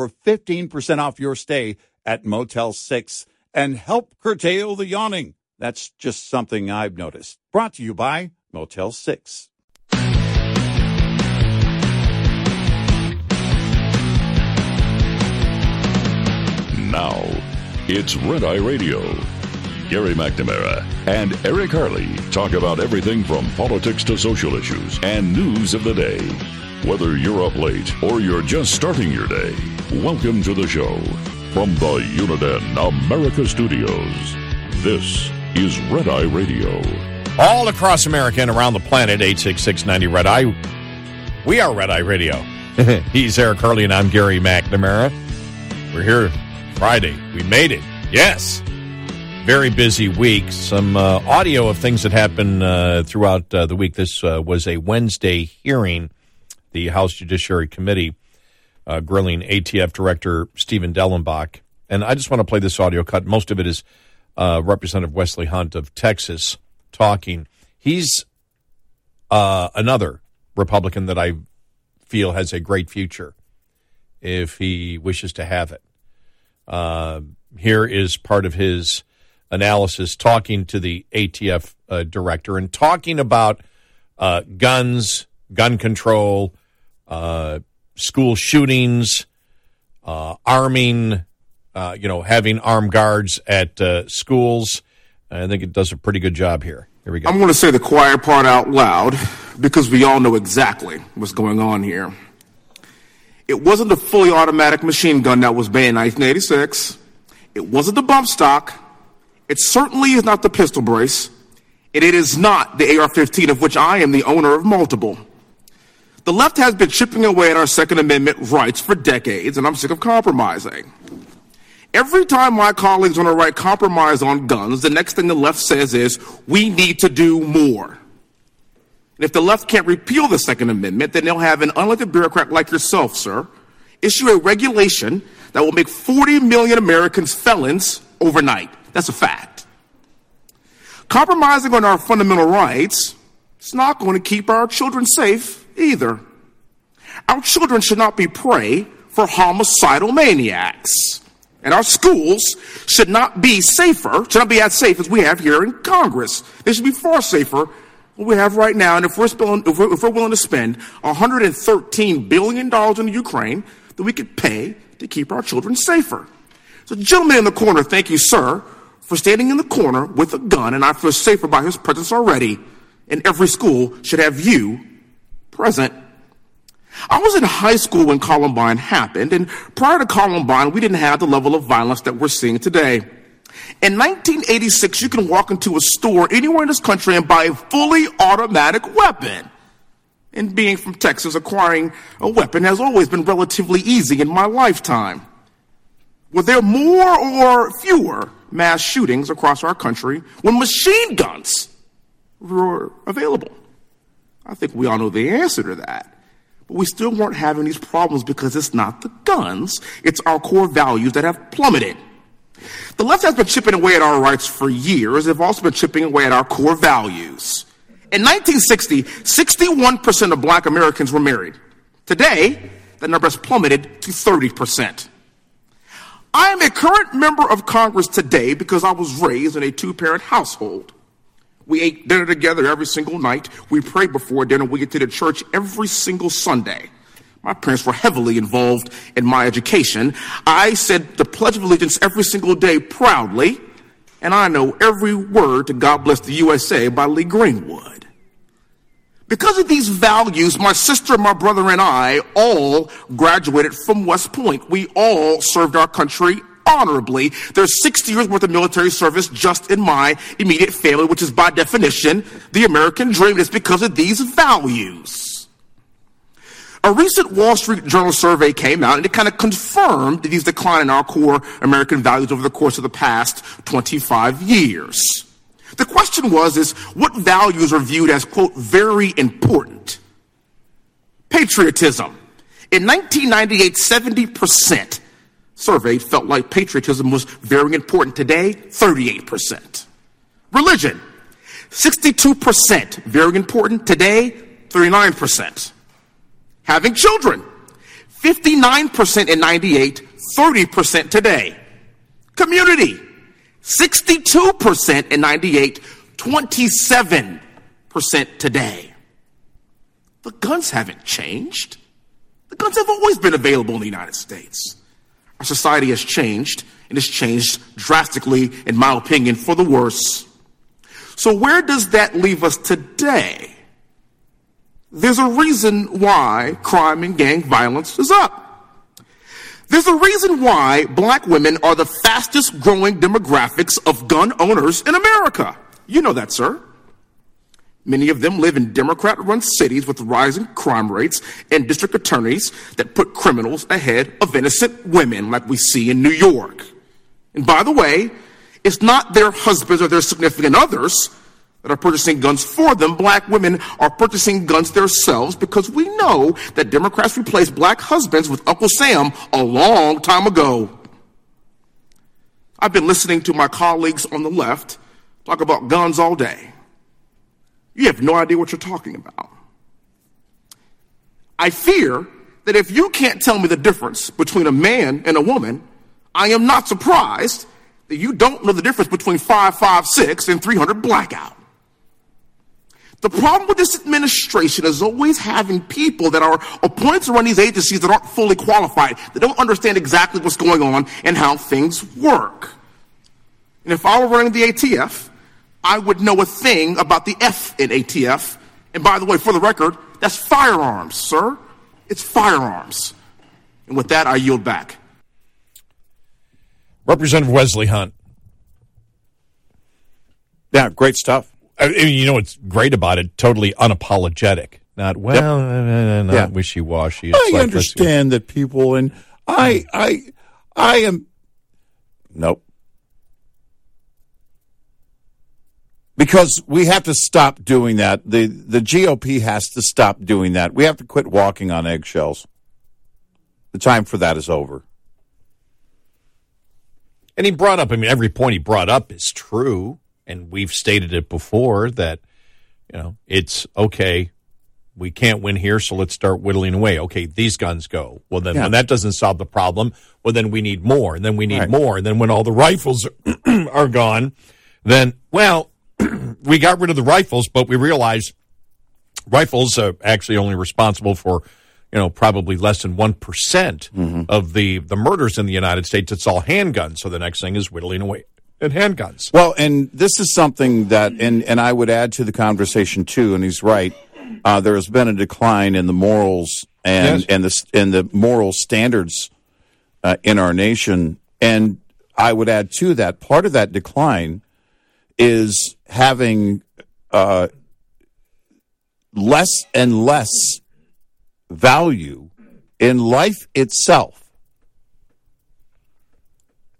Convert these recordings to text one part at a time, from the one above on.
for 15% off your stay at Motel 6 and help curtail the yawning. That's just something I've noticed. Brought to you by Motel 6. Now, it's Red Eye Radio. Gary McNamara and Eric Harley talk about everything from politics to social issues and news of the day. Whether you're up late or you're just starting your day, welcome to the show. From the Uniden America Studios, this is Red Eye Radio. All across America and around the planet, 86690 Red Eye. We are Red Eye Radio. He's Eric Harley and I'm Gary McNamara. We're here Friday. We made it. Yes. Very busy week. Some uh, audio of things that happened uh, throughout uh, the week. This uh, was a Wednesday hearing the House Judiciary Committee uh, grilling ATF Director Steven Dettelbach. And I just want to play this audio cut. Most of it is uh, Representative Wesley Hunt of Texas talking. He's uh, another Republican that I feel has a great future if he wishes to have it. Uh, here is part of his analysis talking to the ATF uh, director and talking about uh, guns, gun control, uh, school shootings, uh, arming, uh, you know, having armed guards at uh, schools. I think it does a pretty good job here. Here we go. I'm going to say the choir part out loud because we all know exactly what's going on here. It wasn't the fully automatic machine gun that was banned in 1986. It wasn't the bump stock. It certainly is not the pistol brace. And it is not the AR 15, of which I am the owner of multiple. The left has been chipping away at our Second Amendment rights for decades, and I'm sick of compromising. Every time my colleagues on the right compromise on guns, the next thing the left says is, we need to do more. And if the left can't repeal the Second Amendment, then they'll have an unelected bureaucrat like yourself, sir, issue a regulation that will make 40 million Americans felons overnight. That's a fact. Compromising on our fundamental rights is not going to keep our children safe either. Our children should not be prey for homicidal maniacs. And our schools should not be safer, should not be as safe as we have here in Congress. They should be far safer than we have right now. And if we're, spilling, if we're, if we're willing to spend $113 billion in Ukraine, then we could pay to keep our children safer. So, gentleman in the corner, thank you, sir, for standing in the corner with a gun, and I feel safer by his presence already. And every school should have you present. I was in high school when Columbine happened, and prior to Columbine, we didn't have the level of violence that we're seeing today. In 1986, you can walk into a store anywhere in this country and buy a fully automatic weapon. And being from Texas, acquiring a weapon has always been relatively easy in my lifetime. Were there more or fewer mass shootings across our country when machine guns were available? I think we all know the answer to that. But we still weren't having these problems because it's not the guns, it's our core values that have plummeted. The left has been chipping away at our rights for years. They've also been chipping away at our core values. In 1960, 61% of black Americans were married. Today, that number has plummeted to 30%. I am a current member of Congress today because I was raised in a two parent household. We ate dinner together every single night. We prayed before dinner. We get to the church every single Sunday. My parents were heavily involved in my education. I said the Pledge of Allegiance every single day proudly. and I know every word to God Bless the USA by Lee Greenwood. Because of these values, my sister, my brother, and I all graduated from West Point. We all served our country honorably. There's 60 years worth of military service just in my immediate family, which is by definition the American dream. It's because of these values. A recent Wall Street Journal survey came out and it kind of confirmed these decline in our core American values over the course of the past 25 years. The question was is what values are viewed as quote very important? Patriotism. In 1998, 70% surveyed felt like patriotism was very important. Today, 38%. Religion. 62% very important. Today, 39%. Having children. 59% in 98, 30% today. Community. 62% in 98, 27% today. The guns haven't changed. The guns have always been available in the United States. Our society has changed, and it's changed drastically, in my opinion, for the worse. So, where does that leave us today? There's a reason why crime and gang violence is up. There's a reason why black women are the fastest growing demographics of gun owners in America. You know that, sir. Many of them live in Democrat run cities with rising crime rates and district attorneys that put criminals ahead of innocent women, like we see in New York. And by the way, it's not their husbands or their significant others that are purchasing guns for them. Black women are purchasing guns themselves because we know that Democrats replaced black husbands with Uncle Sam a long time ago. I've been listening to my colleagues on the left talk about guns all day. You have no idea what you're talking about. I fear that if you can't tell me the difference between a man and a woman, I am not surprised that you don't know the difference between 556 and 300 blackout. The problem with this administration is always having people that are appointed to run these agencies that aren't fully qualified, that don't understand exactly what's going on and how things work. And if I were running the ATF, I would know a thing about the F in ATF. And by the way, for the record, that's firearms, sir. It's firearms. And with that, I yield back. Representative Wesley Hunt. Yeah, great stuff. I mean, you know what's great about it? Totally unapologetic. Not well, yep. not yeah. wishy washy. I like, understand that people, and I, I, I am. Nope. Because we have to stop doing that. The the GOP has to stop doing that. We have to quit walking on eggshells. The time for that is over. And he brought up, I mean, every point he brought up is true and we've stated it before that you know it's okay we can't win here so let's start whittling away okay these guns go well then yeah. when that doesn't solve the problem well then we need more and then we need right. more and then when all the rifles are gone then well we got rid of the rifles but we realized rifles are actually only responsible for you know probably less than 1% mm hmm of the the murders in the United States it's all handguns so the next thing is whittling away and handguns. Well, and this is something that, and, and I would add to the conversation too, and he's right. Uh, there has been a decline in the morals and, yes. and the and the moral standards uh, in our nation, and I would add to that part of that decline is having uh, less and less value in life itself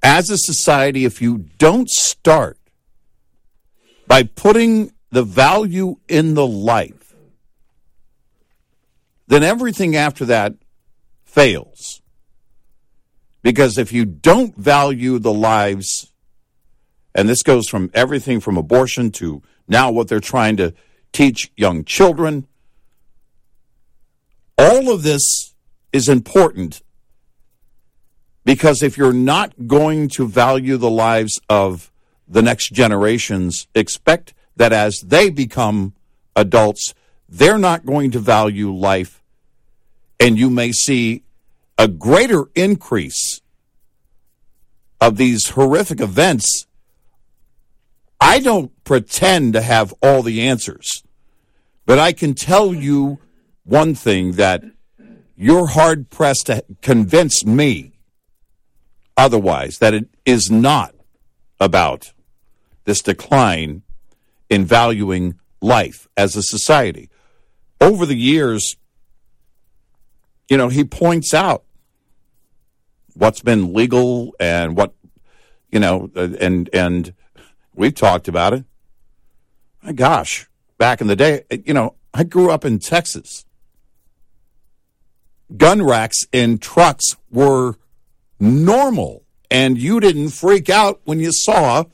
as a society, if you don't start by putting the value in the life, then everything after that fails. Because if you don't value the lives, and this goes from everything from abortion to now what they're trying to teach young children, all of this is important because if you're not going to value the lives of the next generations, expect that as they become adults, they're not going to value life. And you may see a greater increase of these horrific events I don't pretend to have all the answers, but I can tell you one thing that you're hard pressed to convince me otherwise, that it is not about this decline in valuing life as a society. Over the years, you know, he points out what's been legal and what, you know, uh, and, and we've talked about it. My gosh, back in the day, you know, I grew up in Texas gun racks in trucks were normal, and you didn't freak out when you saw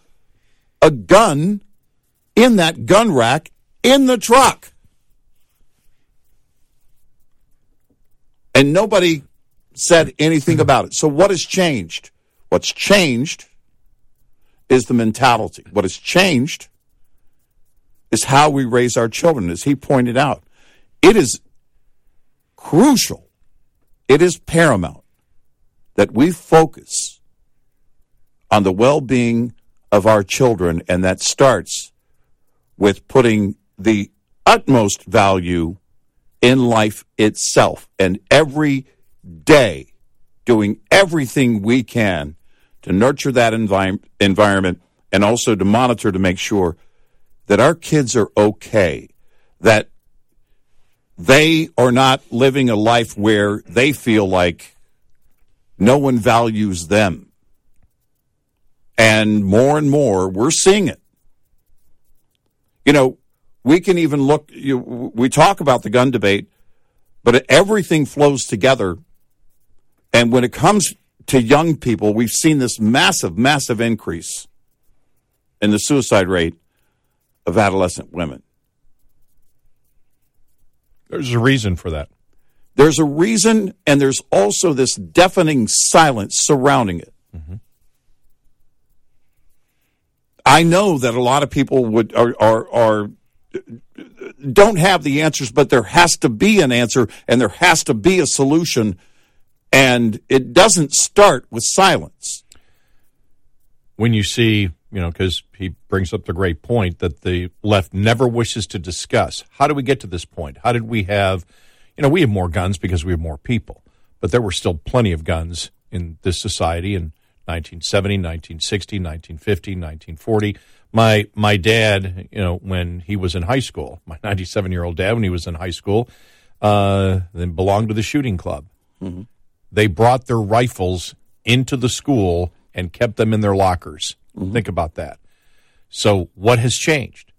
a gun in that gun rack in the truck. And nobody said anything about it. So, what has changed? What's changed is the mentality. What has changed is how we raise our children, as he pointed out. It is crucial it is paramount that we focus on the well being of our children, and that starts with putting the utmost value in life itself and every day doing everything we can to nurture that envi- environment and also to monitor to make sure that our kids are okay, that they are not living a life where they feel like no one values them. And more and more, we're seeing it. You know, we can even look, you, we talk about the gun debate, but everything flows together. And when it comes to young people, we've seen this massive, massive increase in the suicide rate of adolescent women. There's a reason for that. There's a reason, and there's also this deafening silence surrounding it. Mm-hmm. I know that a lot of people would are, are, are don't have the answers, but there has to be an answer, and there has to be a solution, and it doesn't start with silence. When you see you know, because he brings up the great point that the left never wishes to discuss. How did we get to this point? How did we have, you know, we have more guns because we have more people, but there were still plenty of guns in this society in 1970, 1960, 1950, 1940. My my dad, you know, when he was in high school, my 97 year old dad, when he was in high school, uh, then belonged to the shooting club. Mm-hmm. They brought their rifles into the school and kept them in their lockers Mm-hmm. Think about that. So, what has changed?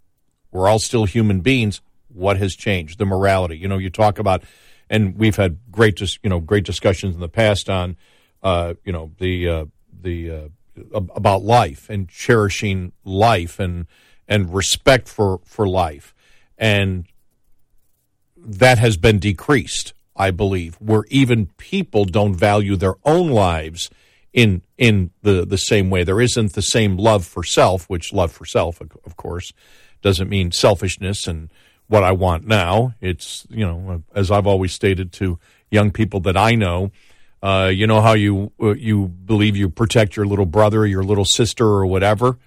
We're all still human beings. What has changed? The morality. You know, you talk about, and we've had great, dis, you know, great discussions in the past on, uh, you know, the uh, the uh, about life and cherishing life and and respect for for life, and that has been decreased. I believe where even people don't value their own lives in in the the same way. There isn't the same love for self, which love for self, of course, doesn't mean selfishness and what I want now. It's you know, as I've always stated to young people that I know. Uh, you know how you uh, you believe you protect your little brother or your little sister or whatever,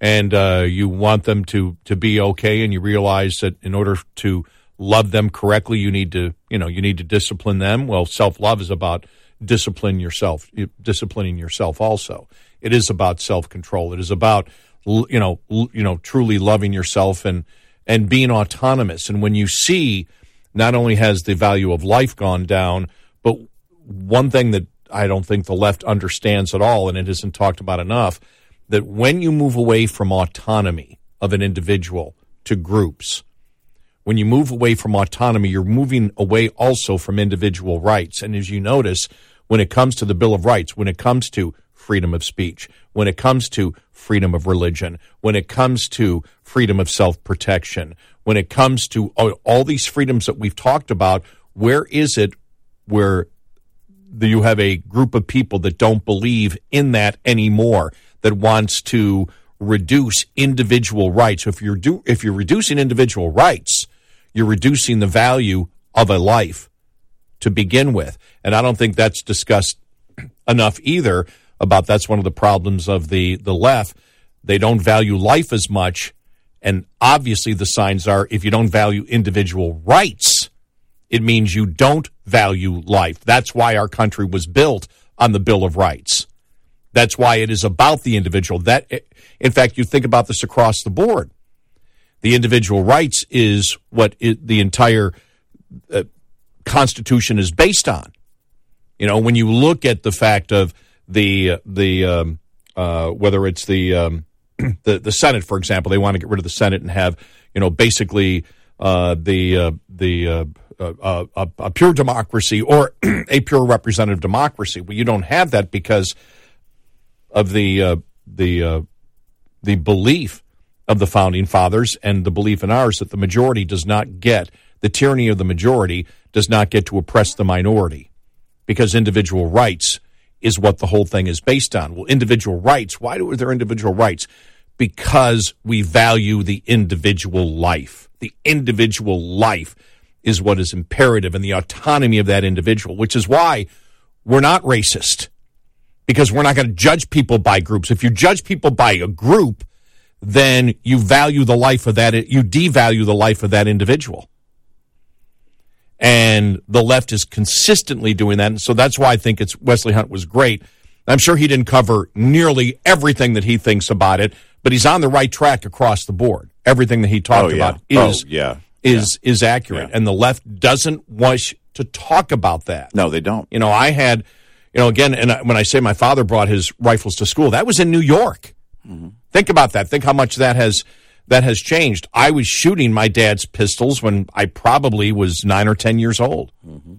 and uh, you want them to to be okay, and you realize that in order to love them correctly, you need to you know you need to discipline them. Well, self love is about discipline yourself, disciplining yourself also. It is about self-control. It is about you know you know truly loving yourself and and being autonomous. And when you see not only has the value of life gone down, but one thing that I don't think the left understands at all, and it isn't talked about enough, that when you move away from autonomy of an individual to groups, when you move away from autonomy, you're moving away also from individual rights. And as you notice, when it comes to the Bill of Rights, when it comes to freedom of speech, when it comes to freedom of religion, when it comes to freedom of self protection, when it comes to all, these freedoms that we've talked about, where is it where you have a group of people that don't believe in that anymore, that wants to reduce individual rights? If you're do, if you're reducing individual rights, you're reducing the value of a life to begin with. And I don't think that's discussed enough either about that's one of the problems of the, the left. They don't value life as much. And obviously, the signs are if you don't value individual rights, it means you don't value life. That's why our country was built on the Bill of Rights. That's why it is about the individual. That, in fact, you think about this across the board. The individual rights is what it, the entire uh, Constitution is based on. You know, when you look at the fact of the the um, uh, whether it's the, um, the the Senate, for example, they want to get rid of the Senate and have you know basically uh, the uh, the uh, uh, uh, a pure democracy or a pure representative democracy. Well, you don't have that because of the the the belief of the founding fathers and the belief in ours that the majority does not get the tyranny of the majority does not get to oppress the minority because individual rights is what the whole thing is based on. Well, individual rights, why do there individual rights? Because we value the individual life. The individual life is what is imperative and the autonomy of that individual, which is why we're not racist because we're not going to judge people by groups. If you judge people by a group, then you value the life of that, you devalue the life of that individual. And the left is consistently doing that. And so that's why I think it's Wesley Hunt was great. I'm sure he didn't cover nearly everything that he thinks about it, but he's on the right track across the board. Everything that he talked oh, yeah. about oh, is oh, yeah. is yeah. is accurate. And the left doesn't wish to talk about that. No, they don't. You know, I had, you know, again, and when I say my father brought his rifles to school, that was in New York. Mm-hmm. Think about that. Think how much that has that has changed. I was shooting my dad's pistols when I probably was nine or 10 years old. Mm-hmm.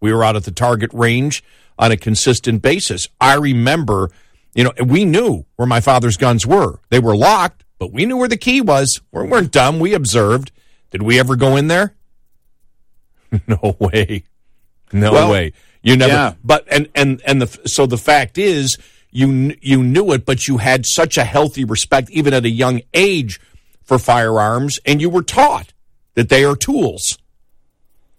We were out at the target range on a consistent basis. I remember, you know, we knew where my father's guns were. They were locked, but we knew where the key was. We weren't dumb. We observed. Did we ever go in there? no way. No well, way. You never. Yeah. But and and and the so the fact is, you you knew it, but you had such a healthy respect, even at a young age, for firearms, and you were taught that they are tools.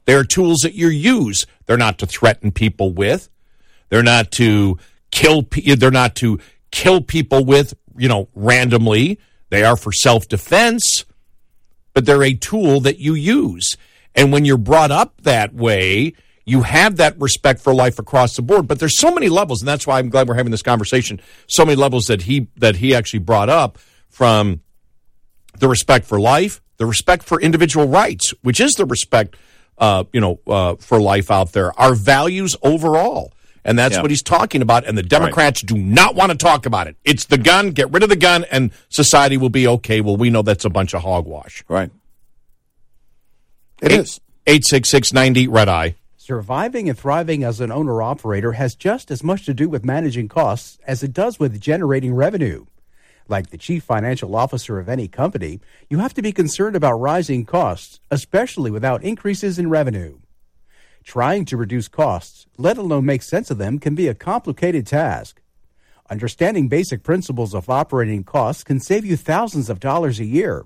They are tools that you use. They're not to threaten people with. They're not to kill. They're not to kill people with. You know, randomly. They are for self defense, but they're a tool that you use. And when you're brought up that way, you have that respect for life across the board. But there's so many levels, and that's why I'm glad we're having this conversation. So many levels that he that he actually brought up from the respect for life, the respect for individual rights, which is the respect, uh, you know, uh, for life out there, our values overall. And that's yeah. what he's talking about. And the Democrats right. do not want to talk about it. It's the gun, get rid of the gun, and society will be okay. Well, we know that's a bunch of hogwash. Right. It Eight, is 86690 Red Eye. Surviving and thriving as an owner operator has just as much to do with managing costs as it does with generating revenue. Like the chief financial officer of any company, you have to be concerned about rising costs, especially without increases in revenue. Trying to reduce costs, let alone make sense of them, can be a complicated task. Understanding basic principles of operating costs can save you thousands of dollars a year.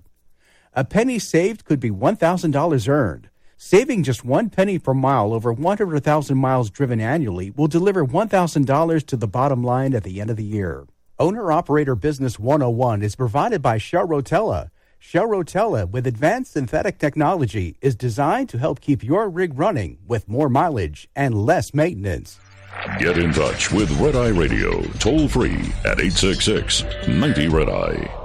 A penny saved could be $1,000 earned. Saving just one penny per mile over 100,000 miles driven annually will deliver $1,000 to the bottom line at the end of the year. Owner Operator Business 101 is provided by Shell Rotella. Shell Rotella, with advanced synthetic technology, is designed to help keep your rig running with more mileage and less maintenance. Get in touch with Red Eye Radio, toll free at 866 90 Red Eye.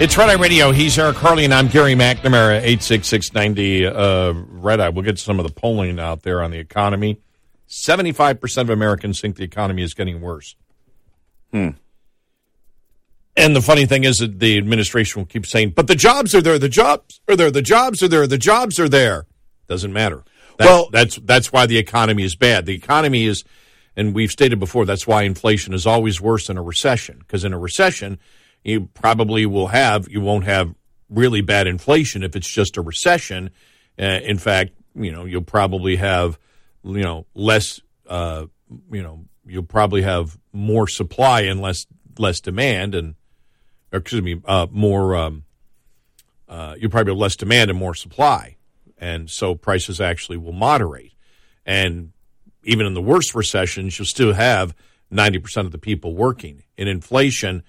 It's Red Eye Radio. He's Eric Harley, and I'm Gary McNamara, 86690 uh, Red Eye. We'll get some of the polling out there on the economy. 75% of Americans think the economy is getting worse. Hmm. And the funny thing is that the administration will keep saying, but the jobs are there, the jobs are there, the jobs are there, the jobs are there. Doesn't matter. That, well, that's that's why the economy is bad. The economy is, and we've stated before, that's why inflation is always worse in a recession. Because in a recession, you probably will have, you won't have really bad inflation if it's just a recession. Uh, in fact, you know, you'll probably have, you know, less, uh, you know, you'll probably have more supply and less less demand, and excuse me, uh, more. Um, uh, you'll probably have less demand and more supply, and so prices actually will moderate. And even in the worst recessions, you'll still have ninety percent of the people working. In inflation,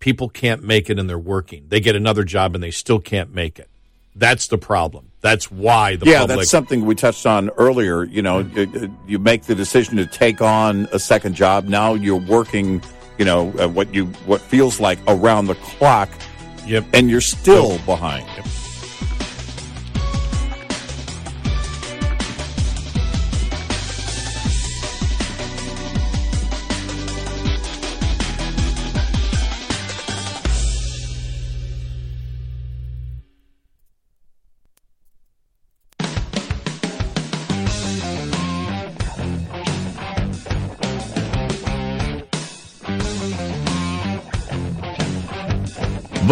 people can't make it and they're working. They get another job and they still can't make it. That's the problem. That's why the yeah. Public- that's something we touched on earlier. You know, you, you, make the decision to take on a second job. Now you're working. You know uh, what you what feels like around the clock. Yep. And you're still behind. Yep.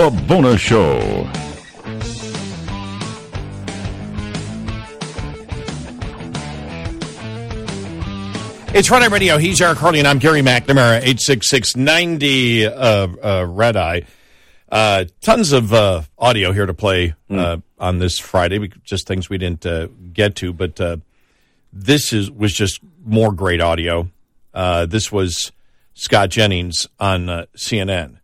The Bona Show. It's Red Eye Radio. He's Eric Harley, and I'm Gary McNamara, 86690 uh, uh, Red Eye. Uh, tons of uh, audio here to play mm. on this Friday, just things we didn't uh, get to, but uh, this is was just more great audio. this was Scott Jennings on CNN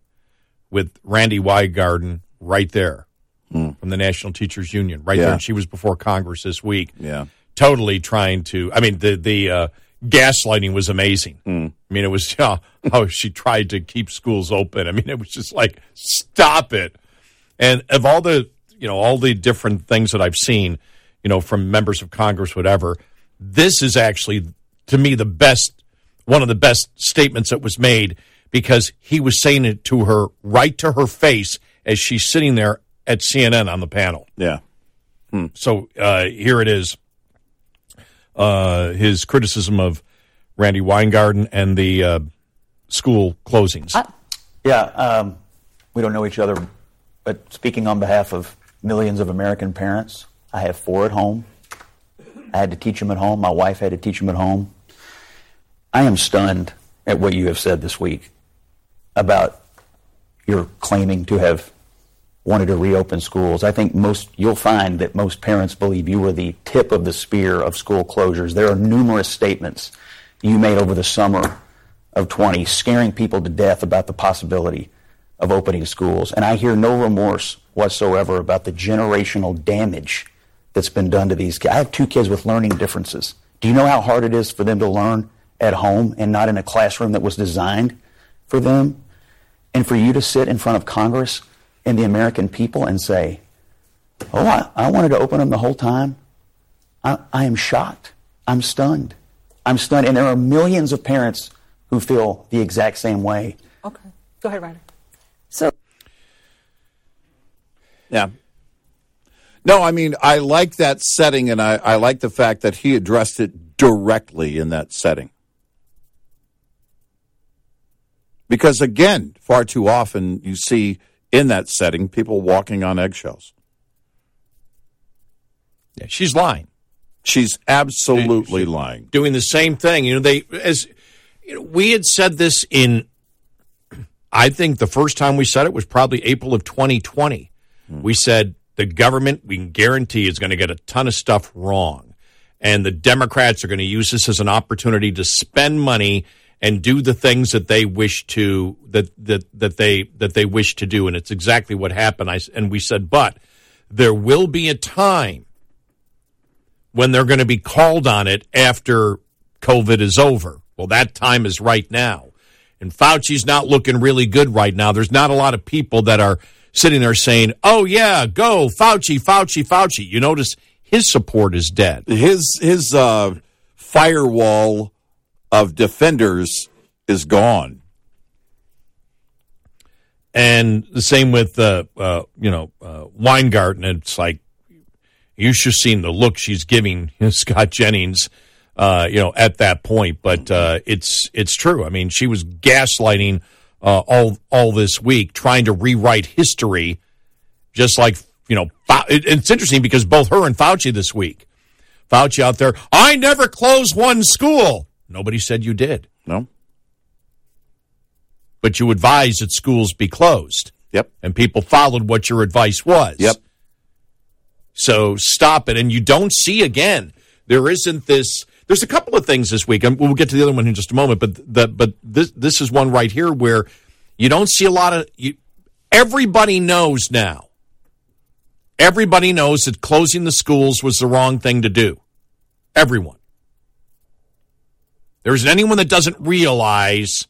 with Randi Weingarten right there mm. from the National Teachers Union, right yeah. there. And she was before Congress this week. Yeah. Totally trying to, I mean, the, the, uh, gaslighting was amazing. Mm. I mean, it was how, how she tried to keep schools open. I mean, it was just like, stop it. And of all the, you know, all the different things that I've seen, you know, from members of Congress, whatever, this is actually, to me, the best, one of the best statements that was made because he was saying it to her right to her face as she's sitting there at CNN on the panel. Yeah. Hmm. So uh, here it is uh, his criticism of Randi Weingarten and the uh, school closings. I, yeah, um, we don't know each other, but speaking on behalf of millions of American parents, I have four at home. I had to teach them at home. My wife had to teach them at home. I am stunned at what you have said this week about your claiming to have wanted to reopen schools. I think most you'll find that most parents believe you were the tip of the spear of school closures. There are numerous statements you made over the summer of 20 scaring people to death about the possibility of opening schools. And I hear no remorse whatsoever about the generational damage that's been done to these kids. I have two kids with learning differences. Do you know how hard it is for them to learn at home and not in a classroom that was designed for them? And for you to sit in front of Congress and the American people and say, oh, I, I wanted to open them the whole time, I, I am shocked. I'm stunned. I'm stunned. And there are millions of parents who feel the exact same way. Okay. Go ahead, Ryder. So, yeah. No, I mean, I like that setting, and I, I like the fact that he addressed it directly in that setting. Because again, far too often you see in that setting people walking on eggshells. Yeah, she's lying. She's absolutely lying. Doing the same thing. You know, they as you know, we had said this in I think the first time we said it was probably April of 2020. We said the government, we can guarantee, is going to get a ton of stuff wrong. And the Democrats are going to use this as an opportunity to spend money and do the things that they wish to that that that they that they wish to do. And it's exactly what happened. I and we said but there will be a time when they're going to be called on it after covid is over. Well that time is right now. And Fauci's not looking really good right now. There's not a lot of people that are sitting there saying oh yeah go Fauci Fauci Fauci. You notice his support is dead. His his uh, firewall of defenders is gone. And the same with uh, uh, you know uh, Weingarten. It's like you should have seen the look she's giving Scott Jennings, uh, you know, at that point. But uh, it's it's true. I mean, she was gaslighting uh, all all this week, trying to rewrite history, just like you know. It's interesting because both her and Fauci this week, Fauci out there, I never closed one school. Nobody said you did, No. but you advised that schools be closed. Yep. and people followed what your advice was. Yep. So stop it. And you don't see again, there isn't this. There's a couple of things this week, and we'll get to the other one in just a moment. But the, but this this is one right here where you don't see a lot of. You, everybody knows now. Everybody knows that closing the schools was the wrong thing to do. Everyone. There isn't anyone that doesn't realize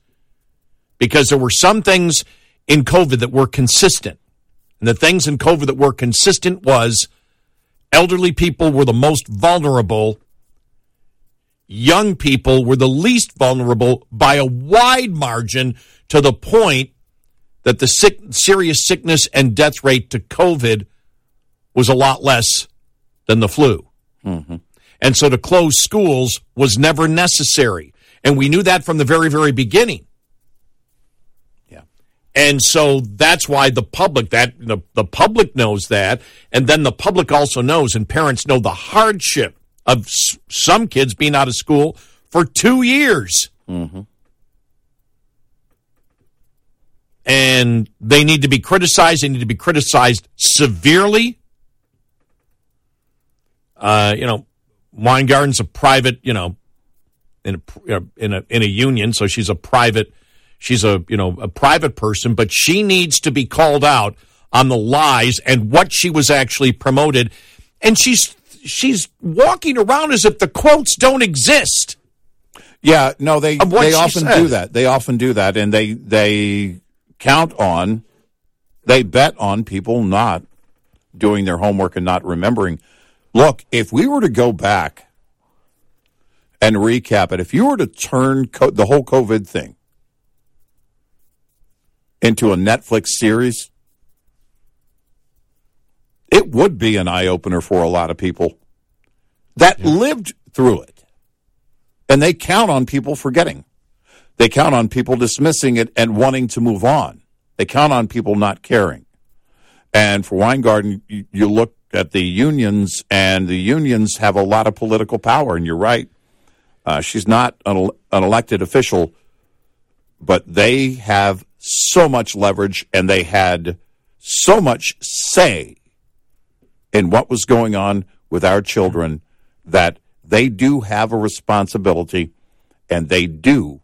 because there were some things in COVID that were consistent. And the things in COVID that were consistent was elderly people were the most vulnerable. Young people were the least vulnerable by a wide margin to the point that the sick, serious sickness and death rate to COVID was a lot less than the flu. Mm-hmm. And so to close schools was never necessary. And we knew that from the very, very beginning. Yeah. And so that's why the public that the, the public knows that, and then the public also knows, and parents know the hardship of s- some kids being out of school for two years. And they need to be criticized. They need to be criticized severely. Uh, you know, Weingarten's a private, you know, in a uh, in a in a union, so she's a private she's a you know a private person, but she needs to be called out on the lies and what she was actually promoted, and she's she's walking around as if the quotes don't exist. Yeah, no, they they often said. do that. They often do that, and they they count on, they bet on people not doing their homework and not remembering. Look, if we were to go back and recap it, if you were to turn co- the whole COVID thing into a Netflix series, it would be an eye opener for a lot of people that lived through it. And they count on people forgetting. They count on people dismissing it and wanting to move on. They count on people not caring. And for Weingarten, you, you look at the unions, and the unions have a lot of political power. And you're right. Uh, she's not an, an elected official, but they have so much leverage and they had so much say in what was going on with our children that they do have a responsibility and they do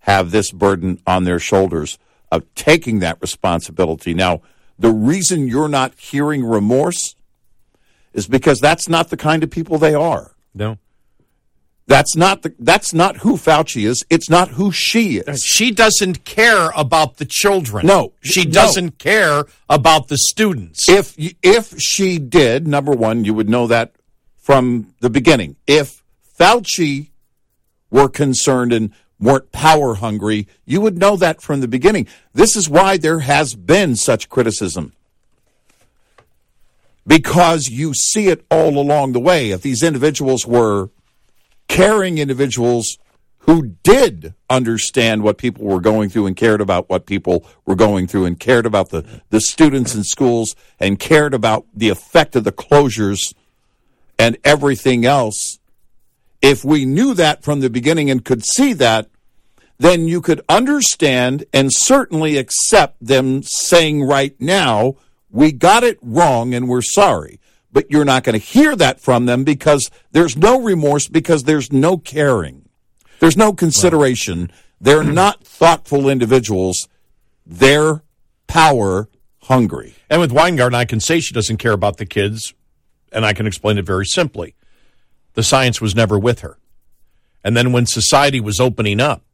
have this burden on their shoulders of taking that responsibility. Now, the reason you're not hearing remorse is because that's not the kind of people they are. No, That's not the, that's not who Fauci is. It's not who she is. she doesn't care about the children. No, she doesn't care about the students. If if she did, number one, you would know that from the beginning. If Fauci were concerned and weren't power hungry, you would know that from the beginning. This is why there has been such criticism. because you see it all along the way. If these individuals were caring individuals who did understand what people were going through and cared about what people were going through and cared about the, the students in schools and cared about the effect of the closures and everything else. If we knew that from the beginning and could see that, then you could understand and certainly accept them saying right now, we got it wrong and we're sorry. But you're not going to hear that from them because there's no remorse, because there's no caring. There's no consideration. They're not thoughtful individuals. They're power hungry. And with Weingarten, I can say she doesn't care about the kids, and I can explain it very simply. The science was never with her. And then when society was opening up,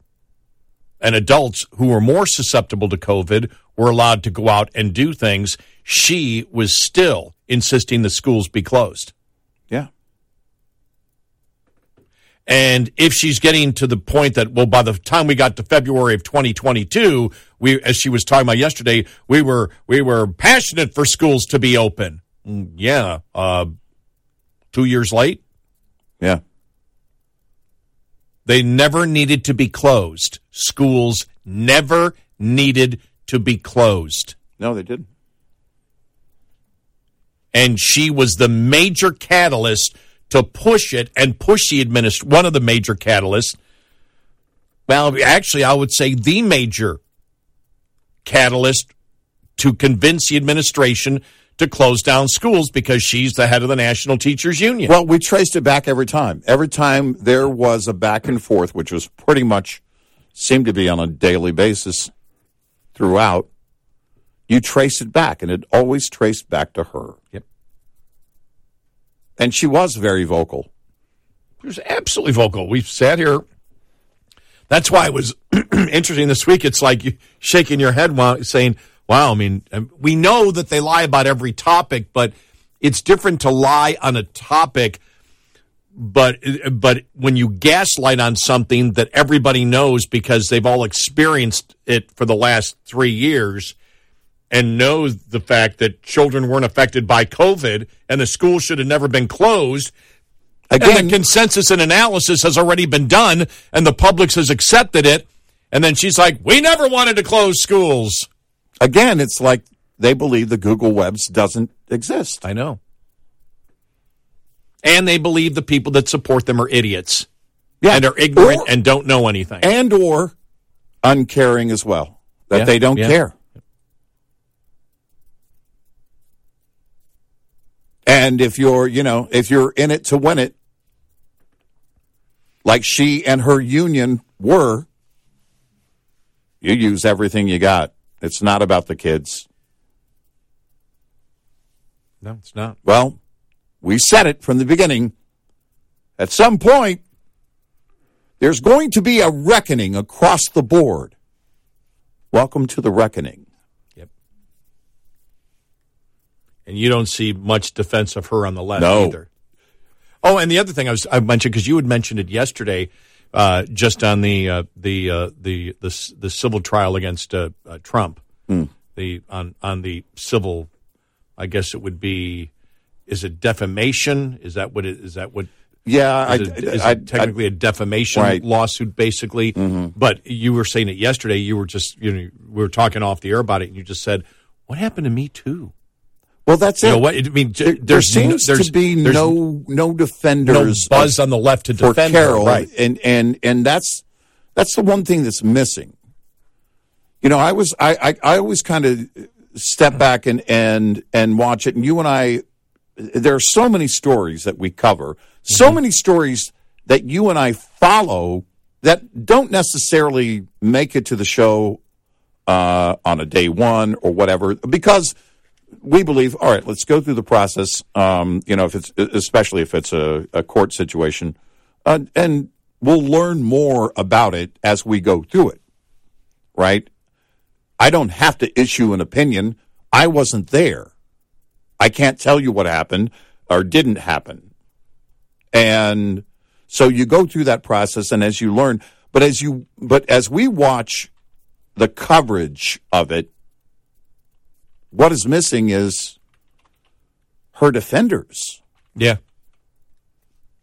and adults who were more susceptible to COVID were allowed to go out and do things, she was still insisting the schools be closed. Yeah. And if she's getting to the point that, well, by the time we got to February of 2022, we, as she was talking about yesterday, we were, we were passionate for schools to be open. Mm, yeah. Uh, two years late. Yeah. They never needed to be closed. Schools never needed to be closed. No, they didn't. And she was the major catalyst to push it and push the administration. One of the major catalysts. Well, actually, I would say the major catalyst to convince the administration to close down schools because she's the head of the National Teachers Union. Well, we traced it back every time. Every time there was a back and forth, which was pretty much seemed to be on a daily basis throughout, you trace it back, and it always traced back to her. Yep. And she was very vocal. She was absolutely vocal. We've sat here. That's why it was interesting this week. It's like you shaking your head while saying, wow, I mean, um, we know that they lie about every topic, but it's different to lie on a topic. But but when you gaslight on something that everybody knows because they've all experienced it for the last three years and knows the fact that children weren't affected by COVID and the school should have never been closed. Again, and the consensus and analysis has already been done and the public has accepted it. And then she's like, we never wanted to close schools. Again, it's like they believe the Google Webs doesn't exist. I know. And they believe the people that support them are idiots. Yeah. And are ignorant Or- and don't know anything. And or uncaring as well. That Yeah, they don't yeah. care. And if you're, you know, if you're in it to win it, like she and her union were, you use everything you got. It's not about the kids. no, it's not. Well, we said it from the beginning. At some point, there's going to be a reckoning across the board. Welcome to the reckoning. Yep. And you don't see much defense of her on the left No. either. Oh, and the other thing I was I mentioned because you had mentioned it yesterday, uh, just on the uh, the, uh, the the s- the civil trial against uh, uh, Trump, the on on the civil, I guess it would be, is it defamation? Is that what it is? That what Yeah, I, is it, is I- it technically a defamation Right. Mm-hmm. lawsuit, basically. But you were saying it yesterday. You were just, you know, we were talking off the air about it, and you just said, "What happened to me too?" well, that's You it. know what? I mean, There, there there's seems no, there's, to be there's no no no defenders buzz on the left to for defend Carroll, her, right? and and and that's that's the one thing that's missing. You know, I was I I, I always kind of step back and and and watch it, and you and I, there are so many stories that we cover, so Mm-hmm. many stories that you and I follow that don't necessarily make it to the show uh, on a day one or whatever because we believe all right let's go through the process um, you know if it's especially if it's a, a court situation uh, and we'll learn more about it as we go through it right? I don't have to issue an opinion. I wasn't there i can't tell you what happened or didn't happen and so you go through that process and as you learn but as you but as we watch the coverage of it what is missing is her defenders Yeah.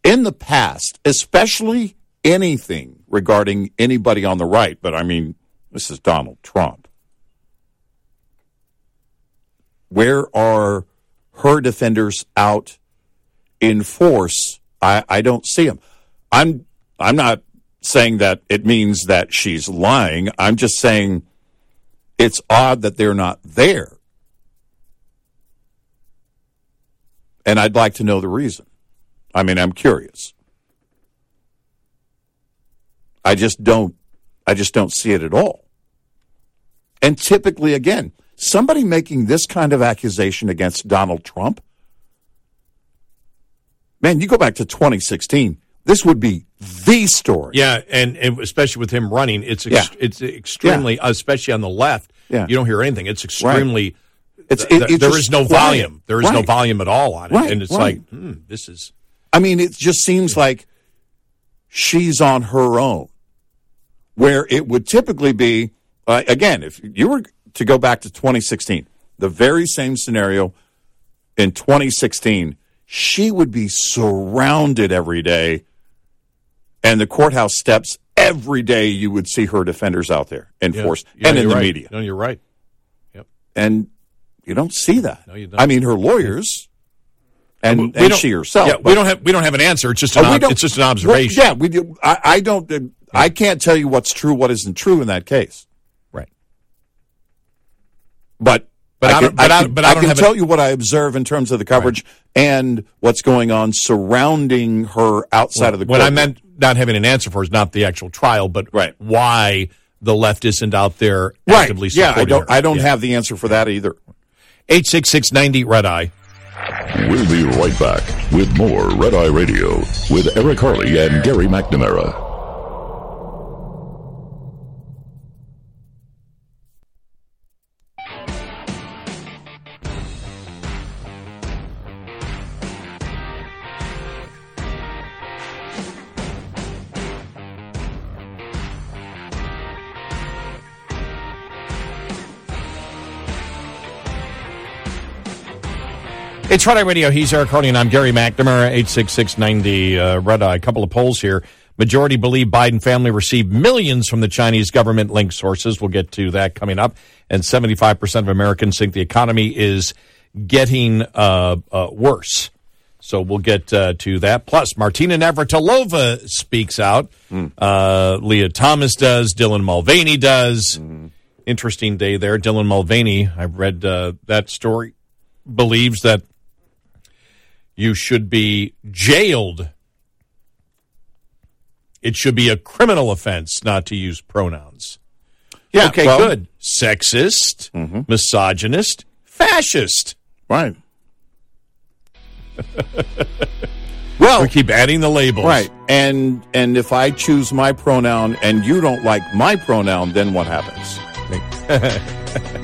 in the past, especially anything regarding anybody on the right, but I mean, this is Donald Trump. Where are her defenders out in force? I, I don't see them. I'm I'm not saying that it means that she's lying. I'm just saying it's odd that they're not there. And I'd like to know the reason. I mean, I'm curious. I just don't I just don't see it at all. And typically again, somebody making this kind of accusation against Donald Trump Man, you go back to 2016, this would be the story. Yeah, and, and especially with him running, it's ex- Yeah. it's extremely, especially on the left. Yeah. You don't hear anything. It's extremely. It's, it, it's there just is no volume. There is no volume at all on it, Right, and it's right. like hmm, this is. I mean, it just seems like she's on her own, where it would typically be, uh, again, if you were to go back to 2016, the very same scenario in 2016, she would be surrounded every day, and the courthouse steps every day. You would see her defenders out there in Yeah. force Yeah, and in the right. media, No, you're right. Yep. and you don't see that. No, you don't. I mean, her lawyers and, We and she herself. Yeah, we don't have we don't have an answer. It's just an Oh, ob- it's just an observation. Well, yeah, we do. I, I don't. uh, I can't tell you what's true, what isn't true in that case. Right. But But I can, don't- but I- can- but I don't can have a- tell you what I observe in terms of the coverage and what's going on surrounding her outside of the. What I meant not having an answer for is not the actual trial, but Right. why the left isn't out there right? actively Yeah, I supporting don't. her. I don't Yeah. have the answer for that either. eight six six ninety red eye. We'll be right back with more Red Eye Radio with Eric Harley and Gary McNamara. It's Red Eye Radio. He's Eric Harley, and I'm Gary McNamara, 86690 uh, Red Eye. A couple of polls here. Majority believe Biden family received millions from the Chinese government linked sources. We'll get to that coming up. And 75% of Americans think the economy is getting uh, uh, worse. So we'll get uh, to that. Plus, Martina Navratilova speaks out. Uh, Lia Thomas does. Dylan Mulvaney does. Interesting day there. Dylan Mulvaney, I read uh, that story, believes that you should be jailed. It should be a criminal offense not to use pronouns. Yeah. Okay, well, good. Sexist, mm-hmm. misogynist, fascist. Right. well, We keep adding the labels. right. And and if I choose my pronoun and you don't like my pronoun, then what happens?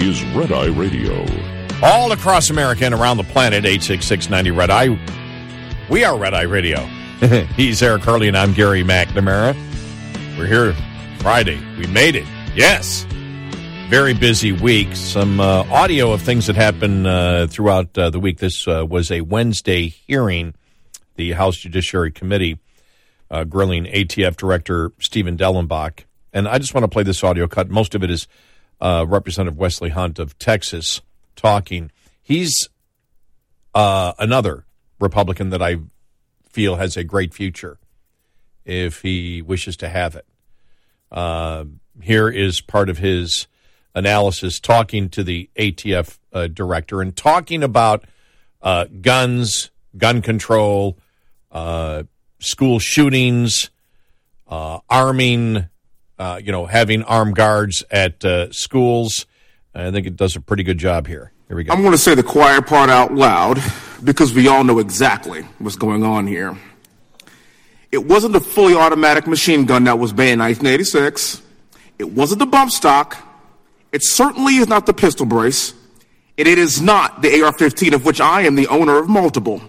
is Red Eye Radio. All across America and around the planet, 86690 Red Eye. We are Red Eye Radio. He's Eric Harley, and I'm Gary McNamara. We're here Friday. We made it. Yes. Very busy week. Some uh, audio of things that happened uh, throughout uh, the week. This uh, was a Wednesday hearing, the House Judiciary Committee uh, grilling ATF Director Steven Dettelbach. And I just want to play this audio cut. Most of it is uh, Representative Wesley Hunt of Texas talking. He's uh, another Republican that I feel has a great future if he wishes to have it. Uh, here is part of his analysis talking to the ATF uh, director and talking about uh, guns, gun control, uh, school shootings, uh, arming, uh, you know, having armed guards at uh, schools. I think it does a pretty good job here. Here we go. I'm going to say the quiet part out loud because we all know exactly what's going on here. It wasn't a fully automatic machine gun that was banned in 1986. It wasn't the bump stock. It certainly is not the pistol brace. And it is not the AR 15, of which I am the owner of multiple.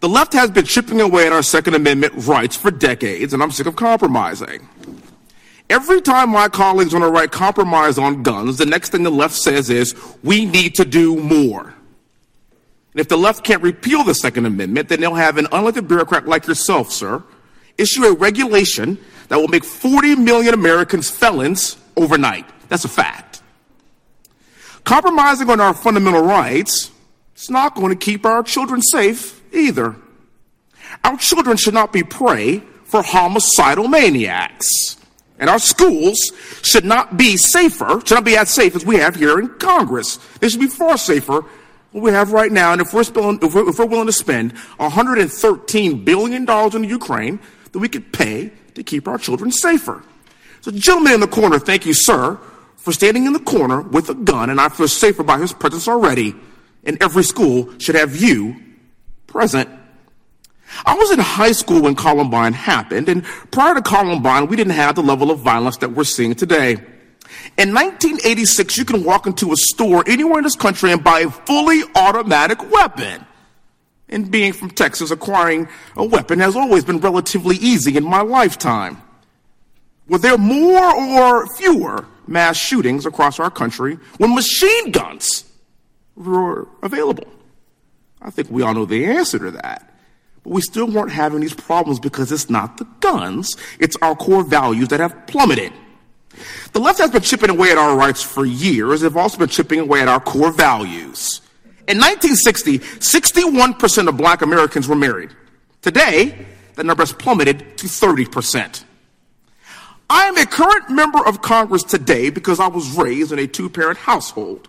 The left has been chipping away at our Second Amendment rights for decades, and I'm sick of compromising. Every time my colleagues on the right compromise on guns, the next thing the left says is, we need to do more. And if the left can't repeal the Second Amendment, then they'll have an unelected bureaucrat like yourself, sir, issue a regulation that will make 40 million Americans felons overnight. That's a fact. Compromising on our fundamental rights is not going to keep our children safe either. Our children should not be prey for homicidal maniacs. And our schools should not be safer, should not be as safe as we have here in Congress. They should be far safer than we have right now. And if we're, if we're, if we're willing to spend $113 billion in Ukraine, then we could pay to keep our children safer. So, gentleman in the corner, thank you, sir, for standing in the corner with a gun, and I feel safer by his presence already. And every school should have you present. I was in high school when Columbine happened, and prior to Columbine, we didn't have the level of violence that we're seeing today. In 1986, you can walk into a store anywhere in this country and buy a fully automatic weapon. And being from Texas, acquiring a weapon has always been relatively easy in my lifetime. Were there more or fewer mass shootings across our country when machine guns were available? I think we all know the answer to that. But we still weren't having these problems because it's not the guns, it's our core values that have plummeted. The left has been chipping away at our rights for years. They've also been chipping away at our core values. In 1960, 61% of black Americans were married. Today, that number has plummeted to 30%. I am a current member of Congress today because I was raised in a two parent household.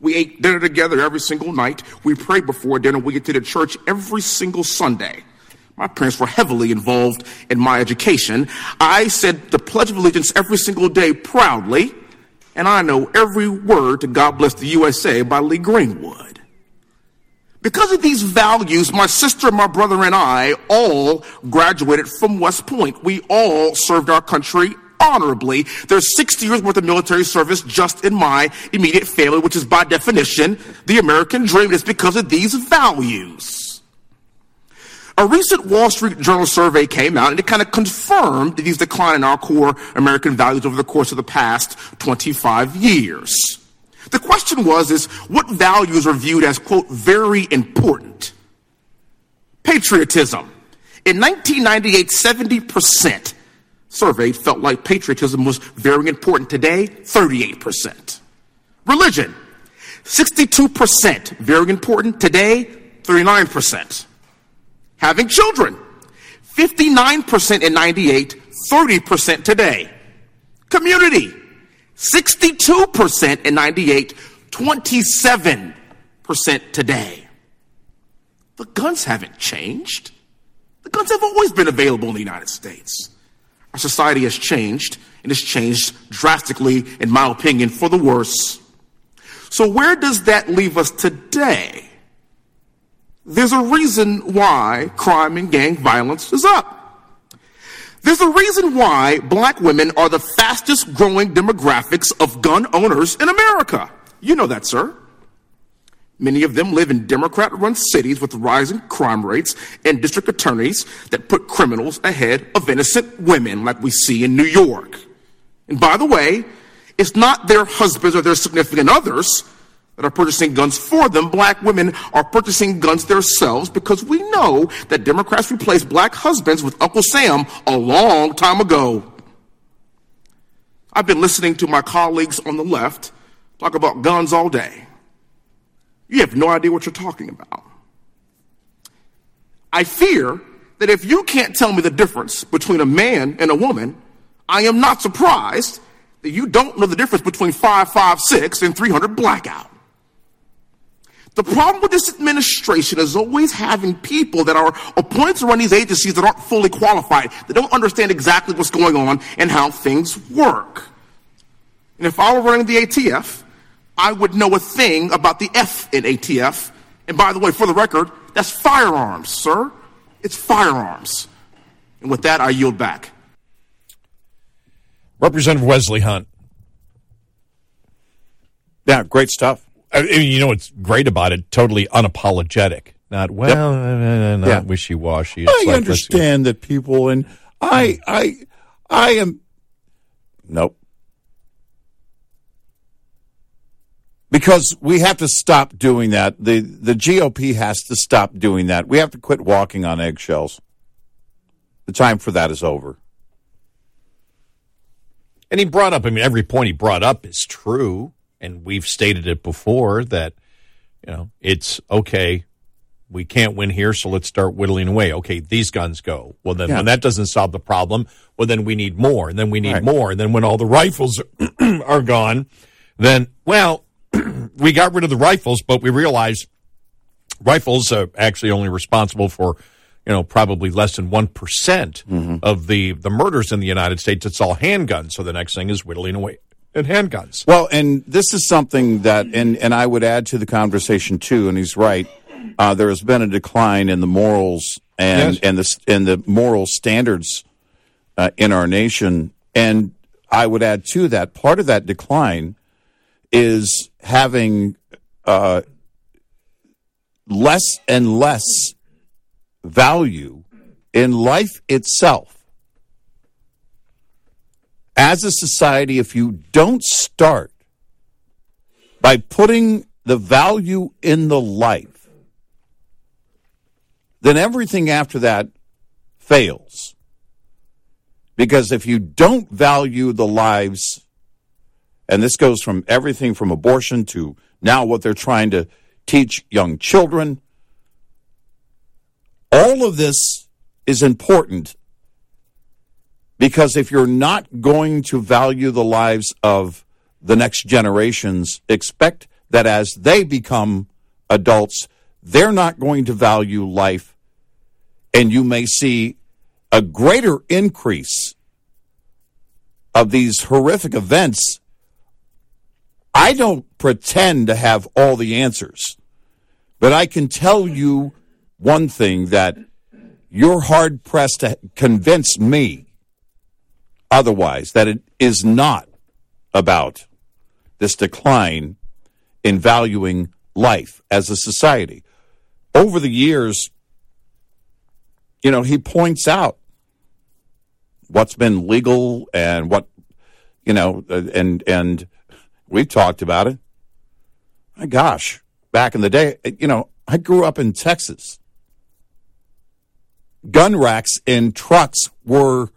We ate dinner together every single night. We prayed before dinner. We attended church every single Sunday. My parents were heavily involved in my education. I said the Pledge of Allegiance every single day proudly, and I know every word to God Bless the USA by Lee Greenwood. Because of these values, my sister, my brother, and I all graduated from West Point. We all served our country honorably. There's 60 years worth of military service just in my immediate family, which is by definition the American dream. It's because of these values. A recent Wall Street Journal survey came out and it kind of confirmed these decline in our core American values over the course of the past 25 years. The question was, is what values are viewed as, quote, very important? Patriotism. In 1998, 70% surveyed felt like patriotism was very important. Today, 38%. Religion, 62%, very important. Today, 39%. Having children, 59% in 98, 30% today. Community, 62% in 98, 27% today. The guns haven't changed. The guns have always been available in the United States. Our society has changed, and it's changed drastically, in my opinion, for the worse. So, where does that leave us today? There's a reason why crime and gang violence is up. There's a reason why black women are the fastest growing demographics of gun owners in America. You know that, sir. Many of them live in Democrat run cities with rising crime rates and district attorneys that put criminals ahead of innocent women, like we see in New York. And by the way, it's not their husbands or their significant others that are purchasing guns for them. Black women are purchasing guns themselves because we know that Democrats replaced black husbands with Uncle Sam a long time ago. I've been listening to my colleagues on the left talk about guns all day. You have no idea what you're talking about. I fear that if you can't tell me the difference between a man and a woman, I am not surprised that you don't know the difference between 556 and 300 blackout. The problem with this administration is always having people that are appointed to run these agencies that aren't fully qualified, that don't understand exactly what's going on and how things work. And if I were running the ATF, I would know a thing about the F in ATF. And by the way, for the record, that's firearms, sir. It's firearms. And with that, I yield back. Representative Wesley Hunt. Yeah, great stuff. I mean, you know what's great about it? Totally unapologetic. Not well, yep. uh, not yeah. wishy washy. I like, understand that people, and I, I, I am. Nope. Because we have to stop doing that. The the GOP has to stop doing that. We have to quit walking on eggshells. The time for that is over. And he brought up, I mean, every point he brought up is true. And we've stated it before that, you know, it's okay. We can't win here, so let's start whittling away. Okay, these guns go. Well, then yeah. when that doesn't solve the problem, well, then we need more, and then we need right. more. And then when all the rifles are gone, then, well, we got rid of the rifles, but we realized rifles are actually only responsible for you know, probably less than 1% mm hmm of the, the murders in the United States. It's all handguns. So the next thing is whittling away at handguns. Well, and this is something that, and, and I would add to the conversation too, and he's right. Uh, there has been a decline in the morals and, yes. and the, and the moral standards uh, in our nation. And I would add to that, part of that decline is having uh, less and less value in life itself. As a society, if you don't start by putting the value in the life, then everything after that fails. Because if you don't value the lives, and this goes from everything from abortion to now what they're trying to teach young children, all of this is important because if you're not going to value the lives of the next generations, expect that as they become adults, they're not going to value life, and you may see a greater increase of these horrific events. I don't pretend to have all the answers, but I can tell you one thing that you're hard pressed to convince me otherwise, that it is not about this decline in valuing life as a society. Over the years, you know, he points out what's been legal and what, you know, and, and we've talked about it. My gosh, back in the day, you know, I grew up in Texas gun racks in trucks were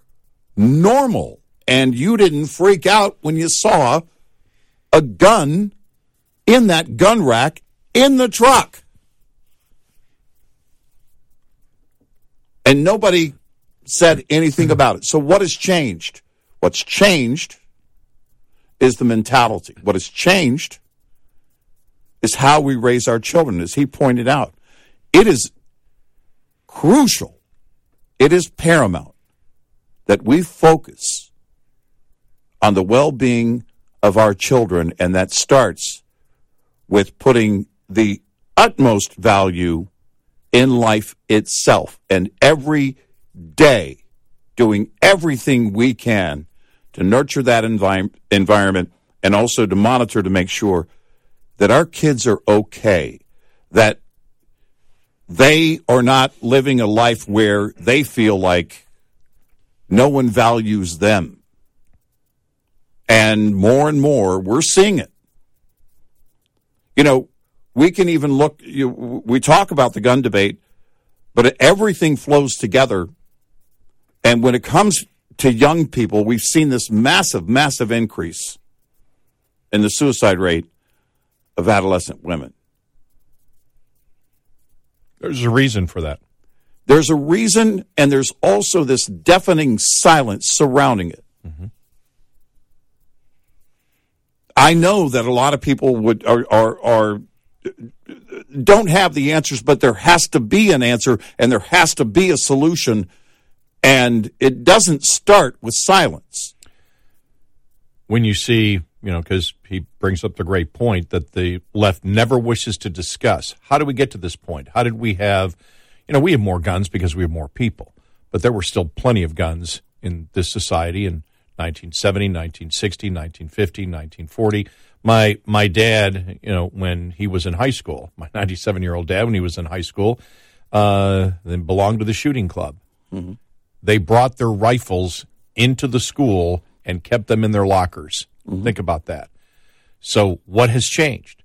normal, and you didn't freak out when you saw a gun in that gun rack in the truck. And nobody said anything about it. So, what has changed? What's changed is the mentality. What has changed is how we raise our children, as he pointed out. It is crucial it is paramount that we focus on the well being of our children, and that starts with putting the utmost value in life itself and every day doing everything we can to nurture that envi- environment and also to monitor to make sure that our kids are okay, that they are not living a life where they feel like no one values them. And more and more, we're seeing it. You know, we can even look, you, we talk about the gun debate, but everything flows together. And when it comes to young people, we've seen this massive, massive increase in the suicide rate of adolescent women. There's a reason for that. There's a reason, and there's also this deafening silence surrounding it. Mm-hmm. I know that a lot of people would are are, are don't have the answers, but there has to be an answer and there has to be a solution, and it doesn't start with silence. When you see, you know, because he brings up the great point that the left never wishes to discuss. How did we get to this point? How did we have, you know, we have more guns because we have more people, but there were still plenty of guns in this society in 1970, 1960, 1950, 1940 my my dad, you know, when he was in high school, my 97 year old dad, when he was in high school, uh, then belonged to the shooting club. Mm-hmm. They brought their rifles into the school and kept them in their lockers. Mm-hmm. Think about that. So, what has changed?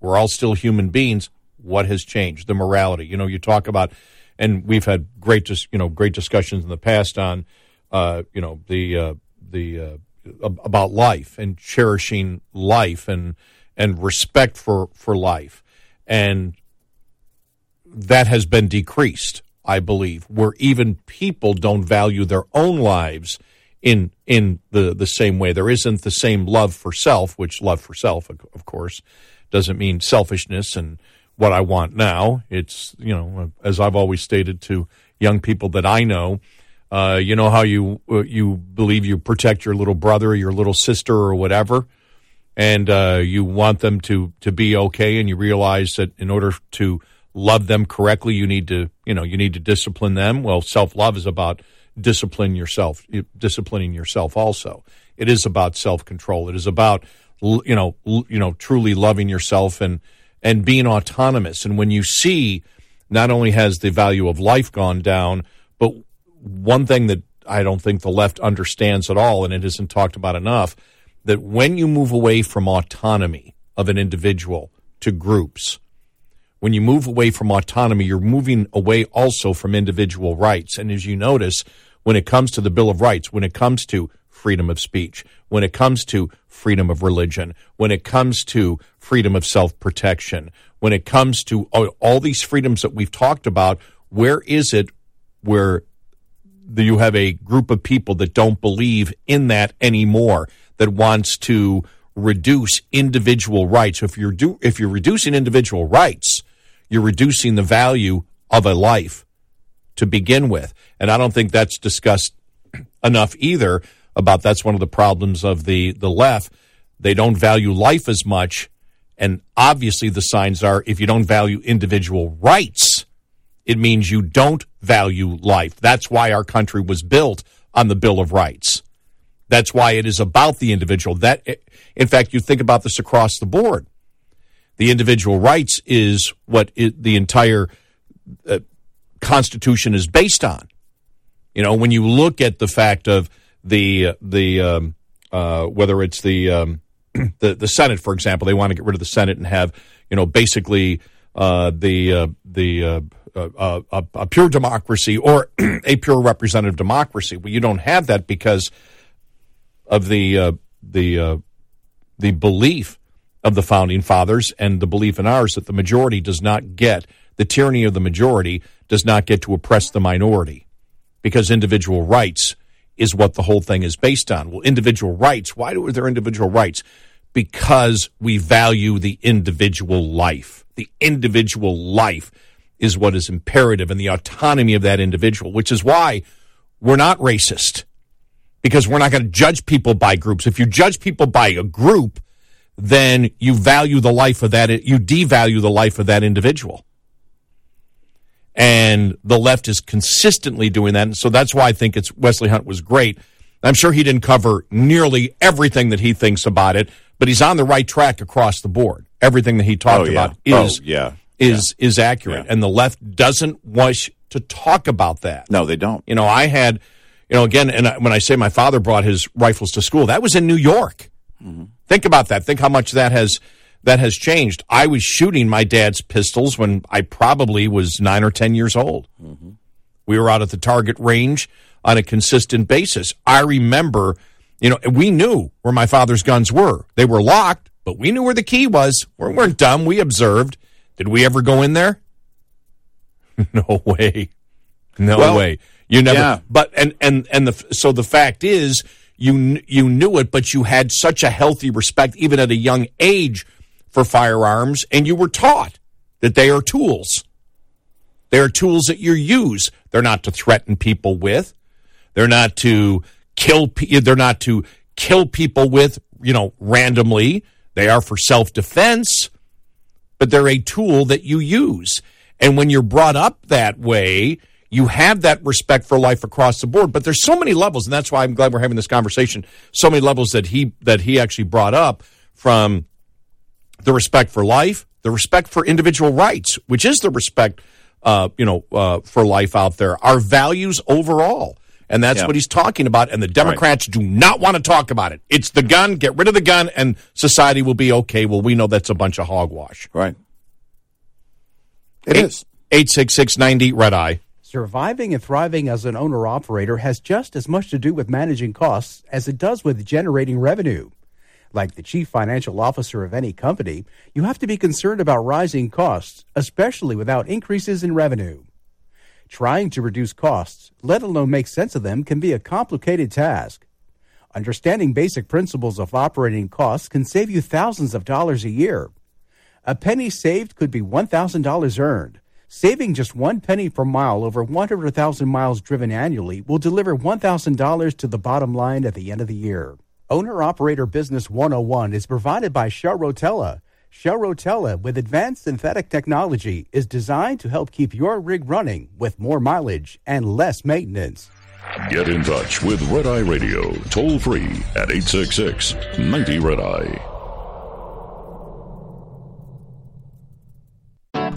We're all still human beings. What has changed? The morality. You know, you talk about, and we've had great, you know, great discussions in the past on, uh, you know, the uh, the uh, about life and cherishing life and and respect for for life and that has been decreased i believe where even people don't value their own lives in in the the same way. There isn't the same love for self which love for self of course doesn't mean selfishness and what i want now. It's you know as i've always stated to young people that i know uh, you know how you uh, you believe you protect your little brother or your little sister or whatever, and uh, you want them to to be okay, and you realize that in order to love them correctly, you need to you know you need to discipline them. Well, self love is about discipline yourself, disciplining yourself. Also, it is about self control. It is about you know you know truly loving yourself and and being autonomous. And when you see not only has the value of life gone down, but one thing that I don't think the left understands at all, and it isn't talked about enough, that when you move away from autonomy of an individual to groups, when you move away from autonomy, you're moving away also from individual rights. And as you notice, when it comes to the Bill of Rights, when it comes to freedom of speech, when it comes to freedom of religion, when it comes to freedom of self protection, when it comes to all these freedoms that we've talked about, where is it where you have a group of people that don't believe in that anymore, that wants to reduce individual rights. If you're do, if you're reducing individual rights, you're reducing the value of a life to begin with. And I don't think that's discussed enough either about that's one of the problems of the, the left. They don't value life as much. And obviously the signs are if you don't value individual rights, it means you don't value life. That's why our country was built on the Bill of Rights. That's why it is about the individual. That, in fact, you think about this across the board. The individual rights is what it, the entire uh, Constitution is based on. You know, when you look at the fact of the the um, uh, whether it's the, um, the the Senate, for example, they want to get rid of the Senate and have you know basically uh, the uh, the uh, a, a, pure democracy or a pure representative democracy. Well, you don't have that because of the uh, the uh, the belief of the founding fathers and the belief in ours that the majority does not get the tyranny of the majority does not get to oppress the minority because individual rights is what the whole thing is based on. Well, individual rights. Why are there individual rights? Because we value the individual life, the individual life is what is imperative and the autonomy of that individual, which is why we're not racist because we're not going to judge people by groups. If you judge people by a group, then you value the life of that, you devalue the life of that individual. And the left is consistently doing that. And so that's why I think it's Wesley Hunt was great. I'm sure he didn't cover nearly everything that he thinks about it, but he's on the right track across the board. Everything that he talked oh, yeah. about oh, is oh, yeah is yeah. is accurate, and the left doesn't wish to talk about that. No, they don't. You know, I had, you know, again, and when I say my father brought his rifles to school, that was in New York. Mm-hmm. Think about that. Think how much that has that has changed. I was shooting my dad's pistols when I probably was nine or ten years old. Mm-hmm. We were out at the target range on a consistent basis. I remember, you know, we knew where my father's guns were. They were locked, but we knew where the key was. We weren't dumb. We observed. Did we ever go in there? no way. No well, way. You never. Yeah. But and and and the so the fact is, you you knew it, but you had such a healthy respect, even at a young age, for firearms, and you were taught that they are tools. They are tools that you use. They're not to threaten people with. They're not to kill. They're not to kill people with. You know, randomly. They are for self defense, but they're a tool that you use. And when you're brought up that way, you have that respect for life across the board. But there's so many levels, and that's why I'm glad we're having this conversation. So many levels that he that he actually brought up from the respect for life, the respect for individual rights, which is the respect, uh, you know, uh, for life out there, our values overall. And that's Yeah. what he's talking about. And the Democrats do not want to talk about it. It's the gun, get rid of the gun, and society will be okay. Well, we know that's a bunch of hogwash. Right. It is. 86690 Red Eye. Surviving and thriving as an owner operator has just as much to do with managing costs as it does with generating revenue. Like the chief financial officer of any company, you have to be concerned about rising costs, especially without increases in revenue. Trying to reduce costs, let alone make sense of them, can be a complicated task. Understanding basic principles of operating costs can save you thousands of dollars a year. A penny saved could be $1,000 earned. Saving just one penny per mile over 100,000 miles driven annually will deliver $1,000 to the bottom line at the end of the year. Owner Operator Business 101 is provided by Shell Rotella. Shell Rotella, with advanced synthetic technology, is designed to help keep your rig running with more mileage and less maintenance. Get in touch with Red Eye Radio toll free at 866 90 Red Eye.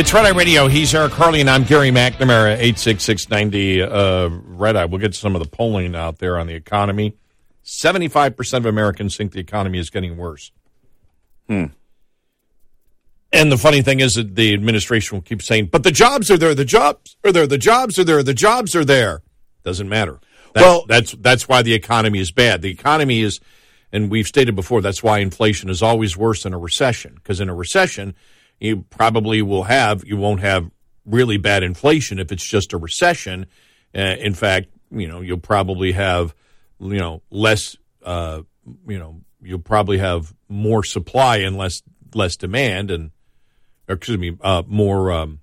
It's Red Eye Radio. He's Eric Harley, and I'm Gary McNamara, 86690 uh, Red Eye. We'll get some of the polling out there on the economy. 75% of Americans think the economy is getting worse. Hmm. And the funny thing is that the administration will keep saying, but the jobs are there, the jobs are there, the jobs are there, the jobs are there. Doesn't matter. Well- that's that's why the economy is bad. The economy is, and we've stated before, that's why inflation is always worse than a recession. Because in a recession, you probably will have, you won't have really bad inflation if it's just a recession. Uh, in fact, you know, you'll probably have, you know, less, uh, you know, you'll probably have more supply and less less demand, and excuse me, uh, more. Um,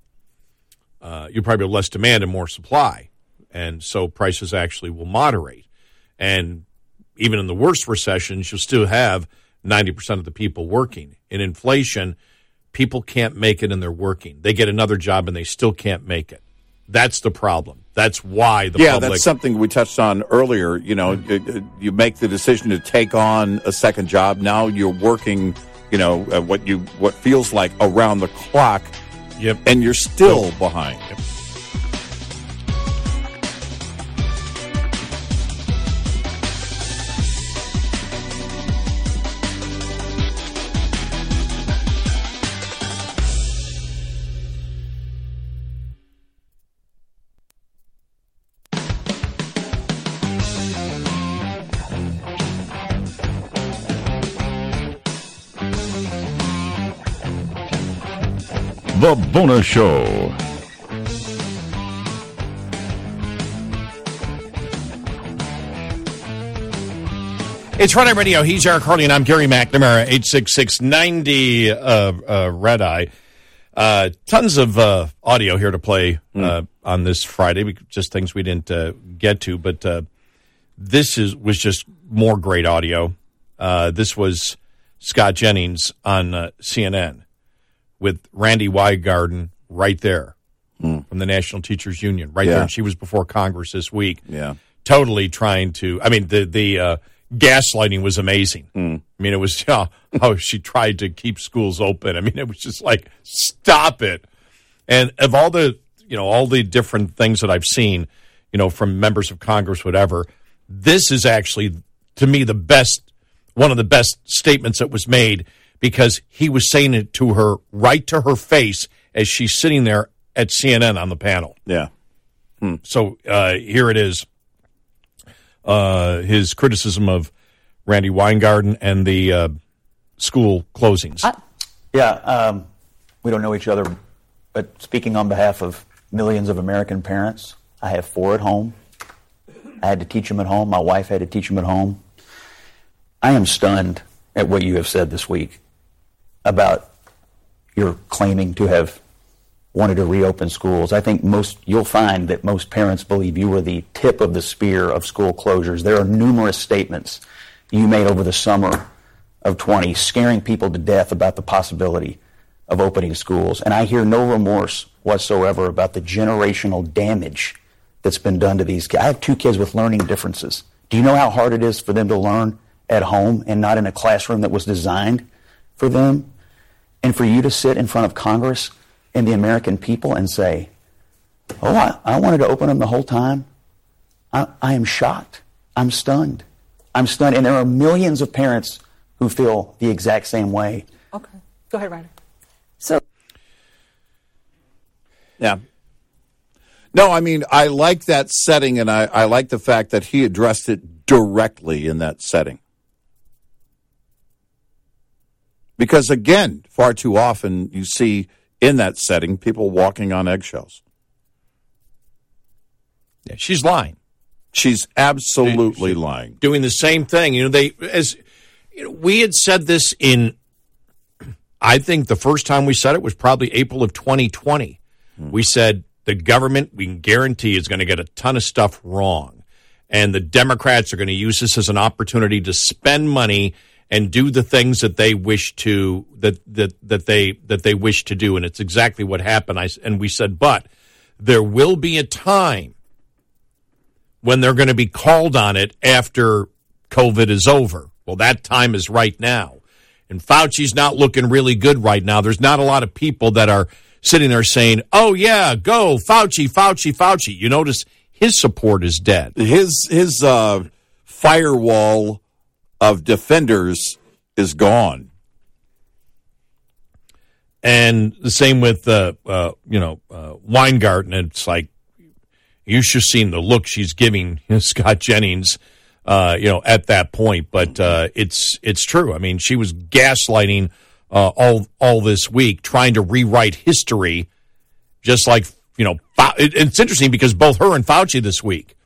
uh, you probably have less demand and more supply, and so prices actually will moderate. And even in the worst recessions, you'll still have ninety percent of the people working. In inflation, people can't make it and they're working. They get another job and they still can't make it. That's the problem. That's why the yeah, public. that's something we touched on earlier. You know, you make the decision to take on a second job. Now you're working, you know, uh, what you what feels like around the clock, Yep. and you're still behind. The Bonus Show. It's Red Eye Radio. He's Eric Harley, and I'm Gary McNamara, 86690 uh, uh, Red Eye. Uh, tons of uh, audio here to play uh, on this Friday, just things we didn't uh, get to, but uh, this is was just more great audio. Uh, this was Scott Jennings on uh, CNN with Randi Weingarten right there from the National Teachers Union, right there. Yeah. And she was before Congress this week Yeah. totally trying to. I mean, the the uh, gaslighting was amazing. I mean, it was uh, how she tried to keep schools open. I mean, it was just like stop it. And of all the you know all the different things that I've seen, you know, from members of Congress, whatever, this is actually to me the best one of the best statements that was made because he was saying it to her right to her face as she's sitting there at CNN on the panel. Yeah. So uh, here it is. Uh, his criticism of Randi Weingarten and the uh, school closings. Yeah, um, we don't know each other, but speaking on behalf of millions of American parents, I have four at home. I had to teach them at home. My wife had to teach them at home. I am stunned at what you have said this week about your claiming to have wanted to reopen schools. I think most you'll find that most parents believe you were the tip of the spear of school closures. There are numerous statements you made over the summer of 20 scaring people to death about the possibility of opening schools. And I hear no remorse whatsoever about the generational damage that's been done to these kids. I have two kids with learning differences. Do you know how hard it is for them to learn at home and not in a classroom that was designed for them? And for you to sit in front of Congress and the American people and say, Oh, I, I wanted to open them the whole time. I, I am shocked. I'm stunned. I'm stunned. And there are millions of parents who feel the exact same way. Okay. Go ahead, Ryder. So Yeah. No, I mean, I like that setting, and I, I like the fact that he addressed it directly in that setting. Because again, far too often you see in that setting people walking on eggshells. Yeah, she's lying. She's absolutely lying. doing the same thing. You know, they as you know, we had said this in. I think the first time we said it was probably April of 2020. Hmm. We said the government, we can guarantee, is going to get a ton of stuff wrong, and the Democrats are going to use this as an opportunity to spend money and do the things that they wish to that that that they that they wish to do, and it's exactly what happened. I and we said, but there will be a time when they're going to be called on it after COVID is over. Well, that time is right now. And Fauci's not looking really good right now. There's not a lot of people that are sitting there saying, oh, yeah, go, Fauci, Fauci, Fauci. You notice his support is dead. His his uh, firewall of defenders is gone. And the same with, uh, uh, you know, uh, Weingarten. It's like, you should have seen the look she's giving Scott Jennings, uh, you know, at that point. But uh, it's it's true. I mean, she was gaslighting uh, all all this week, trying to rewrite history, just like you know. It's interesting because both her and Fauci this week,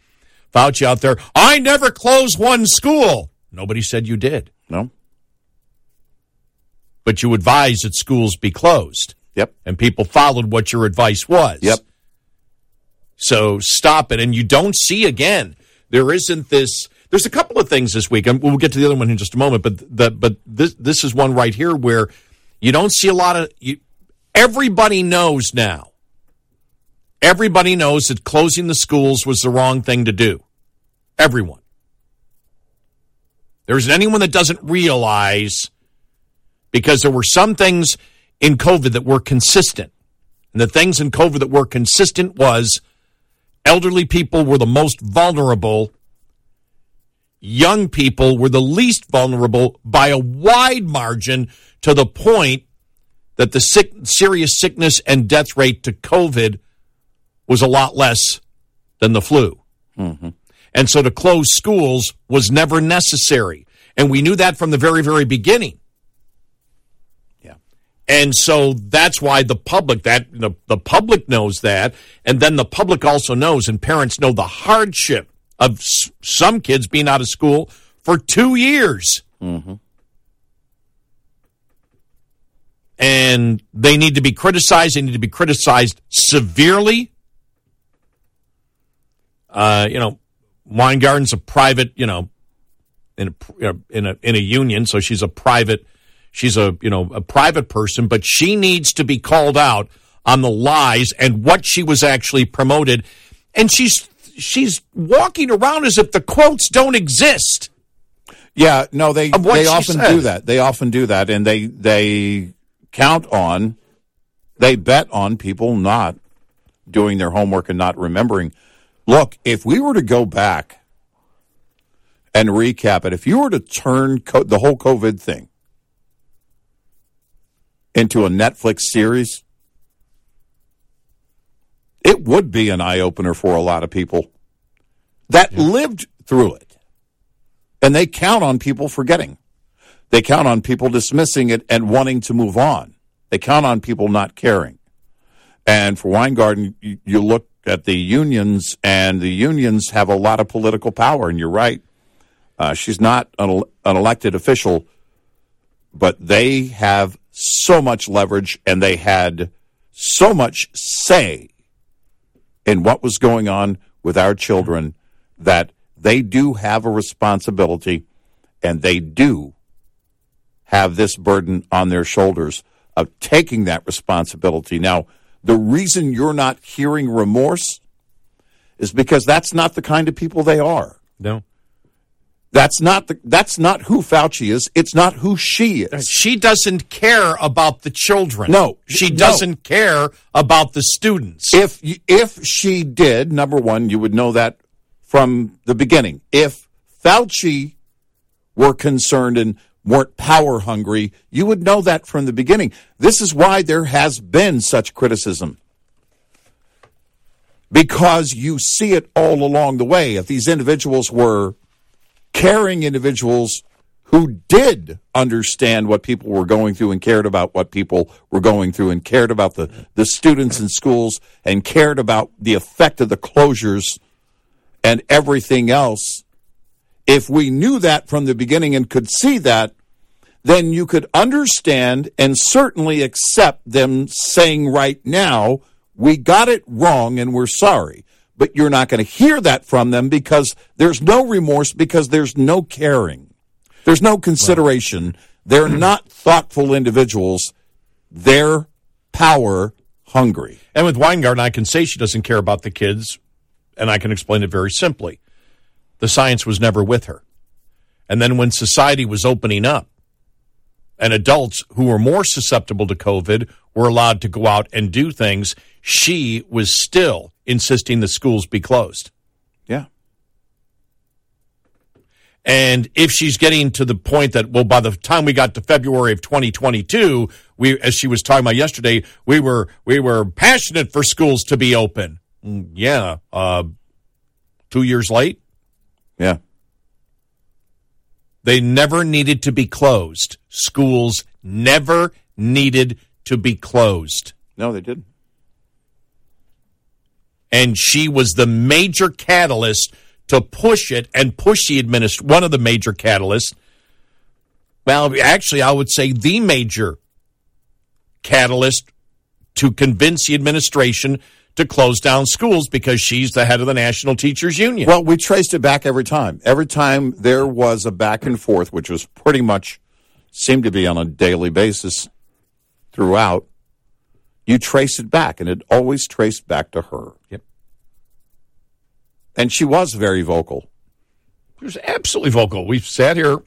Fauci out there, I never closed one school. Nobody said you did, No. but you advised that schools be closed. Yep. and people followed what your advice was. Yep. So stop it. And you don't see again, there isn't this. There's a couple of things this week, we'll get to the other one in just a moment. But the, but this this is one right here where you don't see a lot of. You, everybody knows now. Everybody knows that closing the schools was the wrong thing to do. Everyone. There isn't anyone that doesn't realize because there were some things in COVID that were consistent. And the things in COVID that were consistent was elderly people were the most vulnerable. Young people were the least vulnerable by a wide margin to the point that the sick, serious sickness and death rate to COVID was a lot less than the flu. Mm-hmm. And so to close schools was never necessary. And we knew that from the very, very beginning. Yeah. And so that's why the public that the, the public knows that, and then the public also knows, and parents know the hardship of s- some kids being out of school for two years. And they need to be criticized. They need to be criticized severely. Uh, you know, Weingarten's a private, you know, in a in a in a union, so she's a private she's a you know a private person, but she needs to be called out on the lies and what she was actually promoted. And she's she's walking around as if the quotes don't exist. Yeah, no, they they often said. do that. They often do that, and they they count on, they bet on people not doing their homework and not remembering. Look, if we were to go back and recap it, if you were to turn co- the whole COVID thing into a Netflix series, it would be an eye opener for a lot of people that lived through it. And they count on people forgetting. They count on people dismissing it and wanting to move on. They count on people not caring. And for Weingarten, you, you look at the unions, and the unions have a lot of political power. And you're right. Uh, she's not an, an elected official, but they have so much leverage and they had so much say in what was going on with our children that they do have a responsibility and they do have this burden on their shoulders of taking that responsibility. Now, the reason you're not hearing remorse is because that's not the kind of people they are. No. That's not the, that's not who Fauci is. It's not who she is. She doesn't care about the children. No, She no. doesn't care about the students. If if she did, number one, you would know that from the beginning. If Fauci were concerned and weren't power hungry, you would know that from the beginning. This is why there has been such criticism. Because you see it all along the way. If these individuals were caring individuals who did understand what people were going through and cared about what people were going through and cared about the, the students in schools and cared about the effect of the closures and everything else. If we knew that from the beginning and could see that, then you could understand and certainly accept them saying right now, we got it wrong and we're sorry. But you're not going to hear that from them because there's no remorse, because there's no caring. There's no consideration. They're not thoughtful individuals. They're power hungry. And with Weingarten, I can say she doesn't care about the kids, and I can explain it very simply. The science was never with her. And then when society was opening up, and adults who were more susceptible to COVID were allowed to go out and do things, she was still insisting the schools be closed. Yeah. And if she's getting to the point that, well, by the time we got to February of 2022, we, as she was talking about yesterday, we were, we were passionate for schools to be open. Mm, Yeah. Uh, two years late, Yeah. they never needed to be closed. Schools never needed to be closed. No, they didn't. and she was the major catalyst to push it and push the administration. One of the major catalysts. Well, actually, I would say the major catalyst to convince the administration to close down schools because she's the head of the National Teachers Union. Well, we traced it back every time. Every time there was a back and forth, which was pretty much seemed to be on a daily basis throughout, you trace it back, and it always traced back to her. Yep. And she was very vocal. She was absolutely vocal. We've sat here.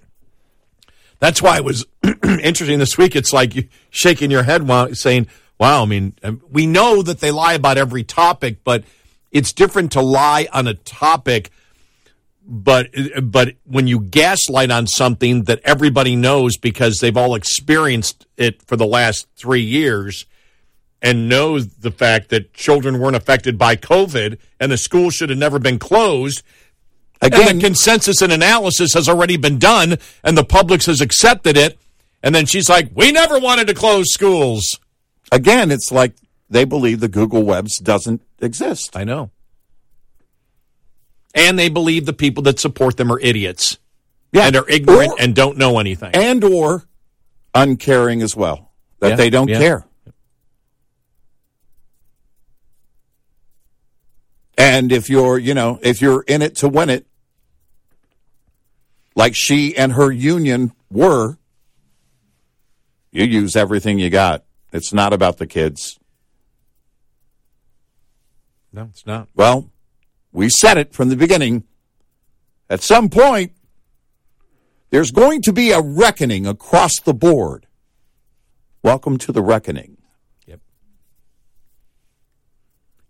That's why it was interesting this week. It's like you shaking your head while saying, wow, I mean, um, we know that they lie about every topic, but it's different to lie on a topic. But but when you gaslight on something that everybody knows because they've all experienced it for the last three years and knows the fact that children weren't affected by COVID and the school should have never been closed, Again, and the consensus and analysis has already been done, and the public has accepted it. And then she's like, "We never wanted to close schools." Again, it's like they believe the Google Webs doesn't exist. I know, and they believe the people that support them are idiots Yeah, and are ignorant Or- and don't know anything. and or uncaring as well. That Yeah, they don't yeah. care. And if you're, you know, if you're in it to win it, like she and her union were, you use everything you got. It's not about the kids. no, it's not. Well, we said it from the beginning. At some point, there's going to be a reckoning across the board. Welcome to the reckoning. Yep.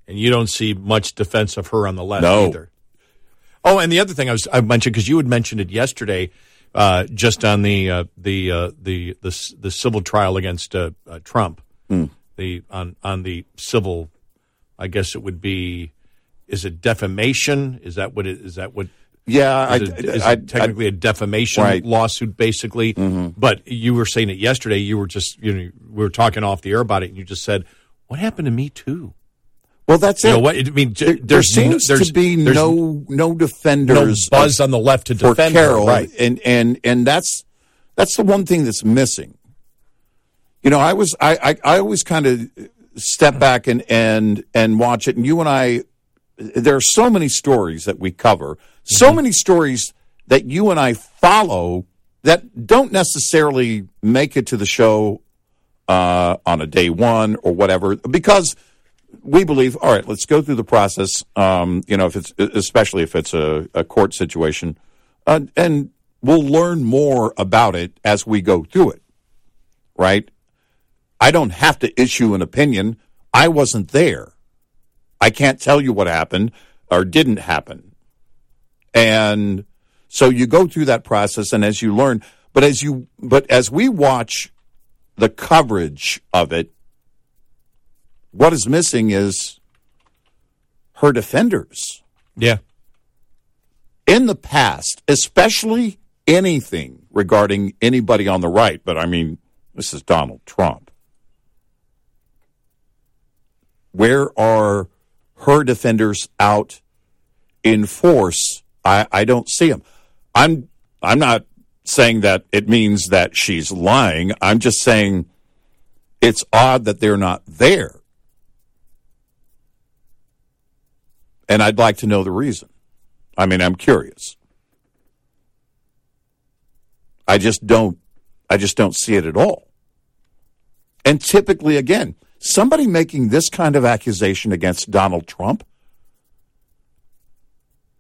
And you don't see much defense of her on the left No. either. Oh, and the other thing I was I mentioned because you had mentioned it yesterday, uh, just on the uh, the, uh, the the the civil trial against uh, uh, Trump, Hmm. the on on the civil, I guess it would be, is it defamation? Is that what it is? That what? Yeah, is I- it, is I- it technically a defamation Right. lawsuit, basically. Mm-hmm. But you were saying it yesterday. You were just you know we were talking off the air about it, and you just said, "What happened to me too?" Well, that's You it. know what? I mean, There, there no- seems there's- to be no no defenders no buzz of- on the left to defend her, right? and and and that's that's the one thing that's missing. You know, I was I I, I always kind of step back and and and watch it, and you and I, there are so many stories that we cover, so Mm-hmm. many stories that you and I follow that don't necessarily make it to the show uh, on a day one or whatever because we believe all right let's go through the process um, you know if it's especially if it's a, a court situation uh, and we'll learn more about it as we go through it right? I don't have to issue an opinion. I wasn't there. I can't tell you what happened or didn't happen. And so you go through that process and as you learn but as you but as we watch the coverage of it what is missing is her defenders. Yeah. In the past, especially anything regarding anybody on the right, but I mean, this is Donald Trump. Where are her defenders out in force? I, I don't see them. I'm I'm not saying that it means that she's lying. I'm just saying it's odd that they're not there. And I'd like to know the reason. I mean, I'm curious. I just don't I just don't see it at all. And typically again, somebody making this kind of accusation against Donald Trump,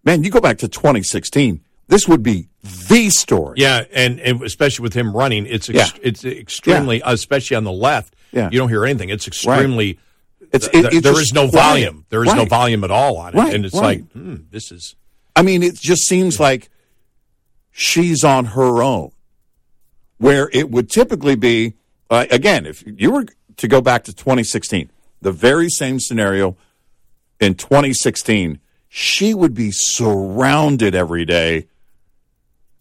man, you go back to 2016, this would be the story. Yeah, and, and especially with him running, it's ex- Yeah. it's extremely, especially on the left. Yeah. you don't hear anything. It's extremely. It's- it- it's there is no volume. There is no volume at all on it, Right, and it's right. like, hmm, this is. I mean, it just seems like she's on her own. Where it would typically be, uh, again, if you were to go back to 2016, the very same scenario in 2016, she would be surrounded every day,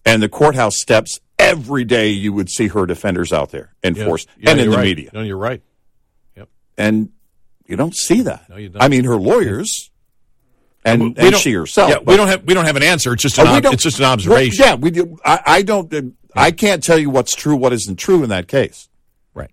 and the courthouse steps every day. You would see her defenders out there in Yeah. force Yeah, and in the right. media, No, you're right. Yep. And you don't see that. No, you don't. I mean, her lawyers and, We and she herself. Yeah, we don't have we don't have an answer. It's just Oh, an ob- it's just an observation. Well, yeah, we do. I, I don't. Uh, I can't tell you what's true, what isn't true in that case. Right.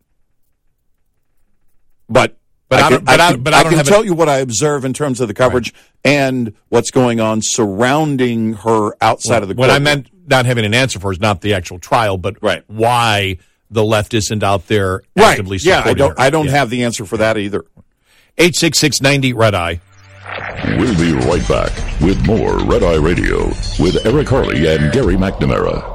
But But I can, don't- but I- can, but I don't can have a- tell you what I observe in terms of the coverage and what's going on surrounding her outside of the. What I meant not having an answer for is not the actual trial, but Right. why the left isn't out there right? actively Yeah, I don't. her. I don't Yeah. have the answer for that either. Eight six six ninety red eye. We'll be right back with more Red Eye Radio with Eric Harley and Gary McNamara.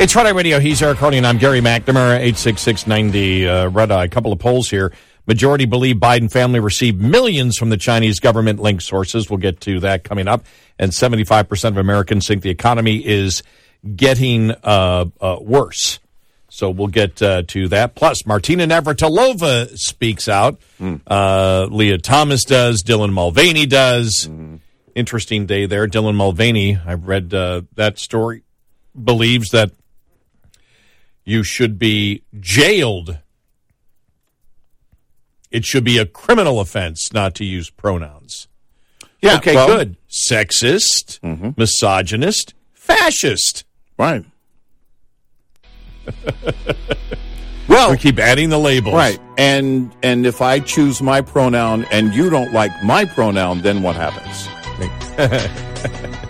It's Red Eye Radio. He's Eric and I'm Gary McNamara, 86690 uh, Red Eye. A couple of polls here. Majority believe Biden family received millions from the Chinese government linked sources. We'll get to that coming up. And 75% of Americans think the economy is getting uh, uh, worse. So we'll get uh, to that. Plus, Martina Navratilova speaks out. Uh, Lia Thomas does. Dylan Mulvaney does. Interesting day there. Dylan Mulvaney, I've read uh, that story, believes that you should be jailed. It should be a criminal offense not to use pronouns. Yeah. Okay, well, good. Sexist, mm-hmm. misogynist, fascist. Right. Well, we keep adding the labels. right. And and if I choose my pronoun and you don't like my pronoun, then what happens?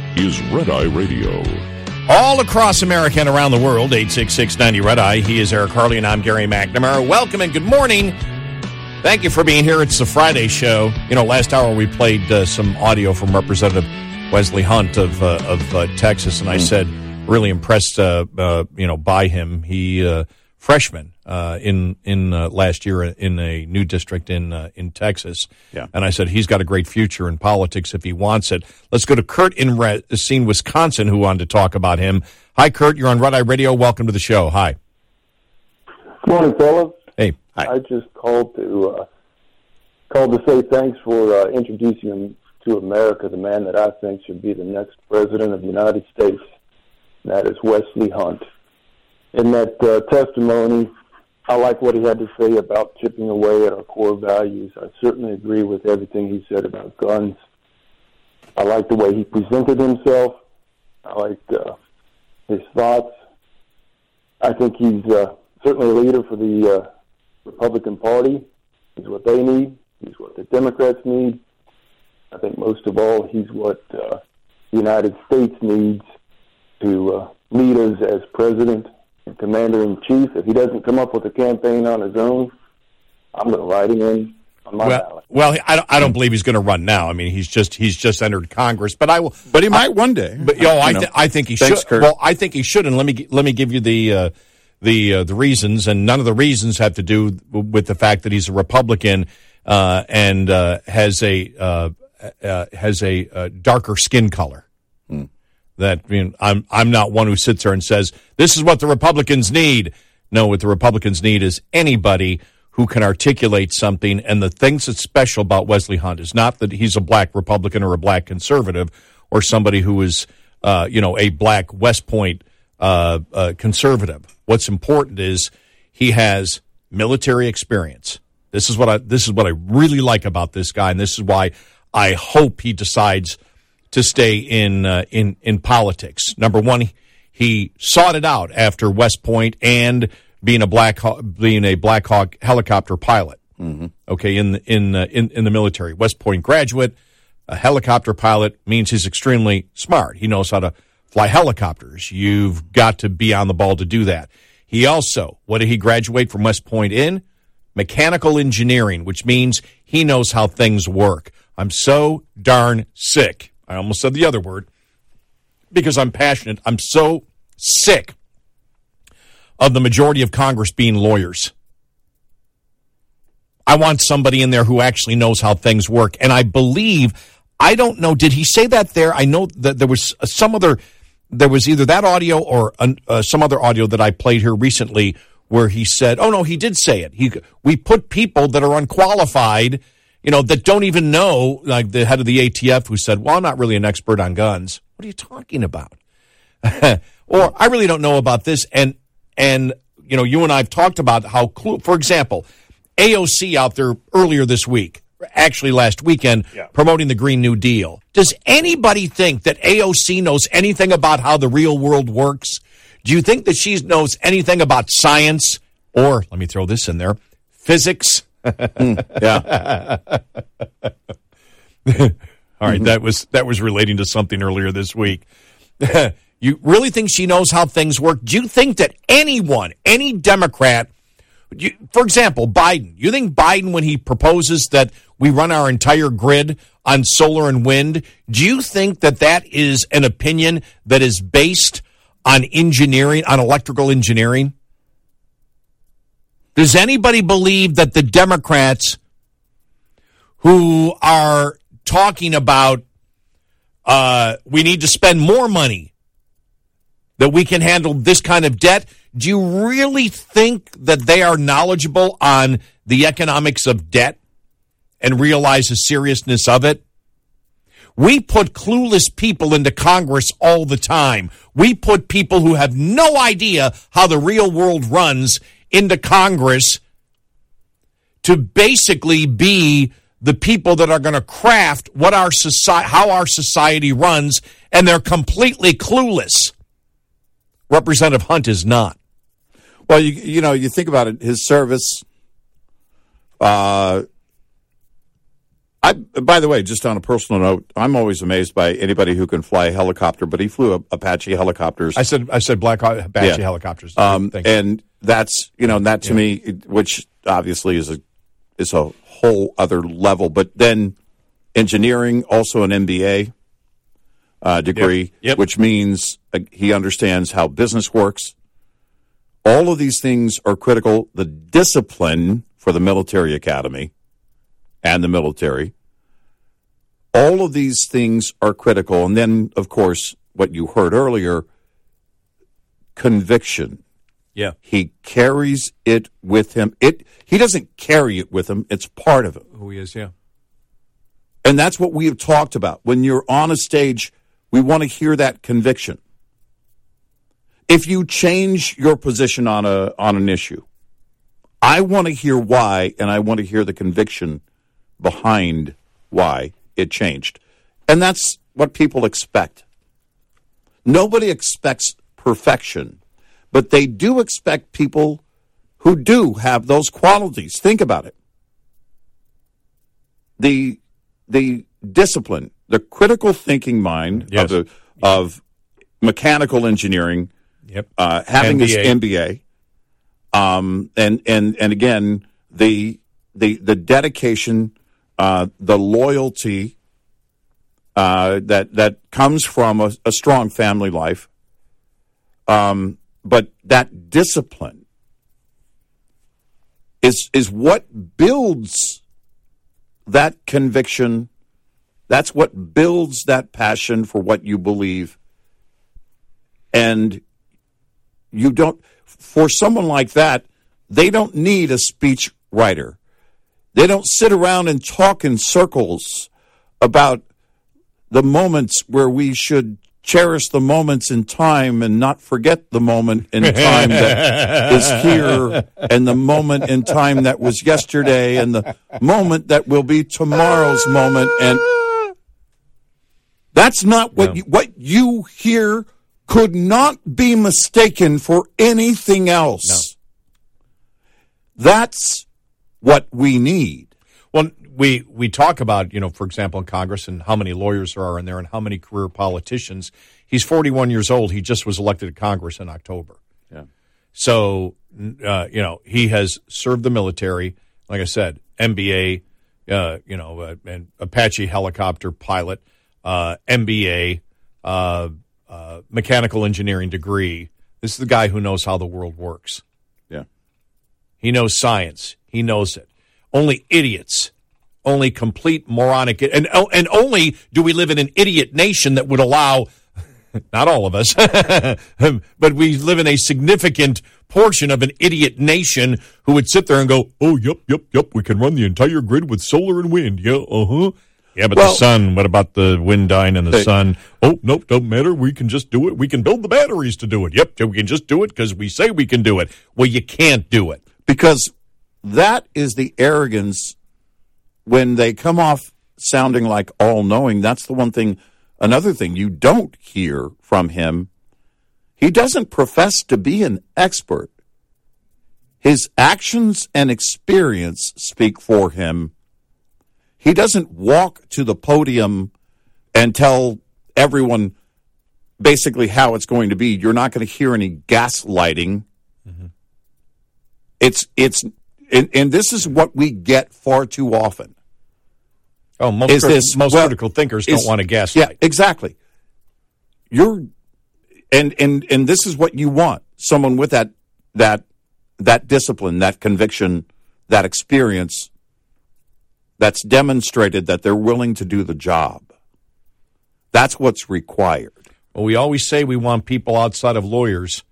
is Red Eye Radio. All across America and around the world, 86690 Red Eye. He is Eric Harley, and I'm Gary McNamara. Welcome and good morning. Thank you for being here. It's the Friday show. You know, last hour we played uh, some audio from Representative Wesley Hunt of uh, of uh, Texas, and I said really impressed, uh, uh, you know, by him. He uh, freshman uh, in in uh, last year in a new district in uh, in Texas. Yeah. and I said he's got a great future in politics if he wants it. Let's go to Kurt in Racine, Wisconsin, who wanted to talk about him. Hi, Kurt. You're on Red Eye Radio. Welcome to the show. Hi. Good morning, fellas. Hey. I just called to uh, called to say thanks for uh, introducing him to America, the man that I think should be the next president of the United States. And that is Wesley Hunt. In that uh, testimony, I like what he had to say about chipping away at our core values. I certainly agree with everything he said about guns. I like the way he presented himself. I liked uh, his thoughts. I think he's uh, certainly a leader for the uh, Republican Party. He's what they need. He's what the Democrats need. I think most of all, he's what uh, the United States needs to uh, lead us as president commander in chief. If he doesn't come up with a campaign on his own, I'm going to write him in Well, ballot. well, I don't, I don't believe he's going to run now. I mean, he's just he's just entered Congress, but I will. But he might one day. But yo, I, You know. th- I think he Thanks, should. Kurt. Well, I think he should, and let me let me give you the uh, the uh, the reasons, and none of the reasons have to do with the fact that he's a Republican uh, and uh, has a uh, uh, has a uh, darker skin color. That I mean, I'm I'm not one who sits there and says this is what the Republicans need. No, what the Republicans need is anybody who can articulate something. And the things that's special about Wesley Hunt is not that he's a black Republican or a black conservative or somebody who is, uh, you know, a black West Point uh, uh, conservative. What's important is he has military experience. This is what I this is what I really like about this guy, and this is why I hope he decides to stay in uh, in in politics. Number one, he sought it out after West Point and being a Black being a Black Hawk helicopter pilot. Okay, in the, in uh, in in the military, West Point graduate, a helicopter pilot means he's extremely smart. He knows how to fly helicopters. You've got to be on the ball to do that. He also, what did he graduate from West Point in? Mechanical engineering, which means he knows how things work. I'm so darn sick. I almost said the other word because I'm passionate. I'm so sick of the majority of Congress being lawyers. I want somebody in there who actually knows how things work. And I believe, I don't know, did he say that there? I know that there was some other, there was either that audio or uh, some other audio that I played here recently where he said, oh no, he did say it. He, we put people that are unqualified, you know, that don't even know, like the head of the ATF who said, well, I'm not really an expert on guns. What are you talking about? or I really don't know about this. And, and, you know, you and I have talked about how, for example, AOC out there earlier this week, actually last weekend, promoting the Green New Deal. Does anybody think that AOC knows anything about how the real world works? Do you think that she knows anything about science or, let me throw this in there, physics? Hmm, yeah. All right, that was that was relating to something earlier this week. you really think she knows how things work? Do you think that anyone, any Democrat You, for example, Biden. You think Biden, when he proposes that we run our entire grid on solar and wind, do you think that that is an opinion that is based on engineering, on electrical engineering? Does anybody believe that the Democrats who are talking about uh, we need to spend more money that we can handle this kind of debt? Do you really think that they are knowledgeable on the economics of debt and realize the seriousness of it? We put clueless people into Congress all the time. We put people who have no idea how the real world runs into Congress to basically be the people that are going to craft what our society, how our society runs, and they're completely clueless. Representative Hunt is not. Well, you you know, you think about it. His service. Uh, I by the way, just on a personal note, I'm always amazed by anybody who can fly a helicopter. But he flew Apache helicopters. I said I said black Apache Yeah. helicopters. Um, and that's you know that to me, it- which obviously is a is a whole other level. But then engineering, also an MBA uh, degree, Yep. Yep. which means uh, he understands how business works. All of these things are critical. The discipline for the military academy and the military. All of these things are critical. And then, of course, what you heard earlier conviction. Yeah, He carries it with him. It he doesn't carry it with him. It's part of him. who he is. Yeah, And that's what we have talked about. When you're on a stage, we want to hear that conviction. If you change your position on a on an issue, I want to hear why and I want to hear the conviction behind why it changed. And that's what people expect. Nobody expects perfection, but they do expect people who do have those qualities. Think about it. The the discipline, the critical thinking mind Yes. of the of mechanical engineering, yep. uh, having MBA. MBA, um, and and and again the the the dedication, uh, the loyalty uh, that that comes from a, a strong family life, um, but that discipline is is what builds that conviction. That's what builds that passion for what you believe. And you don't, for someone like that, they don't need a speech writer. They don't sit around and talk in circles about the moments where we should cherish the moments in time and not forget the moment in time that is here and the moment in time that was yesterday and the moment that will be tomorrow's moment and that's not what you, what you hear could not be mistaken for anything else. That's what we need. Well, we we talk about you know, for example, in Congress and how many lawyers there are in there and how many career politicians. He's 41 years old. He just was elected to Congress in October. Yeah. So uh, you know he has served the military. Like I said, MBA, uh, you know, uh, and Apache helicopter pilot, uh, MBA, uh, uh, mechanical engineering degree. This is the guy who knows how the world works. Yeah. He knows science. He knows it. Only idiots, only complete moronic, and and only do we live in an idiot nation that would allow. Not all of us, but we live in a significant portion of an idiot nation who would sit there and go, "Oh, yep, yep, yep, we can run the entire grid with solar and wind." Yeah, uh huh. Yeah, but Well- the sun. What about the wind dying and the Hey. sun? Oh, nope, don't matter. We can just do it. We can build the batteries to do it. Yep, we can just do it because we say we can do it. Well, you can't do it. because that is the arrogance when they come off sounding like all knowing. That's the one thing, another thing you don't hear from him. He doesn't profess to be an expert. His actions and experience speak for him. He doesn't walk to the podium and tell everyone basically how it's going to be. You're not going to hear any gaslighting mm-hmm. It's it's and, and this is what we get far too often. Oh, most, Is crit- this- most well, critical thinkers is- don't want to gaslight. Yeah, exactly. You're and and and this is what you want. Someone with that that that discipline, that conviction, that experience that's demonstrated that they're willing to do the job. That's what's required. Well, we always say we want people outside of lawyers.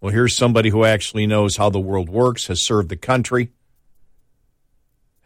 Well, here's somebody who actually knows how the world works, has served the country,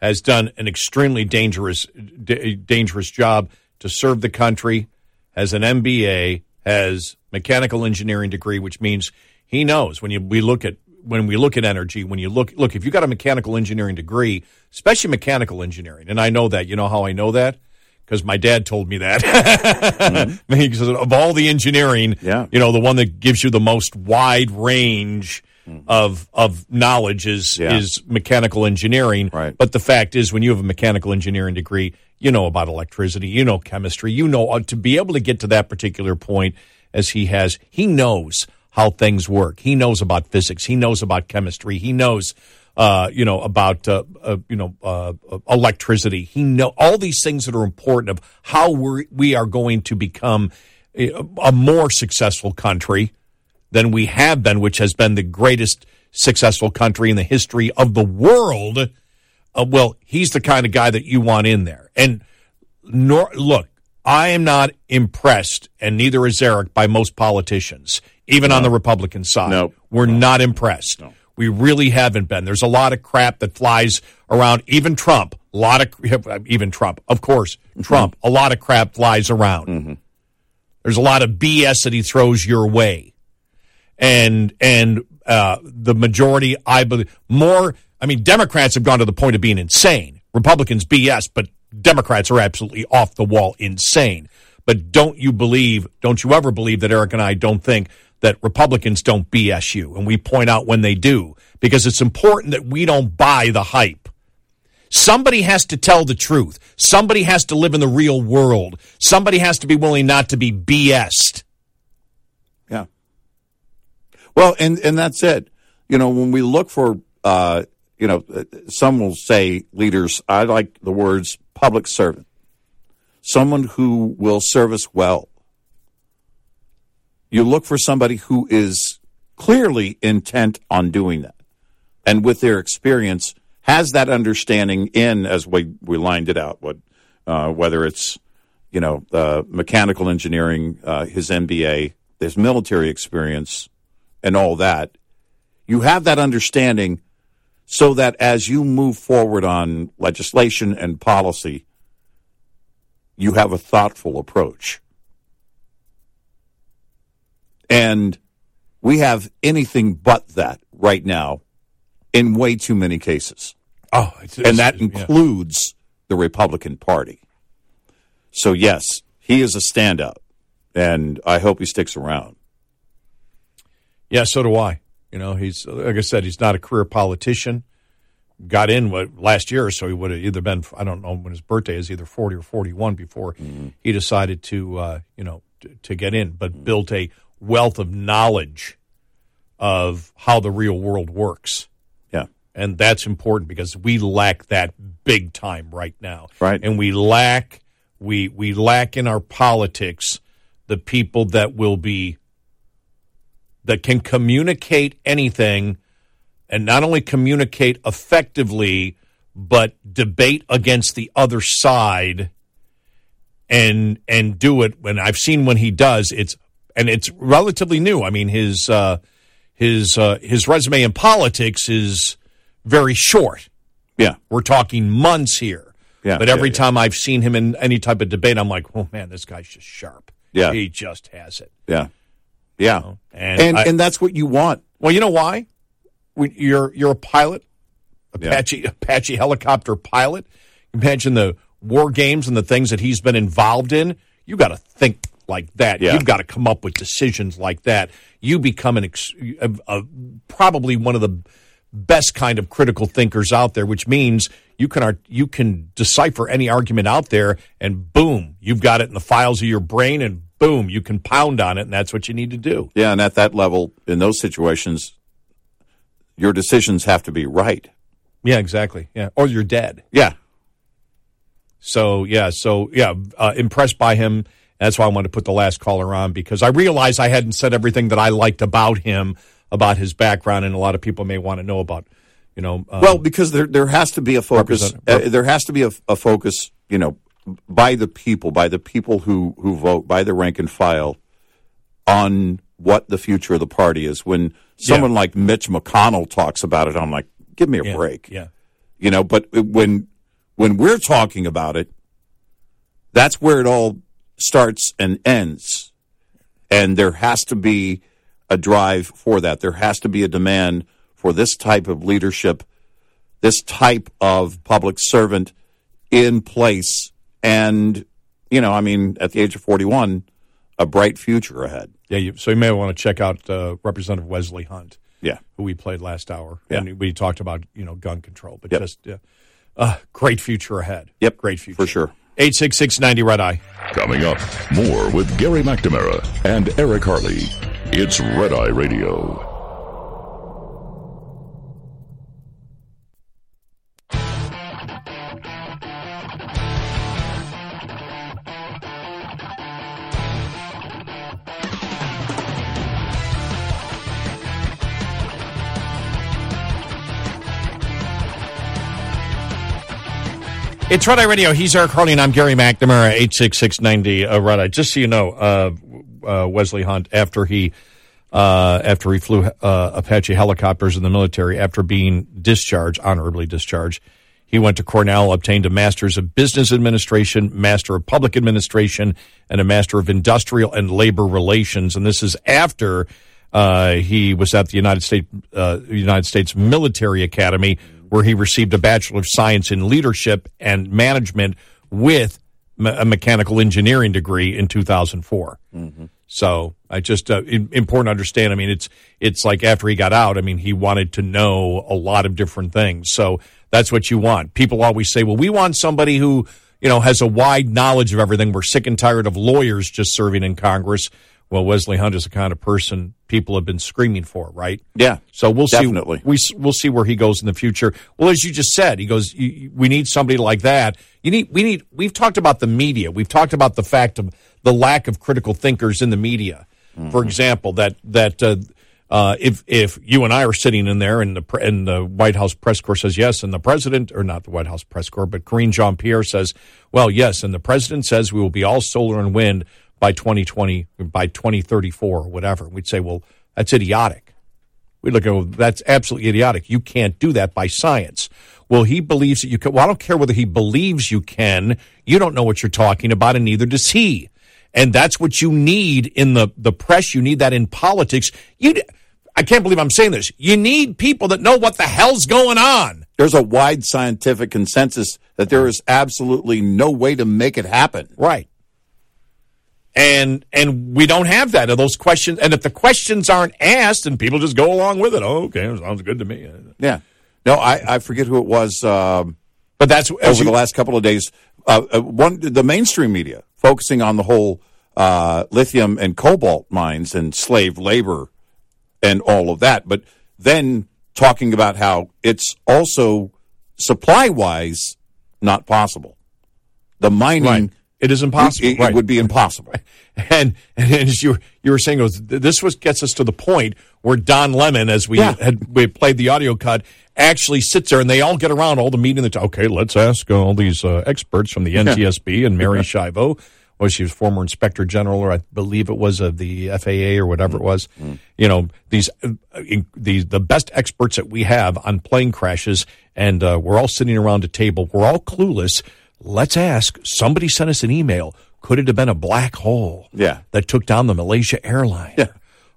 has done an extremely dangerous, d- dangerous job to serve the country, has an MBA, has mechanical engineering degree, which means he knows when you we look at when we look at energy, when you look look if you got a mechanical engineering degree, especially mechanical engineering, and I know that. You know how I know that? Because my dad told me that. Mm-hmm. Because of all the engineering, Yeah. you know, the one that gives you the most wide range of of knowledge is Yeah. is mechanical engineering. Right. But the fact is, when you have a mechanical engineering degree, you know about electricity, you know chemistry, you know uh, to be able to get to that particular point as he has, he knows how things work. He knows about physics. He knows about chemistry. He knows. Uh, you know about uh, uh, you know uh, uh, electricity. He know all these things that are important of how we we are going to become a more successful country than we have been, which has been the greatest successful country in the history of the world. Uh, well, he's the kind of guy that you want in there. And nor, look, I am not impressed, and neither is Eric, by most politicians, even on the Republican side. No. We're not impressed. We really haven't been. There's a lot of crap that flies around. Even Trump, a lot of even Trump, of course, Trump, a lot of crap flies around. There's a lot of BS that he throws your way and and uh, the majority, I believe, more. I mean, Democrats have gone to the point of being insane. Republicans BS, but Democrats are absolutely off the wall insane. But don't you believe? Don't you ever believe that Eric and I don't think that Republicans don't BS you, and we point out when they do because it's important that we don't buy the hype. Somebody has to tell the truth. Somebody has to live in the real world. Somebody has to be willing not to be BS'd. Well, and and that's it. You know, when we look for, uh, you know, uh, some will say leaders. I like the words public servant, someone who will service well. You look for somebody who is clearly intent on doing that, and with their experience has that understanding in as we we lined it out. What uh, whether it's you know uh, mechanical engineering, uh, his MBA, his military experience, and all that. You have that understanding so that as you move forward on legislation and policy, you have a thoughtful approach. And we have anything but that right now in way too many cases. Oh, it's, and that yeah. includes the Republican Party. So, yes, he is a standout, and I hope he sticks around. Yeah, so do I. You know, he's like I said, he's not a career politician. Got in what last year, so he would have either been I don't know when his birthday is, either forty or forty one before he decided to uh, you know to, to get in, but built a wealth of knowledge of how the real world works. Yeah. And that's important because we lack that big time right now. Right. And we lack we we lack in our politics the people that will be that can communicate anything and not only communicate effectively but debate against the other side and and do it when I've seen when he does it's and it's relatively new. I mean his uh his uh his resume in politics is very short. Yeah. We're talking months here. Yeah, But every yeah, yeah. time I've seen him in any type of debate I'm like, "Oh man, this guy's just sharp." Yeah. He just has it. Yeah. Yeah. And And, I- and that's what you want. Well, you know why? When you're you're a pilot, Yeah. Apache Apache helicopter pilot. Imagine the war games and the things that he's been involved in. You got to think like that. Yeah. You've got to come up with decisions like that. You become an ex- a, a, probably one of the best kind of critical thinkers out there, which means you can you can decipher any argument out there, and boom, you've got it in the files of your brain, and boom, you can pound on it, and that's what you need to do. Yeah. And at that level, in those situations, your decisions have to be right. Yeah, exactly. Yeah, or you're dead. Yeah. So yeah, so yeah, uh, impressed by him. That's why I wanted to put the last caller on because I realized I hadn't said everything that I liked about him, about his background, and a lot of people may want to know about, you know. Um, well, because there there has to be a focus. Uh, there has to be a, a focus, you know, by the people, by the people who who vote, by the rank and file, on what the future of the party is. When someone Yeah. like Mitch McConnell talks about it, I'm like, give me a Yeah, break. yeah. You know, but when when we're talking about it, that's where it all starts and ends. And there has to be a drive for that. There has to be a demand for this type of leadership, this type of public servant in place. And, you know, I mean, at the age of 41, a bright future ahead. Yeah, you, so you may want to check out uh, Representative Wesley Hunt. Yeah. who we played last hour. Yeah. and we talked about you know gun control, but Yep. just yeah, uh, great future ahead. Yep. great future For sure. Eight six six ninety red eye. Coming up, more with Gary McNamara and Eric Harley. It's Red Eye Radio. It's Red Eye Radio. He's Eric Harley, and I'm Gary McNamara. Eight six six ninety uh, Red Eye. Just so you know, uh, uh, Wesley Hunt after he uh, after he flew uh, Apache helicopters in the military after being discharged, honorably discharged, he went to Cornell, obtained a master's of business administration, master of public administration, and a master of industrial and labor relations. And this is after uh, he was at the United States United States Military Academy, where he received a bachelor of science in leadership and management with a mechanical engineering degree in 2004. So I just uh, important to understand. I mean, it's it's like after he got out. I mean, he wanted to know a lot of different things. So that's what you want. People always say, "Well, we want somebody who you know has a wide knowledge of everything." We're sick and tired of lawyers just serving in Congress. Well, Wesley Hunt is the kind of person people have been screaming for, right? Yeah. So we'll Definitely. see. We we'll see where he goes in the future. Well, as you just said, he goes. We need somebody like that. You need. We need. We've talked about the media. We've talked about the fact of the lack of critical thinkers in the media. For example, that that uh, uh, if if you and I are sitting in there and the and the White House press corps says yes, and the president or not the White House press corps, but Karine Jean Pierre says, well, yes, and the president says we will be all solar and wind by 2020 by 2034 or whatever. We'd say, well, that's idiotic. We look at well, that's absolutely idiotic. You can't do that by science. Well, he believes that you can. Well, I don't care whether he believes you can. You don't know what you're talking about, and neither does he. And that's what you need in the the press. You need that in politics. You. I can't believe I'm saying this. You need people that know what the hell's going on. There's a wide scientific consensus that there is absolutely no way to make it happen. Right. And and we don't have that. Are those questions? And if the questions aren't asked, and people just go along with it, oh, okay, sounds good to me. Yeah. No, I, I forget who it was. Um, But that's over you- the last couple of days. Uh, uh, one, the mainstream media focusing on the whole uh, lithium and cobalt mines and slave labor and all of that, but then talking about how it's also supply wise not possible. The mining, Right. It is impossible. It, Right. would be impossible. And, and as you you were saying, this was gets us to the point where Don Lemon, as we Yeah. had we played the audio cut, actually sits there and they all get around all the meeting. That okay, let's ask all these uh, experts from the NTSB and Mary Schiavo. Was she was former inspector general, or I believe it was of the FAA or whatever it was. You know these uh, these the best experts that we have on plane crashes, and uh, we're all sitting around a table. We're all clueless. Let's ask. Somebody sent us an email. Could it have been a black hole? Yeah. that took down the Malaysia airline. Yeah.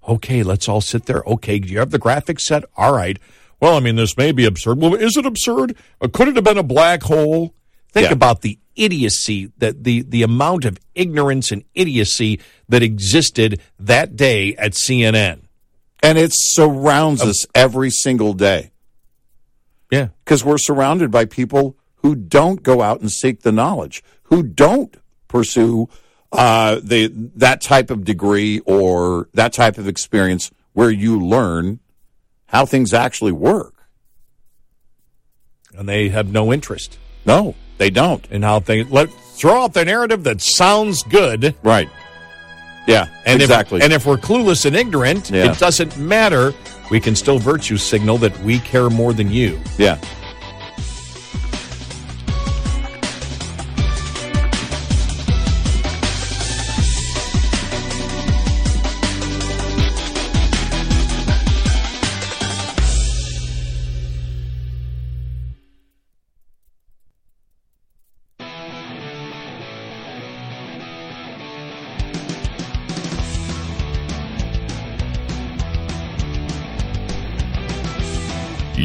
Okay, let's all sit there. Okay, do you have the graphics set? All right. Well, I mean, this may be absurd. Well, is it absurd? Uh, Could it have been a black hole? Think Yeah. about the idiocy that the the amount of ignorance and idiocy that existed that day at CNN. And it surrounds us every single day. Yeah. because we're surrounded by people who don't go out and seek the knowledge, who don't pursue uh, the that type of degree or that type of experience where you learn how things actually work. And they have no interest. No, they don't. In how things let throw out the narrative that sounds good. Right. Yeah, and exactly. If, and if we're clueless and ignorant, Yeah. it doesn't matter. We can still virtue signal that we care more than you. Yeah.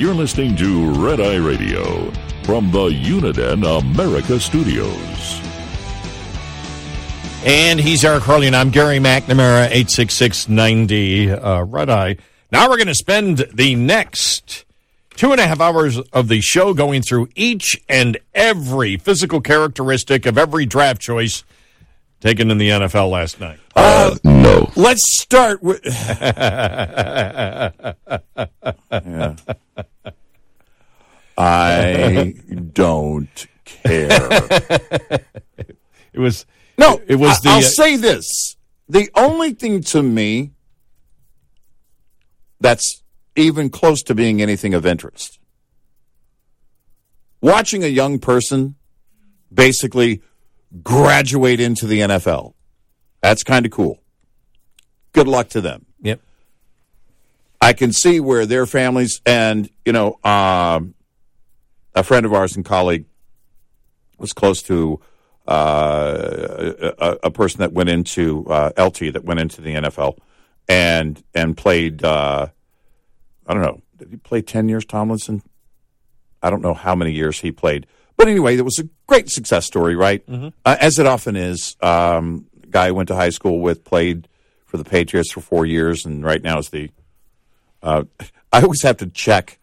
You're listening to Red Eye Radio from the Uniden America Studios. And he's Eric Harley, and I'm Gary McNamara, 86690 uh, Red Eye. Now we're going to spend the next two and a half hours of the show going through each and every physical characteristic of every draft choice taken in the NFL last night. Uh, no. Let's start with. I don't care. It was no. It was the. I, uh, will say this: the only thing to me that's even close to being anything of interest, watching a young person basically graduate into the NFL. That's kind of cool. Good luck to them. Yep. I can see where their families and you know um, a friend of ours and colleague was close to uh, a, a person that went into uh, LT that went into the NFL and and played. Uh, I don't know. Did he play ten years, Tomlinson? I don't know how many years he played, but anyway, it was a great success story, right? Uh, as it often is. Um, guy I went to high school with played for the Patriots for four years, and right now is the. Uh, I always have to check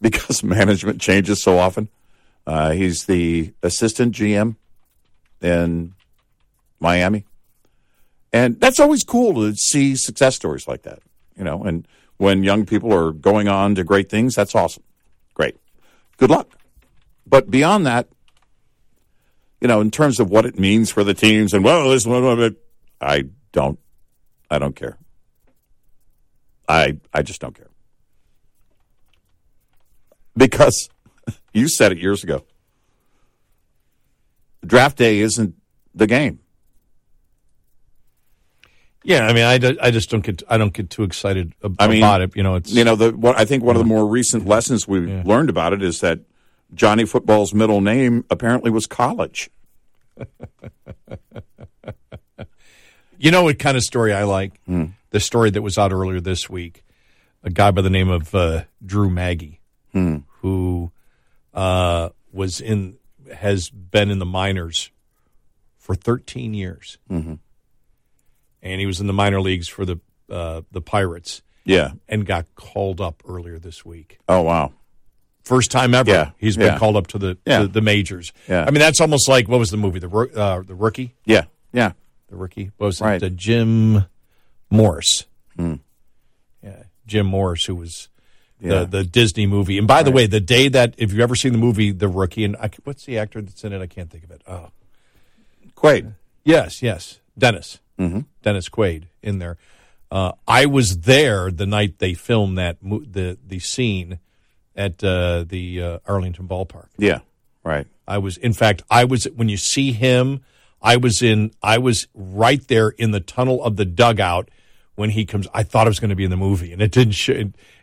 because management changes so often. Uh, he's the assistant GM in Miami, and that's always cool to see success stories like that. You know, and when young people are going on to great things, that's awesome. Great, good luck. But beyond that, you know, in terms of what it means for the teams, and well, this one of it, I don't, I don't care. I I just don't care because you said it years ago. Draft day isn't the game. Yeah, I mean, I, do- I just don't get I don't get too excited ab- I mean, about it. You know, it's you know the what I think one of the more recent lessons we have learned about it is that Johnny Football's middle name apparently was college. You know what kind of story I like? Hmm. The story that was out earlier this week. A guy by the name of uh, Drew Maggie, Hmm. who uh, was in has been in the minors for 13 years, Mm-hmm. and he was in the minor leagues for the uh, the Pirates. Yeah. and got called up earlier this week. Oh wow. First time ever. Yeah, He's been yeah. called up to the Yeah. to the majors. Yeah. I mean, that's almost like what was the movie? The uh, the rookie. Yeah. Yeah. The rookie. What was Right. it? Uh, Jim Morris. Hmm. Yeah, Jim Morris, who was the the Disney movie. And by the way, the day that if you've ever seen the movie The Rookie, and I, what's the actor that's in it? I can't think of it. Oh, Quaid. yes, yes, Dennis, Mm-hmm. Dennis Quaid in there. Uh, I was there the night they filmed that mo- the the scene at uh, the uh, Arlington ballpark. Yeah. Right. I was, in fact, I was when you see him. I was in. I was right there in the tunnel of the dugout when he comes. I thought it was going to be in the movie, and it didn't. Sh-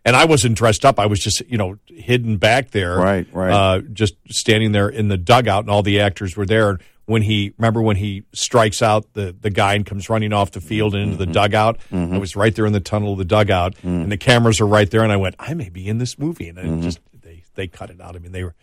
and I wasn't dressed up. I was just, you know, hidden back there, Right, right. uh, just standing there in the dugout, and all the actors were there. When he remember when he strikes out the the guy and comes running off the field and into Mm-hmm. the dugout. I was right there in the tunnel of the dugout, Mm. and the cameras are right there. And I went, I may be in this movie, and Mm-hmm. I just they they cut it out. I mean, they were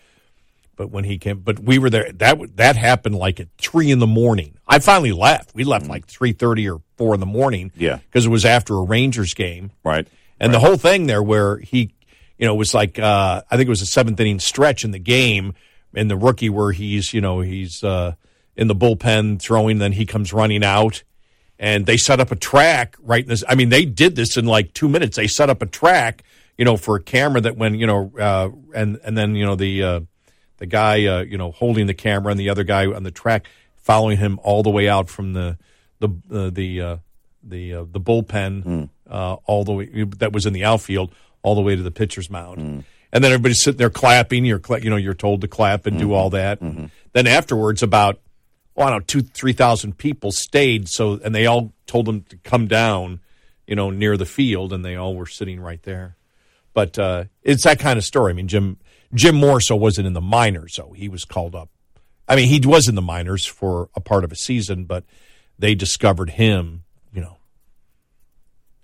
but when he came, but we were there. That that happened like at three in the morning. I finally left. We left like three thirty or four in the morning. Mm. Yeah. because it was after a Rangers game, Right. and the whole thing there where he, you know, was like uh, I think it was a seventh inning stretch in the game, and the rookie where he's you know he's uh, in the bullpen throwing, then he comes running out. And they set up a track right in this. I mean, they did this in like two minutes. They set up a track you know, for a camera that when you know, uh, and and then you know the uh, the guy uh, you know holding the camera and the other guy on the track following him all the way out from the the uh, the uh, the uh, the bullpen uh, all the way that was in the outfield all the way to the pitcher's mound. Hmm. And then everybody's sitting there clapping. You're, you know, you're told to clap and Mm-hmm. do all that. Then afterwards, about well, I don't know, two, three thousand people stayed. So, and they all told them to come down, you know, near the field, and they all were sitting right there. But uh, it's that kind of story. I mean, Jim Jim Morris wasn't in the minors, so he was called up. I mean, he was in the minors for a part of a season, but they discovered him, you know,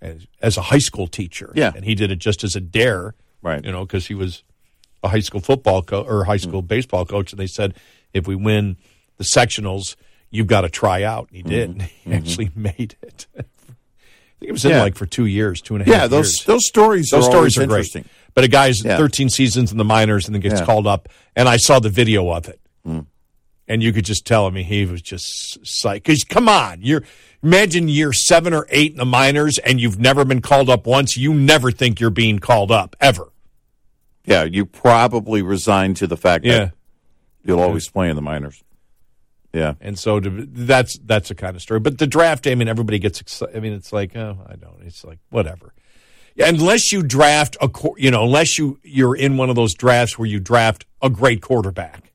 as, as a high school teacher. Yeah. and he did it just as a dare, Right. You know, because he was a high school football co- or high school Mm. baseball coach, and they said if we win the sectionals, you've got to try out. And he did. He actually made it. I think it was in Mm-hmm. Yeah. like for two years, two and a half. Yeah, those years. those stories Those are stories are great. interesting. But a guy's Yeah. 13 seasons in the minors and then gets Yeah. called up, and I saw the video of it, Mm. and you could just tell. I mean, he was just psyched. Because come on, you're imagine year seven or eight in the minors, and you've never been called up once. You never think you're being called up ever. Yeah, you probably resigned to the fact that you'll always play in the minors. Yeah. And so to, that's that's a kind of story. But the draft, I mean, everybody gets excited. I mean, it's like, oh, I don't. It's like whatever. Unless you draft a, you know, unless you you're in one of those drafts where you draft a great quarterback.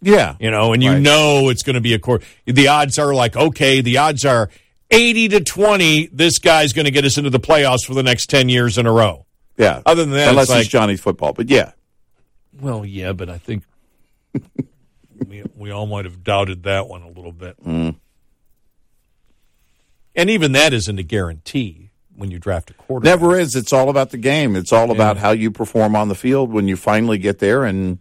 Yeah. You know, and you Right. know it's going to be a quarter. The odds are like, okay, the odds are eighty to twenty. This guy's going to get us into the playoffs for the next ten years in a row. Yeah. Other than that, unless it's like, it's Johnny's football, but yeah. well, yeah, but I think we, we all might have doubted that one a little bit. Mm. And even that isn't a guarantee when you draft a quarterback. Never is. It's all about the game. It's all about how you perform on the field when you finally get there and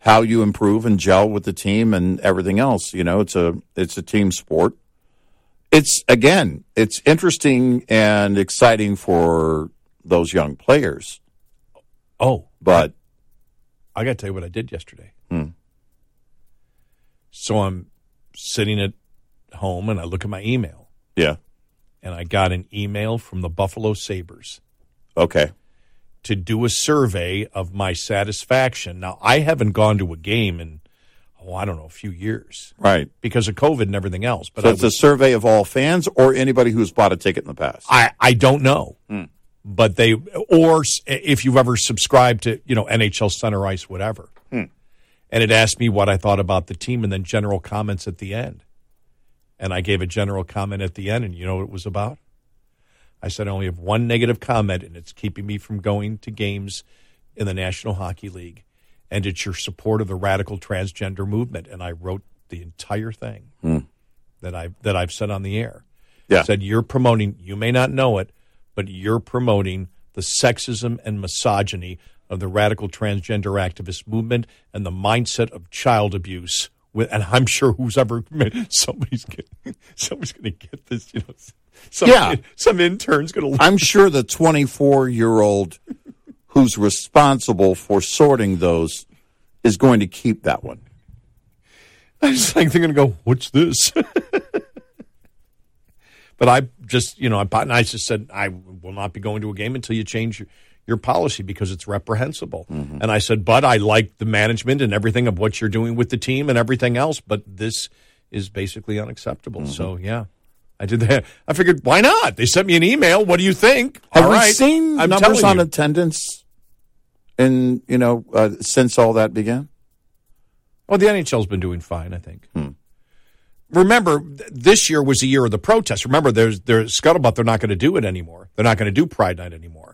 how you improve and gel with the team and everything else. You know, it's a it's a team sport. It's again, it's interesting and exciting for those young players. Oh, But I got to tell you what I did yesterday. Hmm. So I'm sitting at home and I look at my email, yeah, and I got an email from the Buffalo Sabres okay. to do a survey of my satisfaction. Now, I haven't gone to a game in, oh, I don't know, a few years Right. because of COVID and everything else. But So I it's a survey of all fans or anybody who's bought a ticket in the past. I, I don't know. Hmm. But they, or if you've ever subscribed to, you know, NHL Center Ice, whatever. And it asked me what I thought about the team and then general comments at the end. And I gave a general comment at the end, and you know what it was about? I said, I only have one negative comment, and it's keeping me from going to games in the National Hockey League. And it's your support of the radical transgender movement. And I wrote the entire thing hmm. that I that I've said on the air. Yeah. Said you're promoting. You may not know it, but you're promoting the sexism and misogyny of the radical transgender activist movement and the mindset of child abuse. With, and I'm sure who's ever somebody's getting, somebody's going to get this. You know, some, Yeah. some intern's going to. I'm sure the 24 year old who's responsible for sorting those is going to keep that one. I just like they're going to go, "What's this?" but I just, you know, I, and I just said I will not be going to a game until you change your, policy because it's reprehensible. Mm-hmm. And I said, but I like the management and everything of what you're doing with the team and everything else, but this is basically unacceptable. Mm-hmm. So yeah. I did that. I figured, why not? They sent me an email. What do you think? Have All we right. seen I'm numbers on you. attendance in, you know, uh, since all that began? Well, the NHL's been doing fine, I think. Hmm. Remember, th- this year was the year of the protest. Remember, there's there's scuttlebutt. They're not going to do it anymore. They're not going to do Pride Night anymore.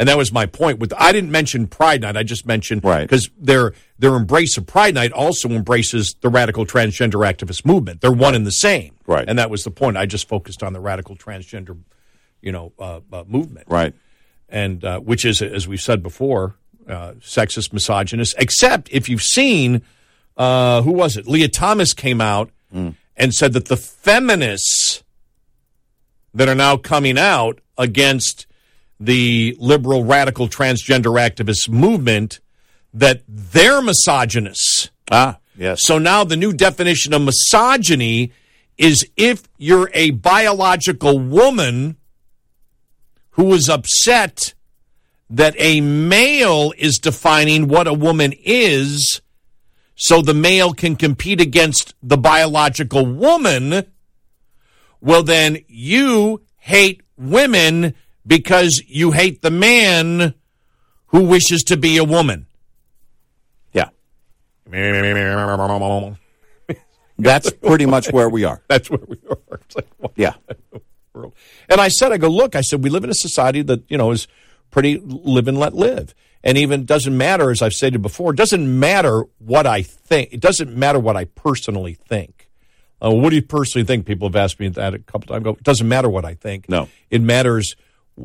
And that was my point. With I didn't mention Pride Night. I just mentioned Right. because their their embrace of Pride Night also embraces the radical transgender activist movement. They're one and the same. Right. And that was the point. I just focused on the radical transgender, you know, uh, uh, movement Right. and uh, which is, as we've said before, uh, sexist, misogynist. Except if you've seen, uh, who was it? Lia Thomas came out and said that the feminists that are now coming out against the liberal, radical, transgender activist movement that they're misogynists. Ah, yes. So now the new definition of misogyny is if you're a biological woman who is upset that a male is defining what a woman is so the male can compete against the biological woman, well, then you hate women because you hate the man who wishes to be a woman. Yeah. That's pretty much where we are. That's where we are. Like, Yeah. And I said, I go, look, I said, we live in a society that, you know, is pretty live and let live. And even doesn't matter, as I've stated before, it doesn't matter what I think. It doesn't matter what I personally think. Uh, what do you personally think? People have asked me that a couple times. It doesn't matter what I think. No. It matters,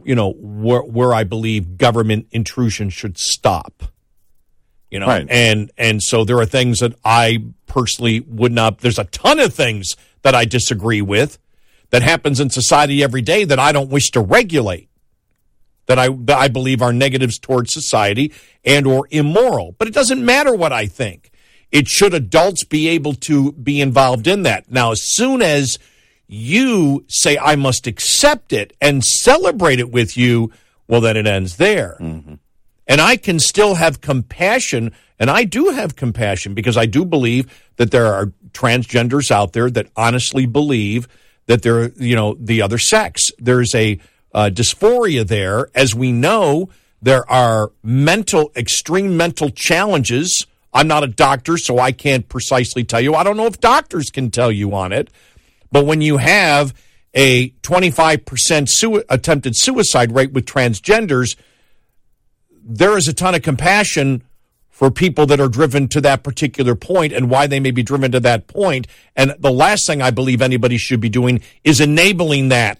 you know, where, where I believe government intrusion should stop. You know, Right. and and so there are things that I personally would not. There's a ton of things that I disagree with that happens in society every day that I don't wish to regulate. That I that I believe are negatives towards society and or immoral. But it doesn't matter what I think. It should adults be able to be involved in that. Now, as soon as you say I must accept it and celebrate it with you, well, then it ends there. And I can still have compassion, and I do have compassion because I do believe that there are transgenders out there that honestly believe that they're, you know, the other sex. There's a uh, dysphoria there. As we know, there are mental, extreme mental challenges. I'm not a doctor, so I can't precisely tell you. I don't know if doctors can tell you on it. But when you have a 25% sui- attempted suicide rate with transgenders, there is a ton of compassion for people that are driven to that particular point and why they may be driven to that point. And the last thing I believe anybody should be doing is enabling that.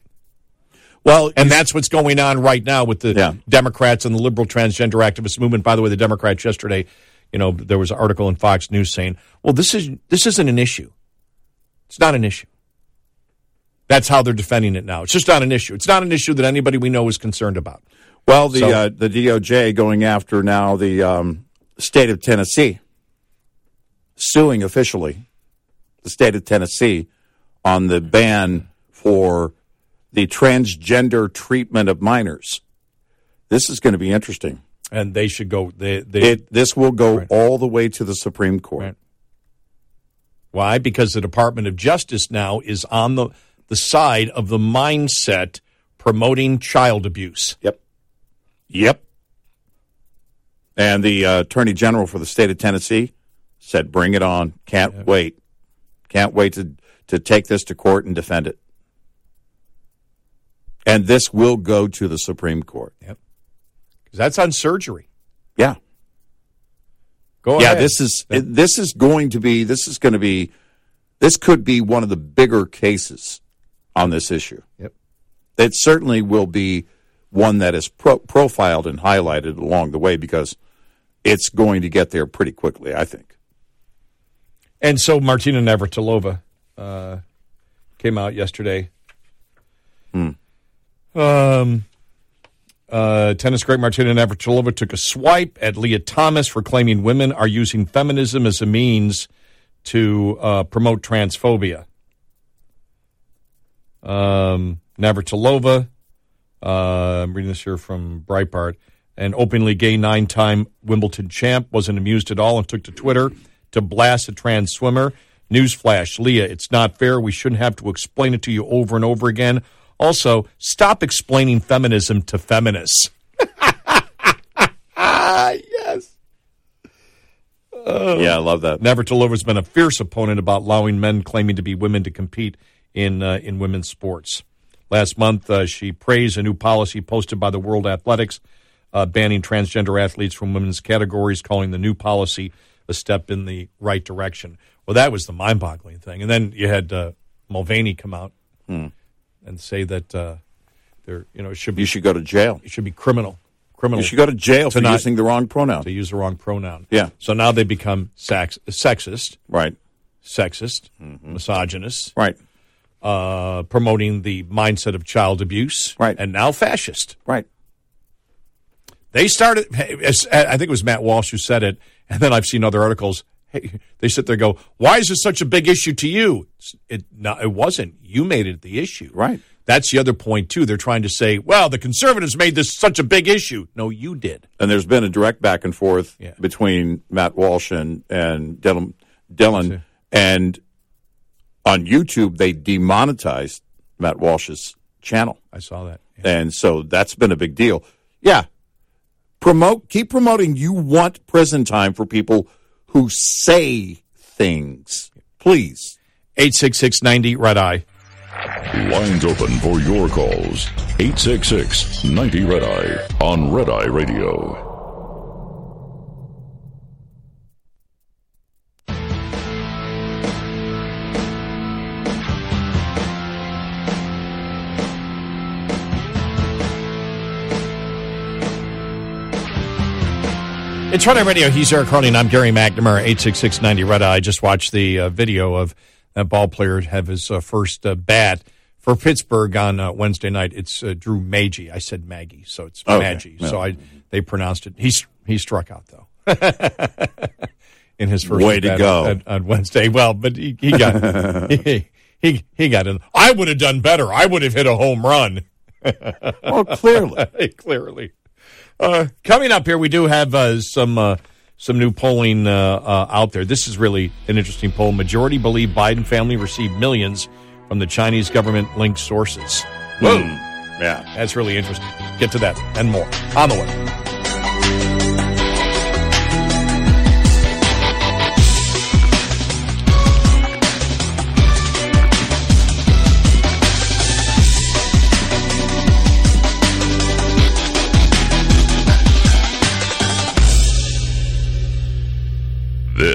Well, And that's what's going on right now with the Yeah. Democrats and the liberal transgender activist movement. By the way, the Democrats yesterday, you know, there was an article in Fox News saying, "Well, this is this isn't an issue. It's not an issue." That's how they're defending it now. It's just not an issue. It's not an issue that anybody we know is concerned about. Well, the So- uh, the DOJ going after now the um, state of Tennessee, suing officially the state of Tennessee on the ban for the transgender treatment of minors. This is going to be interesting. And they should go. They, they It this will go Right. all the way to the Supreme Court. Right. Why? Because the Department of Justice now is on the, the side of the mindset promoting child abuse. Yep. Yep. And the uh, Attorney General for the state of Tennessee said, "Bring it on! Can't wait! Can't wait to to take this to court and defend it." And this will go to the Supreme Court. Yep. Because that's on surgery. Yeah, Go yeah. ahead. This is this is going to be this is going to be this could be one of the bigger cases on this issue. Yep. It certainly will be one that is pro- profiled and highlighted along the way because it's going to get there pretty quickly. I think. And so Martina Navratilova uh, came out yesterday. Hmm. Um, uh, tennis great Martina Navratilova took a swipe at Lia Thomas for claiming women are using feminism as a means to uh, promote transphobia. Um, Navratilova, uh, I'm reading this here from Breitbart, an openly gay nine time Wimbledon champ, wasn't amused at all and took to Twitter to blast a trans swimmer. Newsflash, Lia, it's not fair. We shouldn't have to explain it to you over and over again. Also, stop explaining feminism to feminists. yes. yeah, I love that. Navratilova has been a fierce opponent about allowing men claiming to be women to compete in uh, in women's sports. Last month, uh, she praised a new policy posted by the World Athletics uh, banning transgender athletes from women's categories, calling the new policy a step in the right direction. Well, that was the mind-boggling thing. And then you had uh, Mulvaney come out and say that uh, there, you know, it should be You should go to jail. it should be criminal, criminal. You should go to jail for not- using the wrong pronoun. to use the wrong pronoun. Yeah. So now they become sex, sexist, Right, sexist, misogynist, right, uh, promoting the mindset of child abuse, Right. and now fascist. right. They started. I think it was Matt Walsh who said it, and then I've seen other articles. Hey, they sit there and go, "Why is this such a big issue to you?" It no, it wasn't. You made it the issue. Right. That's the other point too. They're trying to say, well, the conservatives made this such a big issue. No, you did. And there's been a direct back and forth Yeah. between Matt Walsh and and Dylan, Dylan and on YouTube they demonetized Matt Walsh's channel. I saw that. And so that's been a big deal. Yeah. Promote keep promoting you want prison time for people who say things. Please. 86690 Red Eye. Lines open for your calls. 866 90 Red Eye on Red Eye Radio. It's Red Eye Radio. He's Eric Harley, and I'm Gary McNamara, 86690 Red Eye. I just watched the uh, video of that ball player have his uh, first uh, bat for Pittsburgh on uh, Wednesday night. It's uh, Drew Maggi. I said Maggie, so it's Okay. Maggi. Yeah. So I they pronounced it. He's he struck out though. In his first Way to go. on, on Wednesday. Well, but he, he got he, he he got in. I would have done better. I would have hit a home run. Well, clearly. clearly. Uh, coming up here, we do have uh, some uh, some new polling uh, uh, out there. This is really an interesting poll. Majority believe Biden family received millions from the Chinese government linked sources. Whoa, Yeah. that's really interesting. Get to that and more on the way.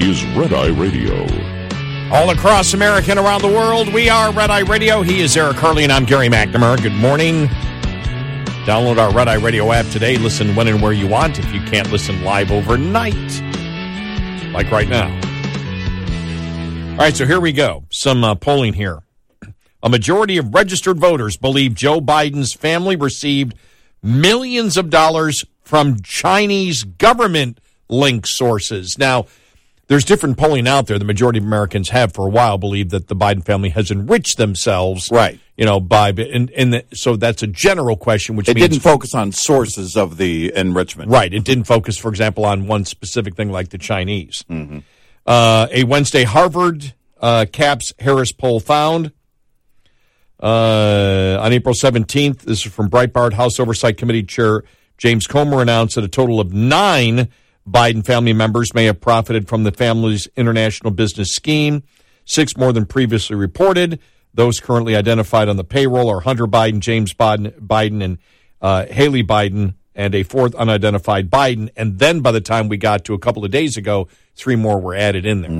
is Red Eye Radio. All across America and around the world, we are Red Eye Radio. He is Eric Harley, and I'm Gary McNamara. Good morning. Download our Red Eye Radio app today. Listen when and where you want if you can't listen live overnight, like right now. All right, so here we go. Some uh, polling here. A majority of registered voters believe Joe Biden's family received millions of dollars from Chinese government link sources. Now, there's different polling out there. The majority of Americans have for a while believed that the Biden family has enriched themselves, Right. You know, by and and the, so that's a general question, which It means didn't focus on sources of the enrichment. right. It didn't focus, for example, on one specific thing like the Chinese. Uh, a Wednesday Harvard uh, CAPS Harris poll found uh, on April 17th. This is from Breitbart House Oversight Committee Chair James Comer announced that a total of nine Biden family members may have profited from the family's international business scheme, six more than previously reported. Those currently identified on the payroll are Hunter Biden, James Biden, Biden and uh, Hallie Biden, and a fourth unidentified Biden. And then by the time we got to a couple of days ago, three more were added in there.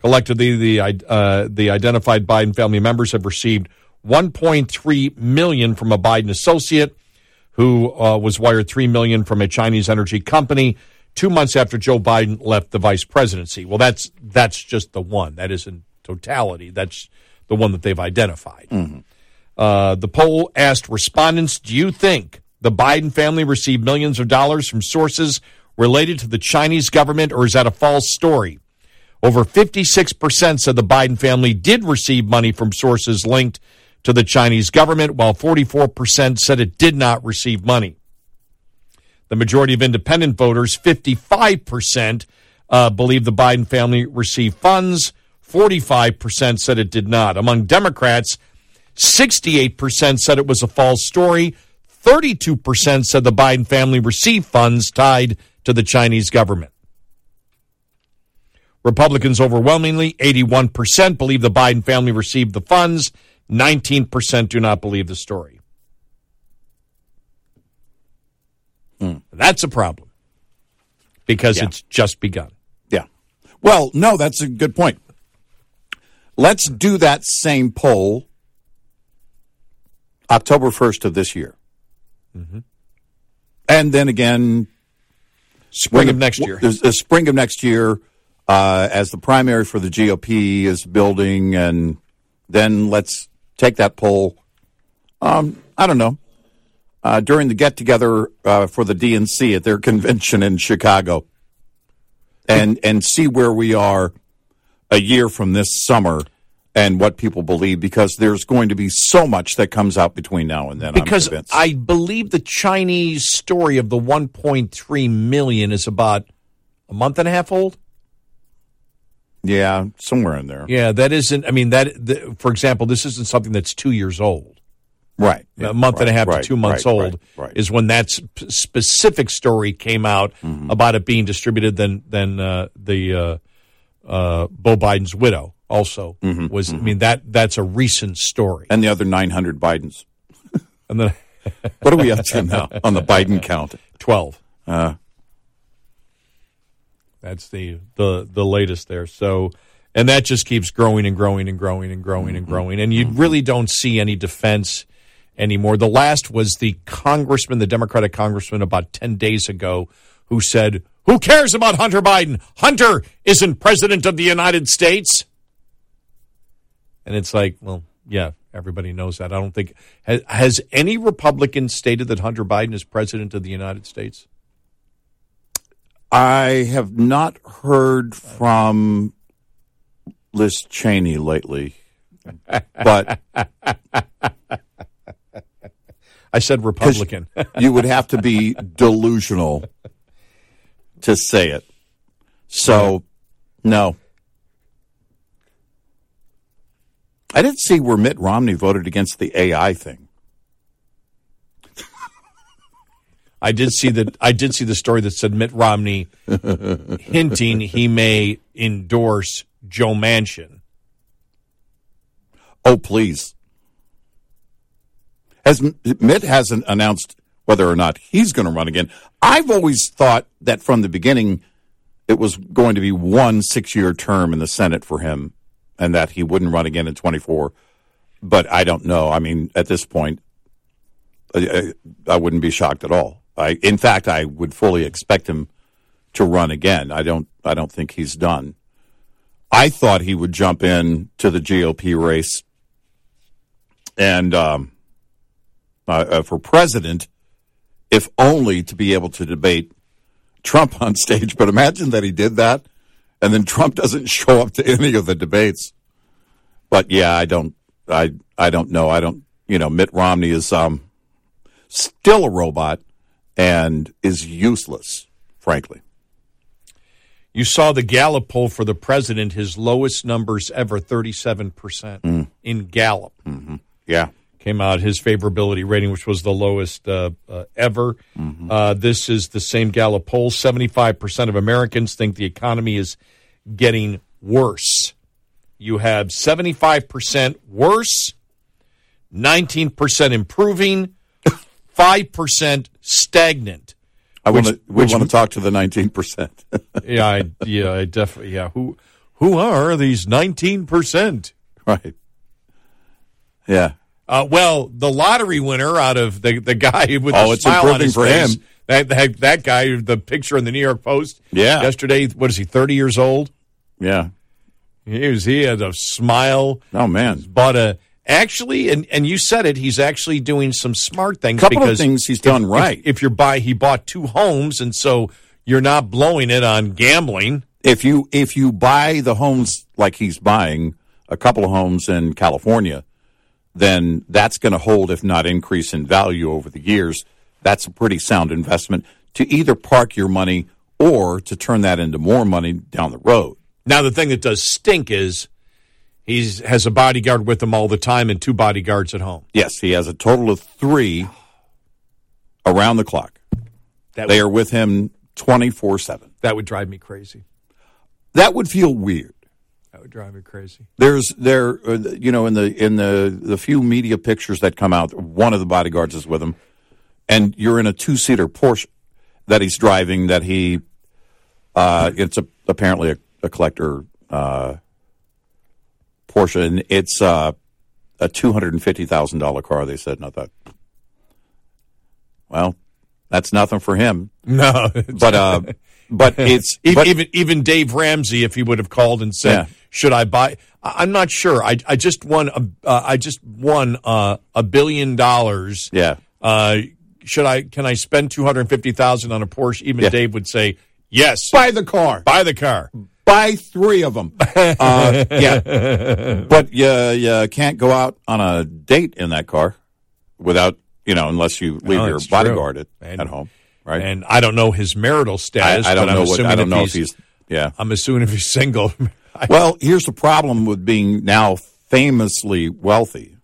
Collectively, the uh, the identified Biden family members have received 1.3 million from a Biden associate, who uh, was wired 3 million from a Chinese energy company two months after Joe Biden left the vice presidency. Well, that's that's just the one. That is in totality. That's the one that they've identified. Uh, the poll asked respondents, "Do you think the Biden family received millions of dollars from sources related to the Chinese government, or is that a false story?" Over 56% said the Biden family did receive money from sources linked to the Chinese government, while 44% said it did not receive money. The majority of independent voters, 55%, uh, believe the Biden family received funds. 45% said it did not. Among Democrats, 68% said it was a false story. 32% said the Biden family received funds tied to the Chinese government. Republicans overwhelmingly, 81%, believe the Biden family received the funds. 19% do not believe the story. That's a problem because Yeah. it's just begun. Yeah. Well, no, that's a good point. Let's do that same poll October 1st of this year. And then again, Spring of next year. The, the spring of next year, uh, as the primary for the GOP is building, and then let's take that poll. Um, I don't know. Uh, during the get together uh, for the DNC at their convention in Chicago, and and see where we are a year from this summer and what people believe, because there's going to be so much that comes out between now and then. because. I believe the Chinese story of the 1.3 million is about a month and a half old. Yeah, somewhere in there. Yeah, that isn't. I mean, that the, for example, this isn't something that's two years old. Right. a month and a half right, to two months right, old right, right. Mm-hmm. is when that sp- specific story came out about it being distributed. Then, then uh, the uh, uh, Beau Biden's widow also Mm-hmm, was. I mean that that's a recent story. and the other 900 Bidens. And then What are we up to now on the Biden count? twelve. Uh, That's the the the latest there. So, and that just keeps growing and growing and growing and growing and mm-hmm. growing. And you really don't see any defense anymore. The last was the congressman, the Democratic congressman, about ten days ago, who said, "Who cares about Hunter Biden? Hunter isn't president of the United States." And it's like, well, yeah, everybody knows that. I don't think has, has any Republican stated that Hunter Biden is president of the United States. I have not heard from Liz Cheney lately, but I said Republican. you would have to be delusional to say it. So, no. I didn't see where Mitt Romney voted against the AI thing. I did see that. I did see the story that said Mitt Romney hinting he may endorse Joe Manchin. Oh, please. Has Mitt hasn't announced whether or not he's going to run again. I've always thought that from the beginning it was going to be one six-year term in the Senate for him, and that he wouldn't run again in twenty-four. But I don't know. I mean, at this point, I, I, I wouldn't be shocked at all. I, in fact, I would fully expect him to run again. I don't. I don't think he's done. I thought he would jump in to the GOP race and um, uh, uh, for president, if only to be able to debate Trump on stage. But imagine that he did that, and then Trump doesn't show up to any of the debates. But yeah, I don't. I I don't know. I don't. You know, Mitt Romney is um, still a robot and is useless, frankly. You saw the Gallup poll for the president, his lowest numbers ever, thirty-seven percent in Gallup. Yeah. Came out his favorability rating, which was the lowest uh, uh, ever. Uh, this is the same Gallup poll. Seventy-five percent of Americans think the economy is getting worse. You have seventy-five percent worse, nineteen percent improving, five percent stagnant. I want to. We want to talk to the nineteen percent. yeah, I, yeah, I definitely. Yeah, who who are these nineteen percent? right. Yeah. Uh, well, the lottery winner out of the the guy with Oh, the it's smile on his for face, him. That, that that guy, the picture in the New York Post, Yeah. yesterday. What is he? Thirty years old. Yeah. He was. He had a smile. Oh man. Bought a actually, and and you said it. He's actually doing some smart things. Couple of because things he's if- done if- right. If, you're buy, he bought two homes, and so you're not blowing it on gambling. if you if you buy the homes like he's buying a couple of homes in California, then that's going to hold, if not increase in value over the years. That's a pretty sound investment to either park your money or to turn that into more money down the road. Now, the thing that does stink is he's has a bodyguard with him all the time and two bodyguards at home. Yes, he has a total of three around the clock. That They would, are with him twenty four seven. that would drive me crazy. That would feel weird. That would drive me crazy. There's there, uh, you know, in the in the the few media pictures that come out, one of the bodyguards is with him, and you're in a two seater Porsche that he's driving. That he, uh, it's a, apparently a, a collector uh, Porsche, and it's uh, a two hundred and fifty thousand dollar car. They said, "Not that." Well, that's nothing for him. No, but uh, but it's even, but, even even Dave Ramsey, if he would have called and said, Yeah. "Should I buy?" I- I'm not sure. I I just won a uh, I just won uh, a billion dollars. Yeah. Uh, should I? Can I spend two hundred fifty thousand on a Porsche? Even Yeah. Dave would say yes. buy the car. Buy the car. Buy three of them. Uh, yeah, but you you can't go out on a date in that car without you know unless you leave No, your bodyguard at. And- at home, right? And I don't know his marital status. I don't but I'm know what I don't know if he's. he's yeah. I'm assuming if he's single. Well, here's the problem with being now famously wealthy.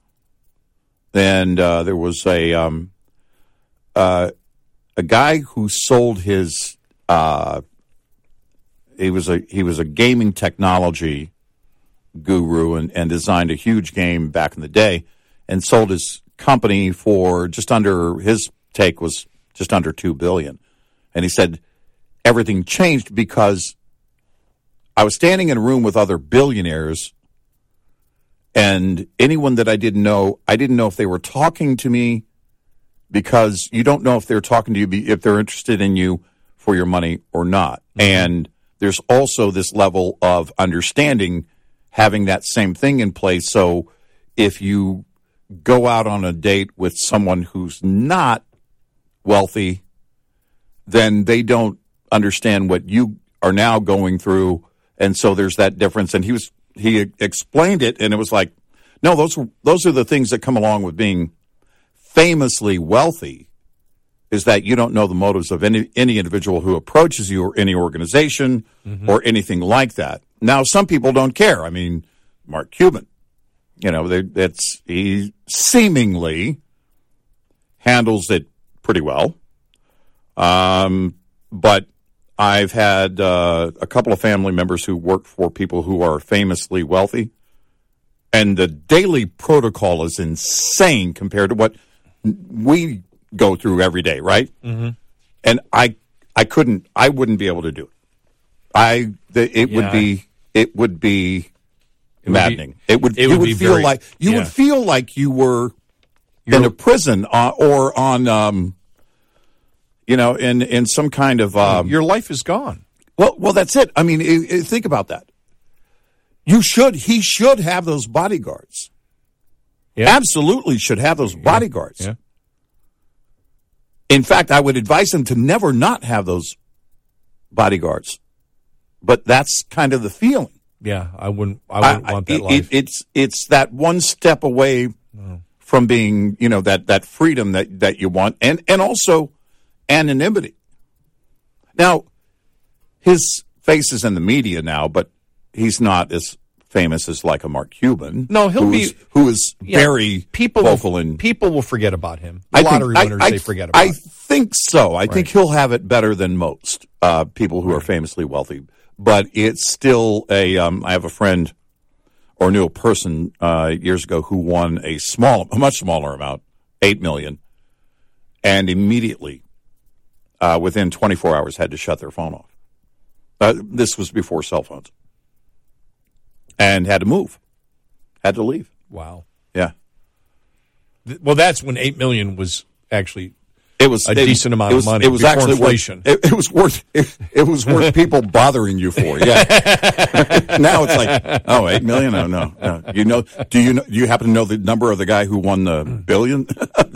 And uh, there was a um, uh, a guy who sold his. He was a he was a gaming technology guru and, and designed a huge game back in the day, and sold his company for just under his take was just under two billion, and he said everything changed because I was standing in a room with other billionaires, and anyone that I didn't know, I didn't know if they were talking to me because you don't know if they're talking to you, if they're interested in you for your money or not. Mm-hmm. And there's also this level of understanding having that same thing in place. So if you go out on a date with someone who's not wealthy, then they don't understand what you are now going through, and so there's that difference. And he was he explained it, and it was like, no, those those are the things that come along with being famously wealthy. Is that you don't know the motives of any any individual who approaches you or any organization or anything like that. Now, some people don't care. I mean, Mark Cuban, you know, they, that's he seemingly handles it pretty well. Um, but I've had uh, a couple of family members who work for people who are famously wealthy, and the daily protocol is insane compared to what we go through every day, right? Mm-hmm. And I, I couldn't, I wouldn't be able to do it. I, the, it Yeah. would be, it would be be- maddening. it would, it would would feel very- like you yeah. would feel like you were in a prison uh, or on, um, you know, in in some kind of um, Your life is gone. well, well, that's it. I mean, i i think about that. You should. He should have those bodyguards. Yeah. Absolutely, should have those bodyguards. Yeah. In fact, I would advise them to never not have those bodyguards. But that's kind of the feeling. Yeah, I wouldn't. I wouldn't I- want that it- life. it- it's it's that one step away from being, you know, that that freedom that that you want, and and also anonymity. Now, his face is in the media now, but he's not as famous as like a Mark Cuban. No, he'll who's- be- who is Yeah, very people vocal will, and people will forget about him. The I lottery I- winners I- they forget about. I think so. I think he'll have it better than most uh, people who are famously wealthy. But it's still a. Um, I have a friend or knew a person uh, years ago who won a small, a much smaller amount, eight million, and immediately, uh, within 24 hours, had to shut their phone off. Uh, this was before cell phones, and had to move, had to leave. wow. Yeah. Th- Well, that's when eight million was actually It was a decent amount it of money It was before actually inflation. Worth, it, it was worth it, it was worth people bothering you for. Yeah. now it's like, oh, eight million? Oh no, no. You know? Do you know? Do you happen to know the number of the guy who won the billion?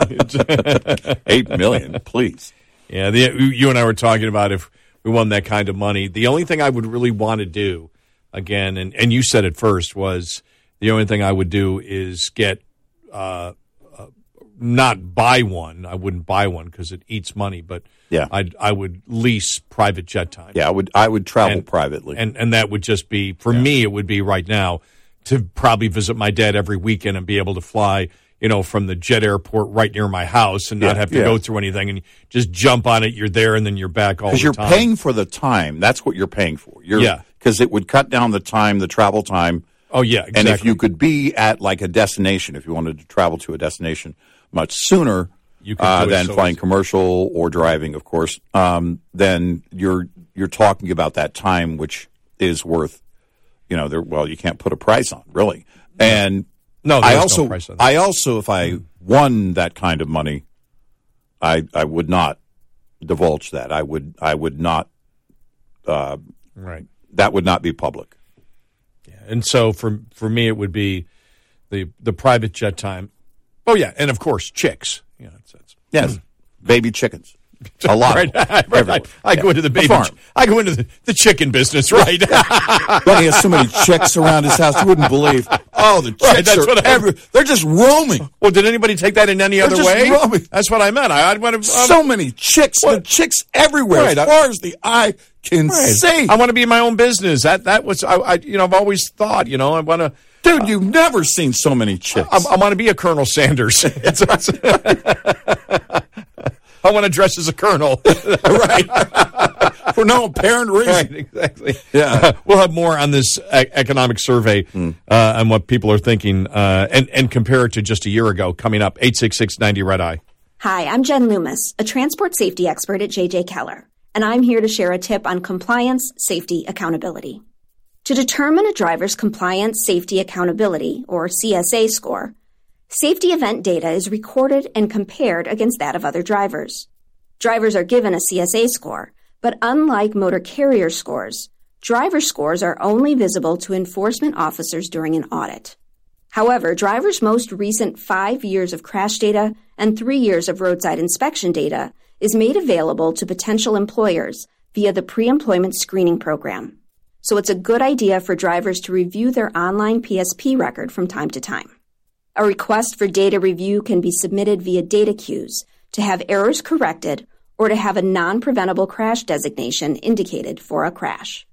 eight million, please. Yeah, the, you and I were talking about if we won that kind of money. The only thing I would really want to do, again, and, and you said it first, was the only thing I would do is get, uh, uh, not buy one. I wouldn't buy one because it eats money, but Yeah. I'd, I would lease private jet time. Yeah, I would. I would travel And- privately. And, and that would just be, for me, it would be right now to probably visit my dad every weekend and be able to fly, you know, from the jet airport right near my house and not Yeah, have to yeah. go through anything and just jump on it. You're there and then you're back all the because you're time. paying for the time. That's what you're paying for. You're, Yeah. Because it would cut down the time, the travel time. Oh yeah, exactly. And if you could be at like a destination, if you wanted to travel to a destination much sooner You could uh, than so flying easy. commercial or driving, of course, um, then you're you're talking about that time, which is worth, you know, there. Well, you can't put a price on really, and No, I no also, price on that. I also, if I won that kind of money, I I would not divulge that. I would I would not. Uh, Right. That would not be public. Yeah, And so for for me, it would be the the private jet time. Oh yeah, and of course chicks. Yeah, it's, it's, Yes, hmm. baby chickens. A lot. right. right. I, I go into the baby. farm. I go into the, the chicken business. Right. Benny has so many chicks around his house. You wouldn't believe. Oh, the chicks Right, that's are what I- every, They're just roaming. well, did anybody take that in any They're other just way? roaming. That's what I meant. I, I'd want to. Um, so many chicks. The chicks everywhere, Right, as far as the eye can see. I want to be in my own business. That that was I, I you know I've always thought you know I want to. Dude, you've never seen so many chicks. I, I want to be a Colonel Sanders. It's- it's- I want to dress as a colonel. right. For no apparent reason. right, exactly. Yeah. we'll have more on this e- economic survey uh, on what people are thinking uh, and, and compare it to just a year ago coming up. 86690 Red Eye. Hi, I'm Jen Loomis, a transport safety expert at JJ Keller, and I'm here to share a tip on compliance, safety, accountability. To determine a driver's compliance, safety, accountability, or CSA score, safety event data is recorded and compared against that of other drivers. Drivers are given a CSA score, but unlike motor carrier scores, driver scores are only visible to enforcement officers during an audit. However, drivers' most recent five years of crash data and three years of roadside inspection data is made available to potential employers via the pre employment screening program. So it's a good idea for drivers to review their online PSP record from time to time. A request for data review can be submitted via DataQs to have errors corrected or to have a non preventable crash designation indicated for a crash.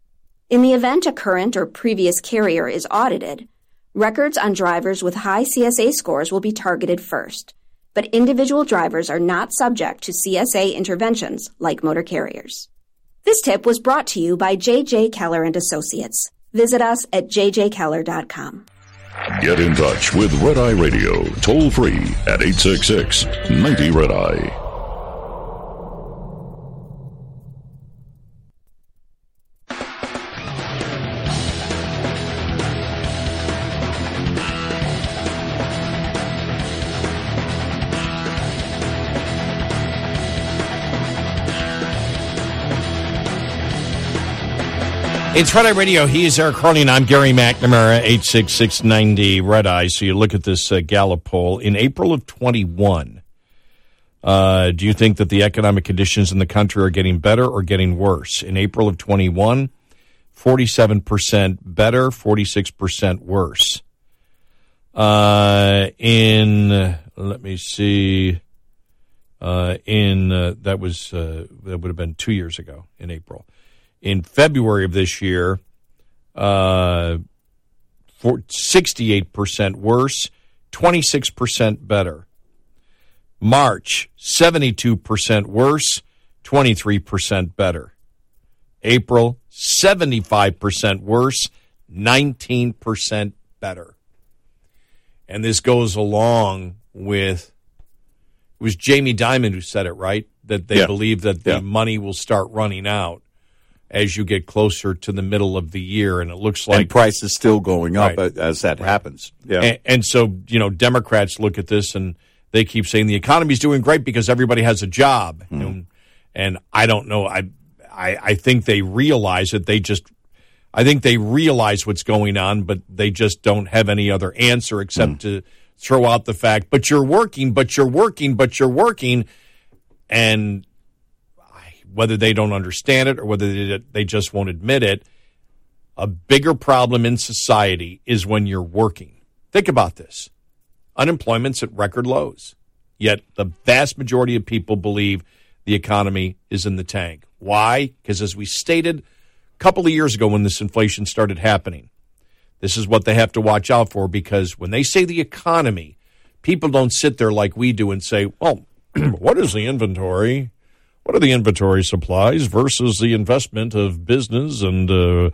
In the event a current or previous carrier is audited, records on drivers with high CSA scores will be targeted first, but individual drivers are not subject to CSA interventions like motor carriers. This tip was brought to you by JJ Keller and Associates. Visit us at jjkeller.com. Get in touch with Red Eye Radio toll free at 866 90 Red Eye. It's Red Eye Radio. He is Eric and I'm Gary McNamara, 86690 Red Eye. So you look at this uh, Gallup poll. In April of 21, uh, do you think that the economic conditions in the country are getting better or getting worse? In April of 21, 47% better, 46% worse. Uh, in, let me see, uh, in, uh, that was, uh, that would have been two years ago in April in February of this year, uh, for 68% worse, 26% better. March, 72% worse, 23% better. April, 75% worse, 19% better. And this goes along with, it was Jamie Dimon who said it, right? That they Yeah. believe that the Yeah. money will start running out as you get closer to the middle of the year, and it looks like and price is still going up Right. as that happens. Yeah. and, and so, you know, Democrats look at this and they keep saying the economy's doing great because everybody has a job. Hmm. And, and I don't know. I, I, I think they realize that They just, I think they realize what's going on, but they just don't have any other answer except hmm. to throw out the fact, but you're working, but you're working, but you're working. And whether they don't understand it or whether they, just won't admit it, a bigger problem in society is when you're working. Think about this unemployment's at record lows, yet the vast majority of people believe the economy is in the tank. Why? Because as we stated a couple of years ago when this inflation started happening, this is what they have to watch out for because when they say the economy, people don't sit there like we do and say, well, what is the inventory? What are the inventory supplies versus the investment of business and uh,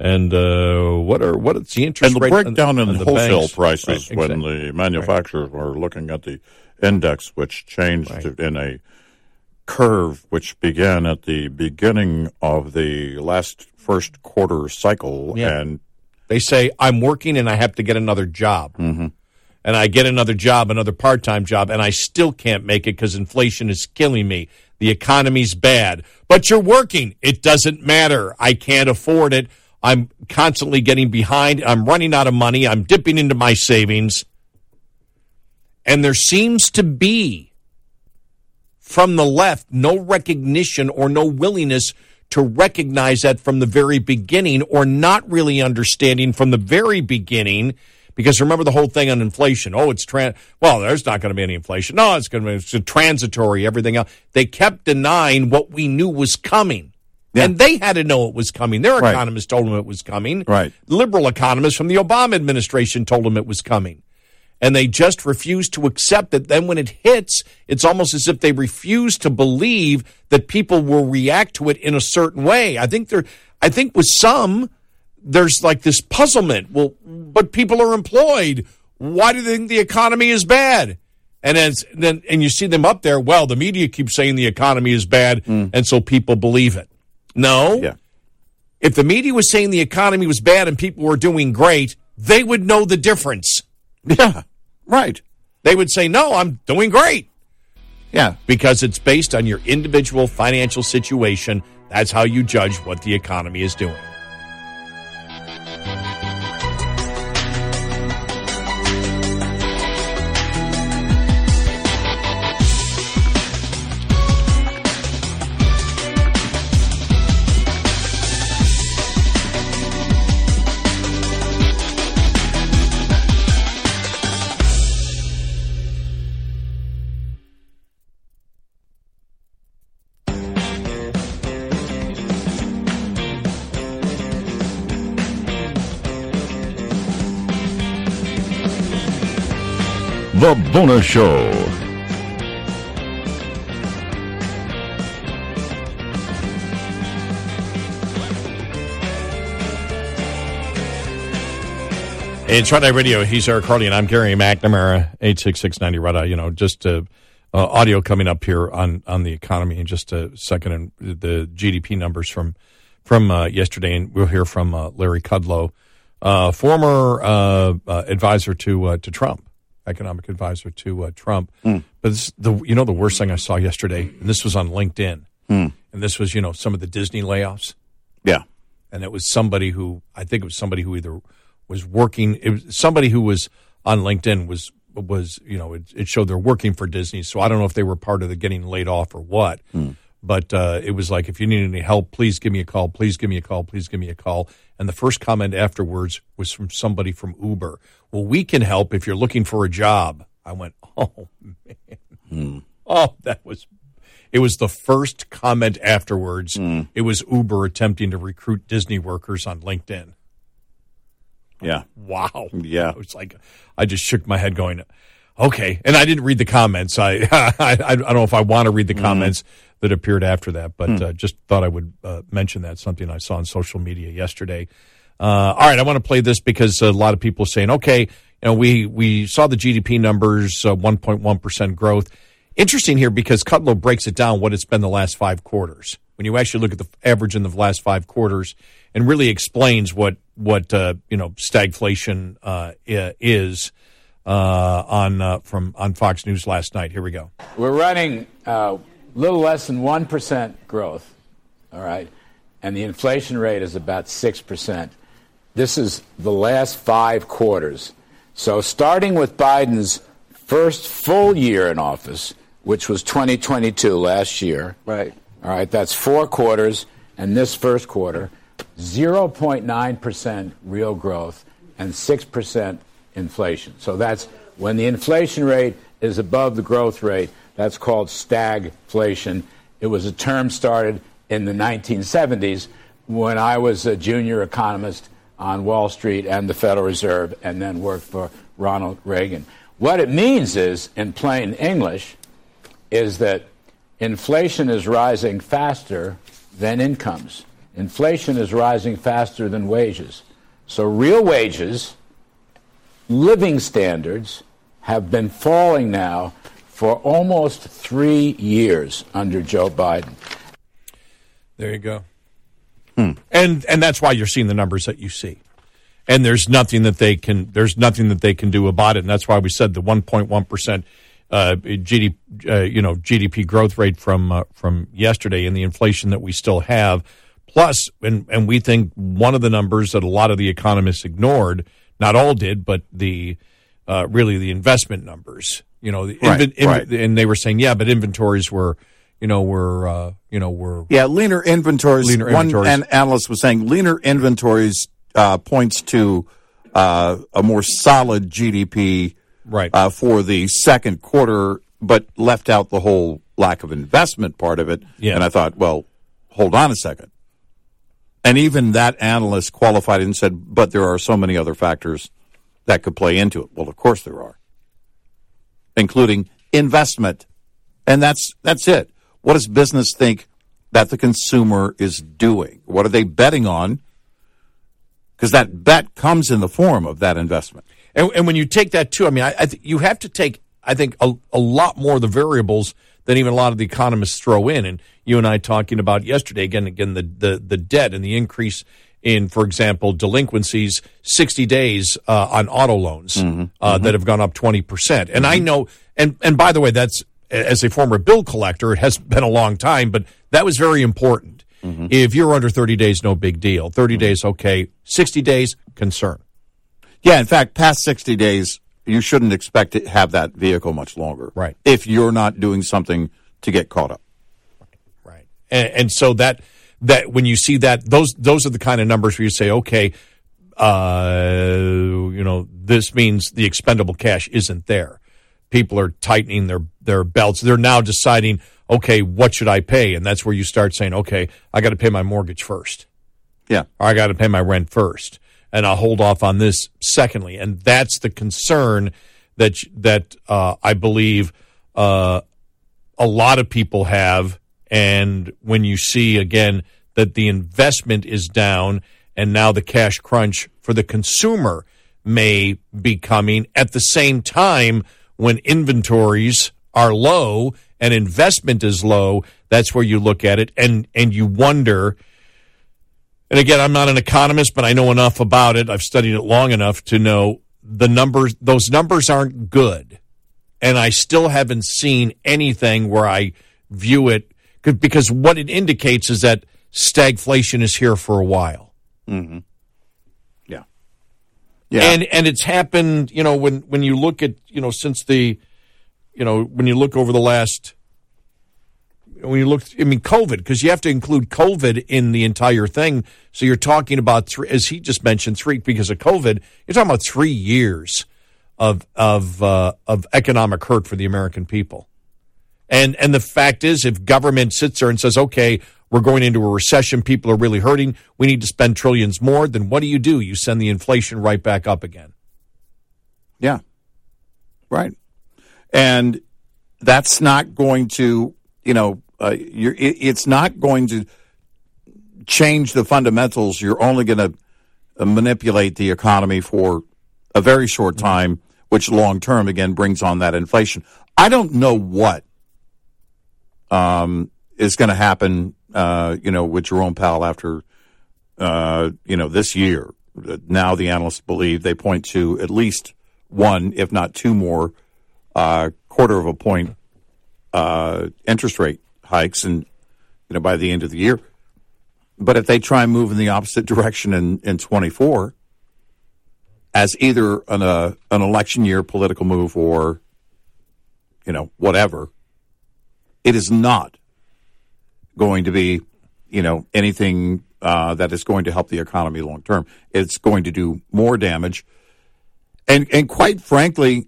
and uh, what are what is the interest and the breakdown in the wholesale banks? prices Right, when the manufacturers were looking at the index, which changed in a curve, which began at the beginning of the last first quarter cycle, Yeah. and They say I'm working and I have to get another job. Mhm. and I get another job, another part time job, and I still can't make it because inflation is killing me. The economy's bad. But you're working. It doesn't matter. I can't afford it. I'm constantly getting behind. I'm running out of money. I'm dipping into my savings. And there seems to be, from the left, no recognition or no willingness to recognize that from the very beginning or not really understanding from the very beginning because remember the whole thing on inflation. Oh, it's trans. Well, there's not going to be any inflation. No, it's going to be it's transitory. Everything else. They kept denying what we knew was coming. Yeah. And they had to know it was coming. Their right. economists told them it was coming. Right. Liberal economists from the Obama administration told them it was coming. And they just refused to accept it. Then when it hits, it's almost as if they refuse to believe that people will react to it in a certain way. I think there, I think with some, there's like this puzzlement. Well, but people are employed. Why do they think the economy is bad? And as, then and you see them up there. Well, the media keeps saying the economy is bad, mm. and so people believe it. No. Yeah. If the media was saying the economy was bad and people were doing great, they would know the difference. Yeah. Right. They would say, "No, I'm doing great." Yeah, because it's based on your individual financial situation. That's how you judge what the economy is doing. The Bonus Show. It's Red Eye Radio. He's Eric Harley, and I'm Gary McNamara, 86690 Red. You know, just uh, uh, audio coming up here on, on the economy in just a second, and the GDP numbers from from uh, yesterday, and we'll hear from uh, Larry Kudlow, uh, former uh, advisor to to Trump economic advisor to uh, Trump. Mm. But this, the you know the worst thing I saw yesterday, and this was on LinkedIn, mm. and this was you know some of the Disney layoffs. Yeah, and it was somebody who I think it was somebody who either was working. It was somebody who was on LinkedIn was was you know it, it showed they're working for Disney. So I don't know if they were part of the getting laid off or what. Mm. But uh, it was like, if you need any help, please give me a call. Please give me a call. Please give me a call. And the first comment afterwards was from somebody from Uber. Well, we can help if you're looking for a job. I went, oh, man. Hmm. Oh, that was, it was the first comment afterwards. Hmm. It was Uber attempting to recruit Disney workers on LinkedIn. Yeah. Wow. Yeah. It was like, I just shook my head going, okay. And I didn't read the comments. I, I, I don't know if I want to read the hmm. comments. Mm that appeared after that. But hmm. uh, just thought I would uh, mention that something I saw on social media yesterday. Uh, all right, I want to play this because a lot of people are saying, okay, you know, we we saw the GDP numbers, uh, one point one percent growth. Interesting here because Kudlow breaks it down what it's been the last five quarters. When you actually look at the average in the last five quarters, and really explains what what uh, you know stagflation uh, is. Uh, on uh, from on Fox News last night. Here we go. We're running uh, little less than 1% growth, all right, and the inflation rate is about 6%. This is the last five quarters. So, starting with Biden's first full year in office, which was 2022 last year, right? All right, that's four quarters, and this first quarter, 0.9% real growth and 6% inflation. So that's when the inflation rate is above the growth rate, that's called stagflation. It was a term started in the 1970s when I was a junior economist on Wall Street and the Federal Reserve and then worked for Ronald Reagan. What it means is, in plain English, is that inflation is rising faster than incomes. Inflation is rising faster than wages. So real wages, living standards, have been falling now for almost three years under Joe Biden. There you go. Hmm. And and that's why you're seeing the numbers that you see. and there's nothing that they can there's nothing that they can do about it, and that's why we said the 1.1 percent uh, GDP uh, you know GDP growth rate from uh, from yesterday and the inflation that we still have. Plus, and and we think one of the numbers that a lot of the economists ignored, not all did, but the uh, really the investment numbers. You know, the Right, inven- right. and they were saying, yeah, but inventories were, you know, were uh, you know were Yeah, leaner inventories. Leaner One inventories. an analyst was saying leaner inventories uh, points to uh, a more solid GDP right uh, for the second quarter, but left out the whole lack of investment part of it. Yeah. And I thought, well, hold on a second. And even that analyst qualified and said, but there are so many other factors that could play into it. Well, of course there are, including investment. And that's that's it. What does business think that the consumer is doing? What are they betting on? Because that bet comes in the form of that investment. And, and when you take that too, I mean, I, I th- you have to take, I think, a, a lot more of the variables than even a lot of the economists throw in. And you and I talking about yesterday again, again the the, the debt and the increase in, for example, delinquencies, sixty days uh, on auto loans mm-hmm. uh, mm-hmm. that have gone up twenty percent. And I mm-hmm. know, and and by the way, that's as a former bill collector, it has been a long time, but that was very important. If you're under thirty days, no big deal. 30 days, okay. Sixty days, concern. Yeah, in fact, past 60 days, you shouldn't expect to have that vehicle much longer. Right. If you're not doing something to get caught up. and, and so that that when you see that those those are the kind of numbers where you say okay uh you know this means the expendable cash isn't there people are tightening their their belts they're now deciding okay what should i pay and that's where you start saying okay i got to pay my mortgage first Yeah. or i got to pay my rent first and i'll hold off on this secondly and that's the concern that that uh, i believe uh, a lot of people have. And when you see again that the investment is down and now the cash crunch for the consumer may be coming at the same time when inventories are low and investment is low, that's where you look at it and, and you wonder. And again, I'm not an economist, but I know enough about it. I've studied it long enough to know the numbers, those numbers aren't good and I still haven't seen anything where I view it because what it indicates is that stagflation is here for a while. Mm-hmm. Yeah. And and it's happened, you know, when when you look at, you know, since the you know, when you look over the last when you look I mean COVID because you have to include COVID in the entire thing. So you're talking about three as he just mentioned three because of COVID, you're talking about 3 years of of uh, of economic hurt for the American people. And and the fact is, if government sits there and says, "Okay, we're going into a recession, people are really hurting, we need to spend trillions more," then what do you do? You send the inflation right back up again. Yeah. Right. And that's not going to, you know, uh, you're, it, it's not going to change the fundamentals. You're only going to uh, manipulate the economy for a very short time, which long term, again, brings on that inflation. I don't know what um, is going to happen, uh, you know, with Jerome Powell after, uh, you know, this year. Now the analysts believe they point to at least one, if not two more, uh, quarter of a point uh, interest rate hikes, and you know by the end of the year. But if they try and move in the opposite direction in in twenty four, as either an uh, an election year political move or you know whatever, it is not going to be you know anything uh, that is going to help the economy long term. It's going to do more damage, and and quite frankly,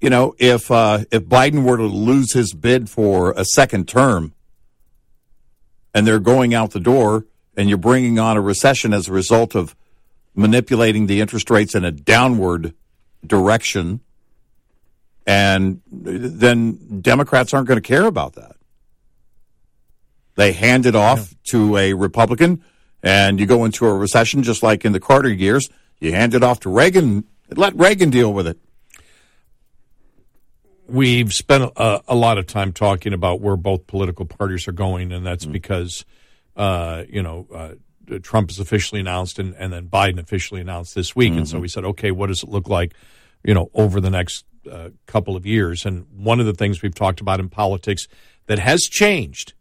you know, if uh, if Biden were to lose his bid for a second term, and they're going out the door, and you're bringing on a recession as a result of manipulating the interest rates in a downward direction, and then Democrats aren't going to care about that. They hand it off to a Republican, and you go into a recession just like in the Carter years. You hand it off to Reagan. Let Reagan deal with it. We've spent a, a lot of time talking about where both political parties are going, and that's because, uh, you know, uh, Trump has officially announced and, and then Biden officially announced this week. And so we said, okay, what does it look like, you know, over the next uh, couple of years? And one of the things we've talked about in politics that has changed,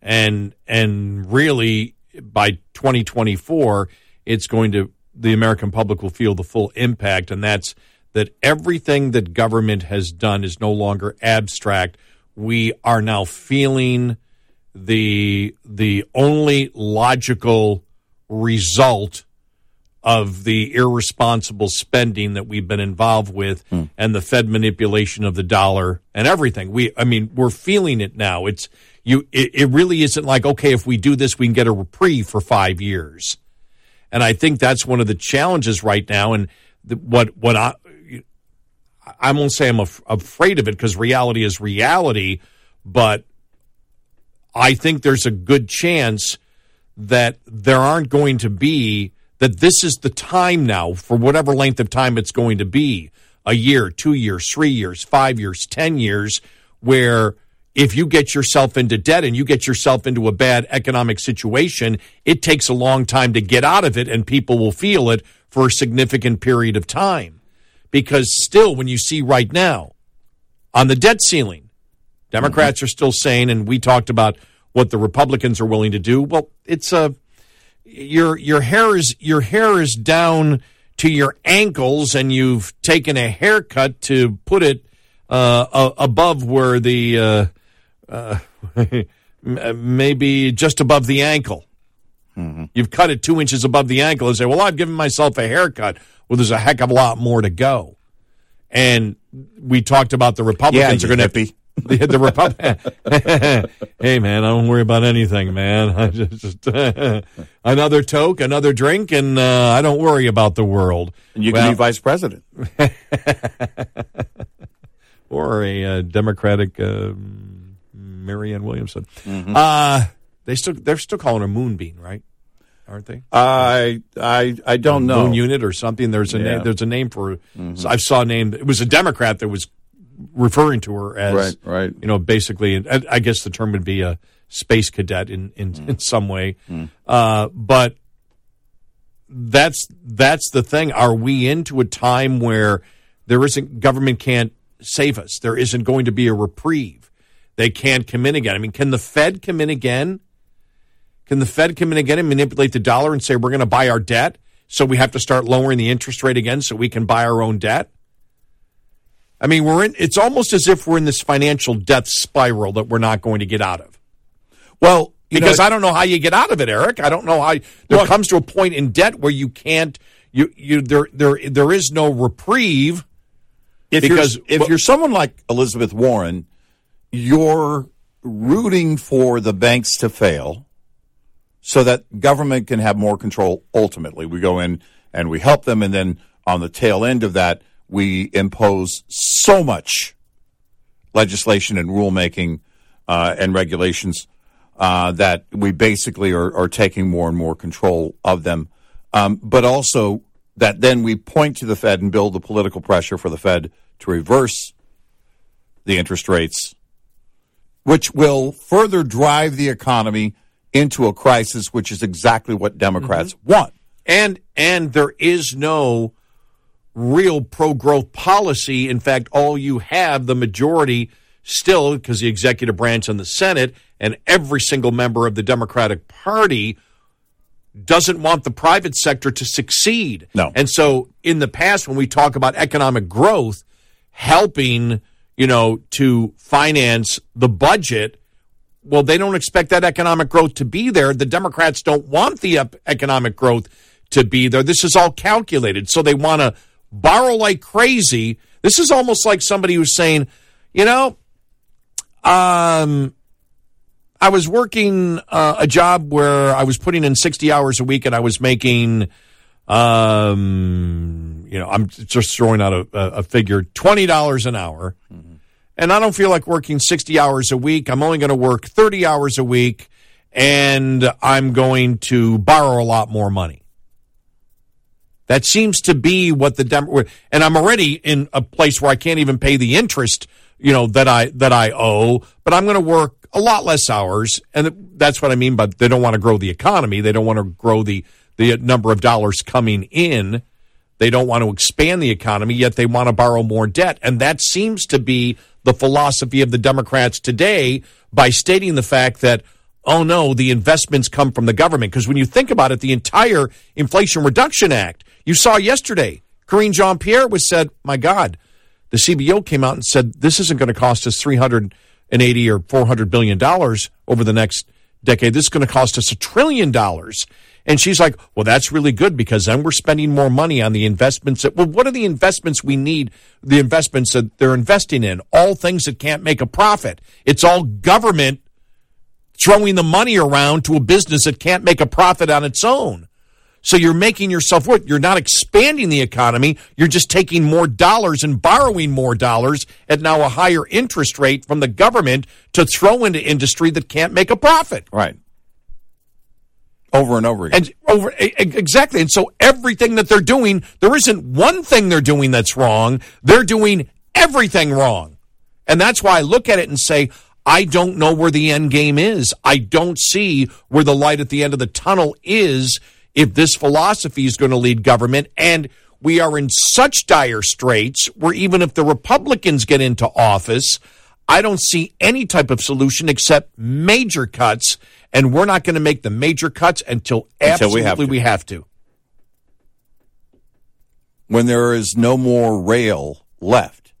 and and really by 2024, it's going to the American public will feel the full impact, and that's that everything that government has done is no longer abstract. We are now feeling the the only logical result of the irresponsible spending that we've been involved with hmm. and the Fed manipulation of the dollar and everything. We I mean, we're feeling it now. It's you it, it really isn't like, okay, if we do this we can get a reprieve for 5 years. And I think that's one of the challenges right now and the, what what I I won't say I'm af- afraid of it because reality is reality, but I think there's a good chance that there aren't going to be that this is the time now for whatever length of time it's going to be a year, two years, three years, five years, 10 years where if you get yourself into debt and you get yourself into a bad economic situation, it takes a long time to get out of it and people will feel it for a significant period of time. Because still, when you see right now on the debt ceiling, Democrats are still saying, and we talked about what the Republicans are willing to do. Well, it's a your your hair is your hair is down to your ankles, and you've taken a haircut to put it uh, a- above where the uh, uh, maybe just above the ankle. You've cut it two inches above the ankle and say, "Well, I've given myself a haircut." Well, there's a heck of a lot more to go. And we talked about the Republicans Yeah, are going to you the, the Republic. hey, man, I don't worry about anything, man. I just, another toke, another drink, and uh, I don't worry about the world. And you can be vice president. or a uh, Democratic uh, Marianne Williamson. Mm-hmm. Uh, they still they're still calling her Moonbeam, right? Aren't they? I I I don't know. Moon Unit or something. There's a Yeah. name. There's a name for. so I saw a name. It was a Democrat that was referring to her as Right, right. You know, basically, I I guess the term would be a space cadet in in, Mm. in some way. Uh, but that's that's the thing. Are we into a time where there isn't government can't save us? There isn't going to be a reprieve. They can't come in again. I mean, can the Fed come in again? Can the Fed come in again and manipulate the dollar and say we're going to buy our debt, so we have to start lowering the interest rate again so we can buy our own debt? I mean, we're in. It's almost as if we're in this financial death spiral that we're not going to get out of. Well, because know, I don't know how you get out of it, Eric. I don't know how there comes to a point in debt where you can't. You you there there there is no reprieve. if because- you're, if you're someone like Elizabeth Warren, you're rooting for the banks to fail so that government can have more control ultimately. We go in and we help them and then on the tail end of that we impose so much legislation and rulemaking uh, and regulations uh, that we basically are, are taking more and more control of them. Um, but also that then we point to the Fed and build the political pressure for the Fed to reverse the interest rates, which will further drive the economy into a crisis, which is exactly what Democrats mm-hmm. want. and and there is no real pro growth policy. In fact, all you have the majority still because the executive branch and the Senate and every single member of the Democratic Party doesn't want the private sector to succeed. No. And so in the past when we talk about economic growth helping, you know, to finance the budget, well, they don't expect that economic growth to be there. The Democrats don't want the economic growth to be there. This is all calculated. So they want to borrow like crazy. This is almost like somebody who's saying, you know, um, I was working uh, a job where I was putting in 60 hours a week and I was making, um, you know, I'm just throwing out a, a figure, $20 an hour and I don't feel like working 60 hours a week. I'm only going to work 30 hours a week and I'm going to borrow a lot more money. That seems to be what the Dem- and I'm already in a place where I can't even pay the interest you know, that I that I owe, but I'm going to work a lot less hours, and that's what I mean. But they don't want to grow the economy. They don't want to grow the the number of dollars coming in. They don't want to expand the economy, yet they want to borrow more debt, and that seems to be the philosophy of the Democrats today by stating the fact that oh no, the investments come from the government. Because when you think about it, the entire Inflation Reduction Act, you saw yesterday, Karine Jean Pierre was said, my God, the CBO came out and said this isn't going to cost us 380 or 400 billion dollars over the next decade. This is going to cost us a trillion dollars. And she's like, well, that's really good because then we're spending more money on the investments that, well, what are the investments we need? The investments that they're investing in, all things that can't make a profit. It's all government throwing the money around to a business that can't make a profit on its own. So you're making yourself worth. You're not expanding the economy. You're just taking more dollars and borrowing more dollars at now a higher interest rate from the government to throw into industry that can't make a profit. Right. Over and over again. And over exactly. And so everything that they're doing, there isn't one thing they're doing that's wrong. They're doing everything wrong. And that's why I look at it and say, I don't know where the end game is. I don't see where the light at the end of the tunnel is if this philosophy is going to lead government. And we are in such dire straits where even if the Republicans get into office, I don't see any type of solution except major cuts. And we're not going to make the major cuts until, until absolutely we have, we have to. When there is no more rail left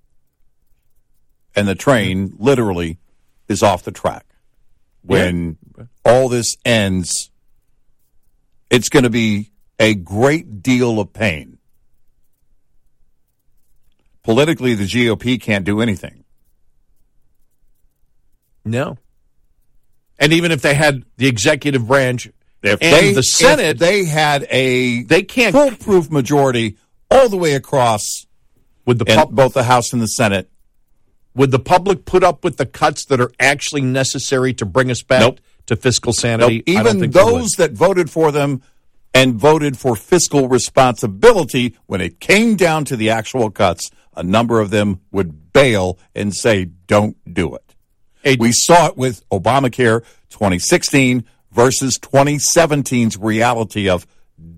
and the train literally is off the track. When yeah. all this ends, it's going to be a great deal of pain. Politically, the GOP can't do anything. No. And even if they had the executive branch if and they, the Senate, they had a they can't foolproof majority all the way across with the pub, both the House and the Senate. Would the public put up with the cuts that are actually necessary to bring us back nope. to fiscal sanity? Nope. Even those that voted for them and voted for fiscal responsibility, when it came down to the actual cuts, a number of them would bail and say, don't do it. Hey, we saw it with Obamacare 2016 versus 2017's reality of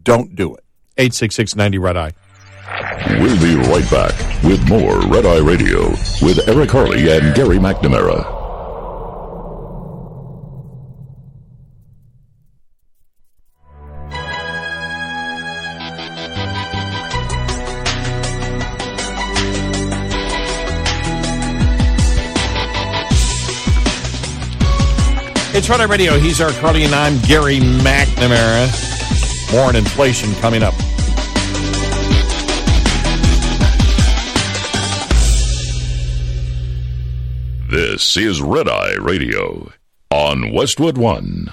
don't do it. 86690 Red Eye. We'll be right back with more Red Eye Radio with Eric Harley and Gary McNamara. It's Eye Radio. He's Eric Harley, and I'm Gary McNamara. More on inflation coming up. This is Red Eye Radio on Westwood One.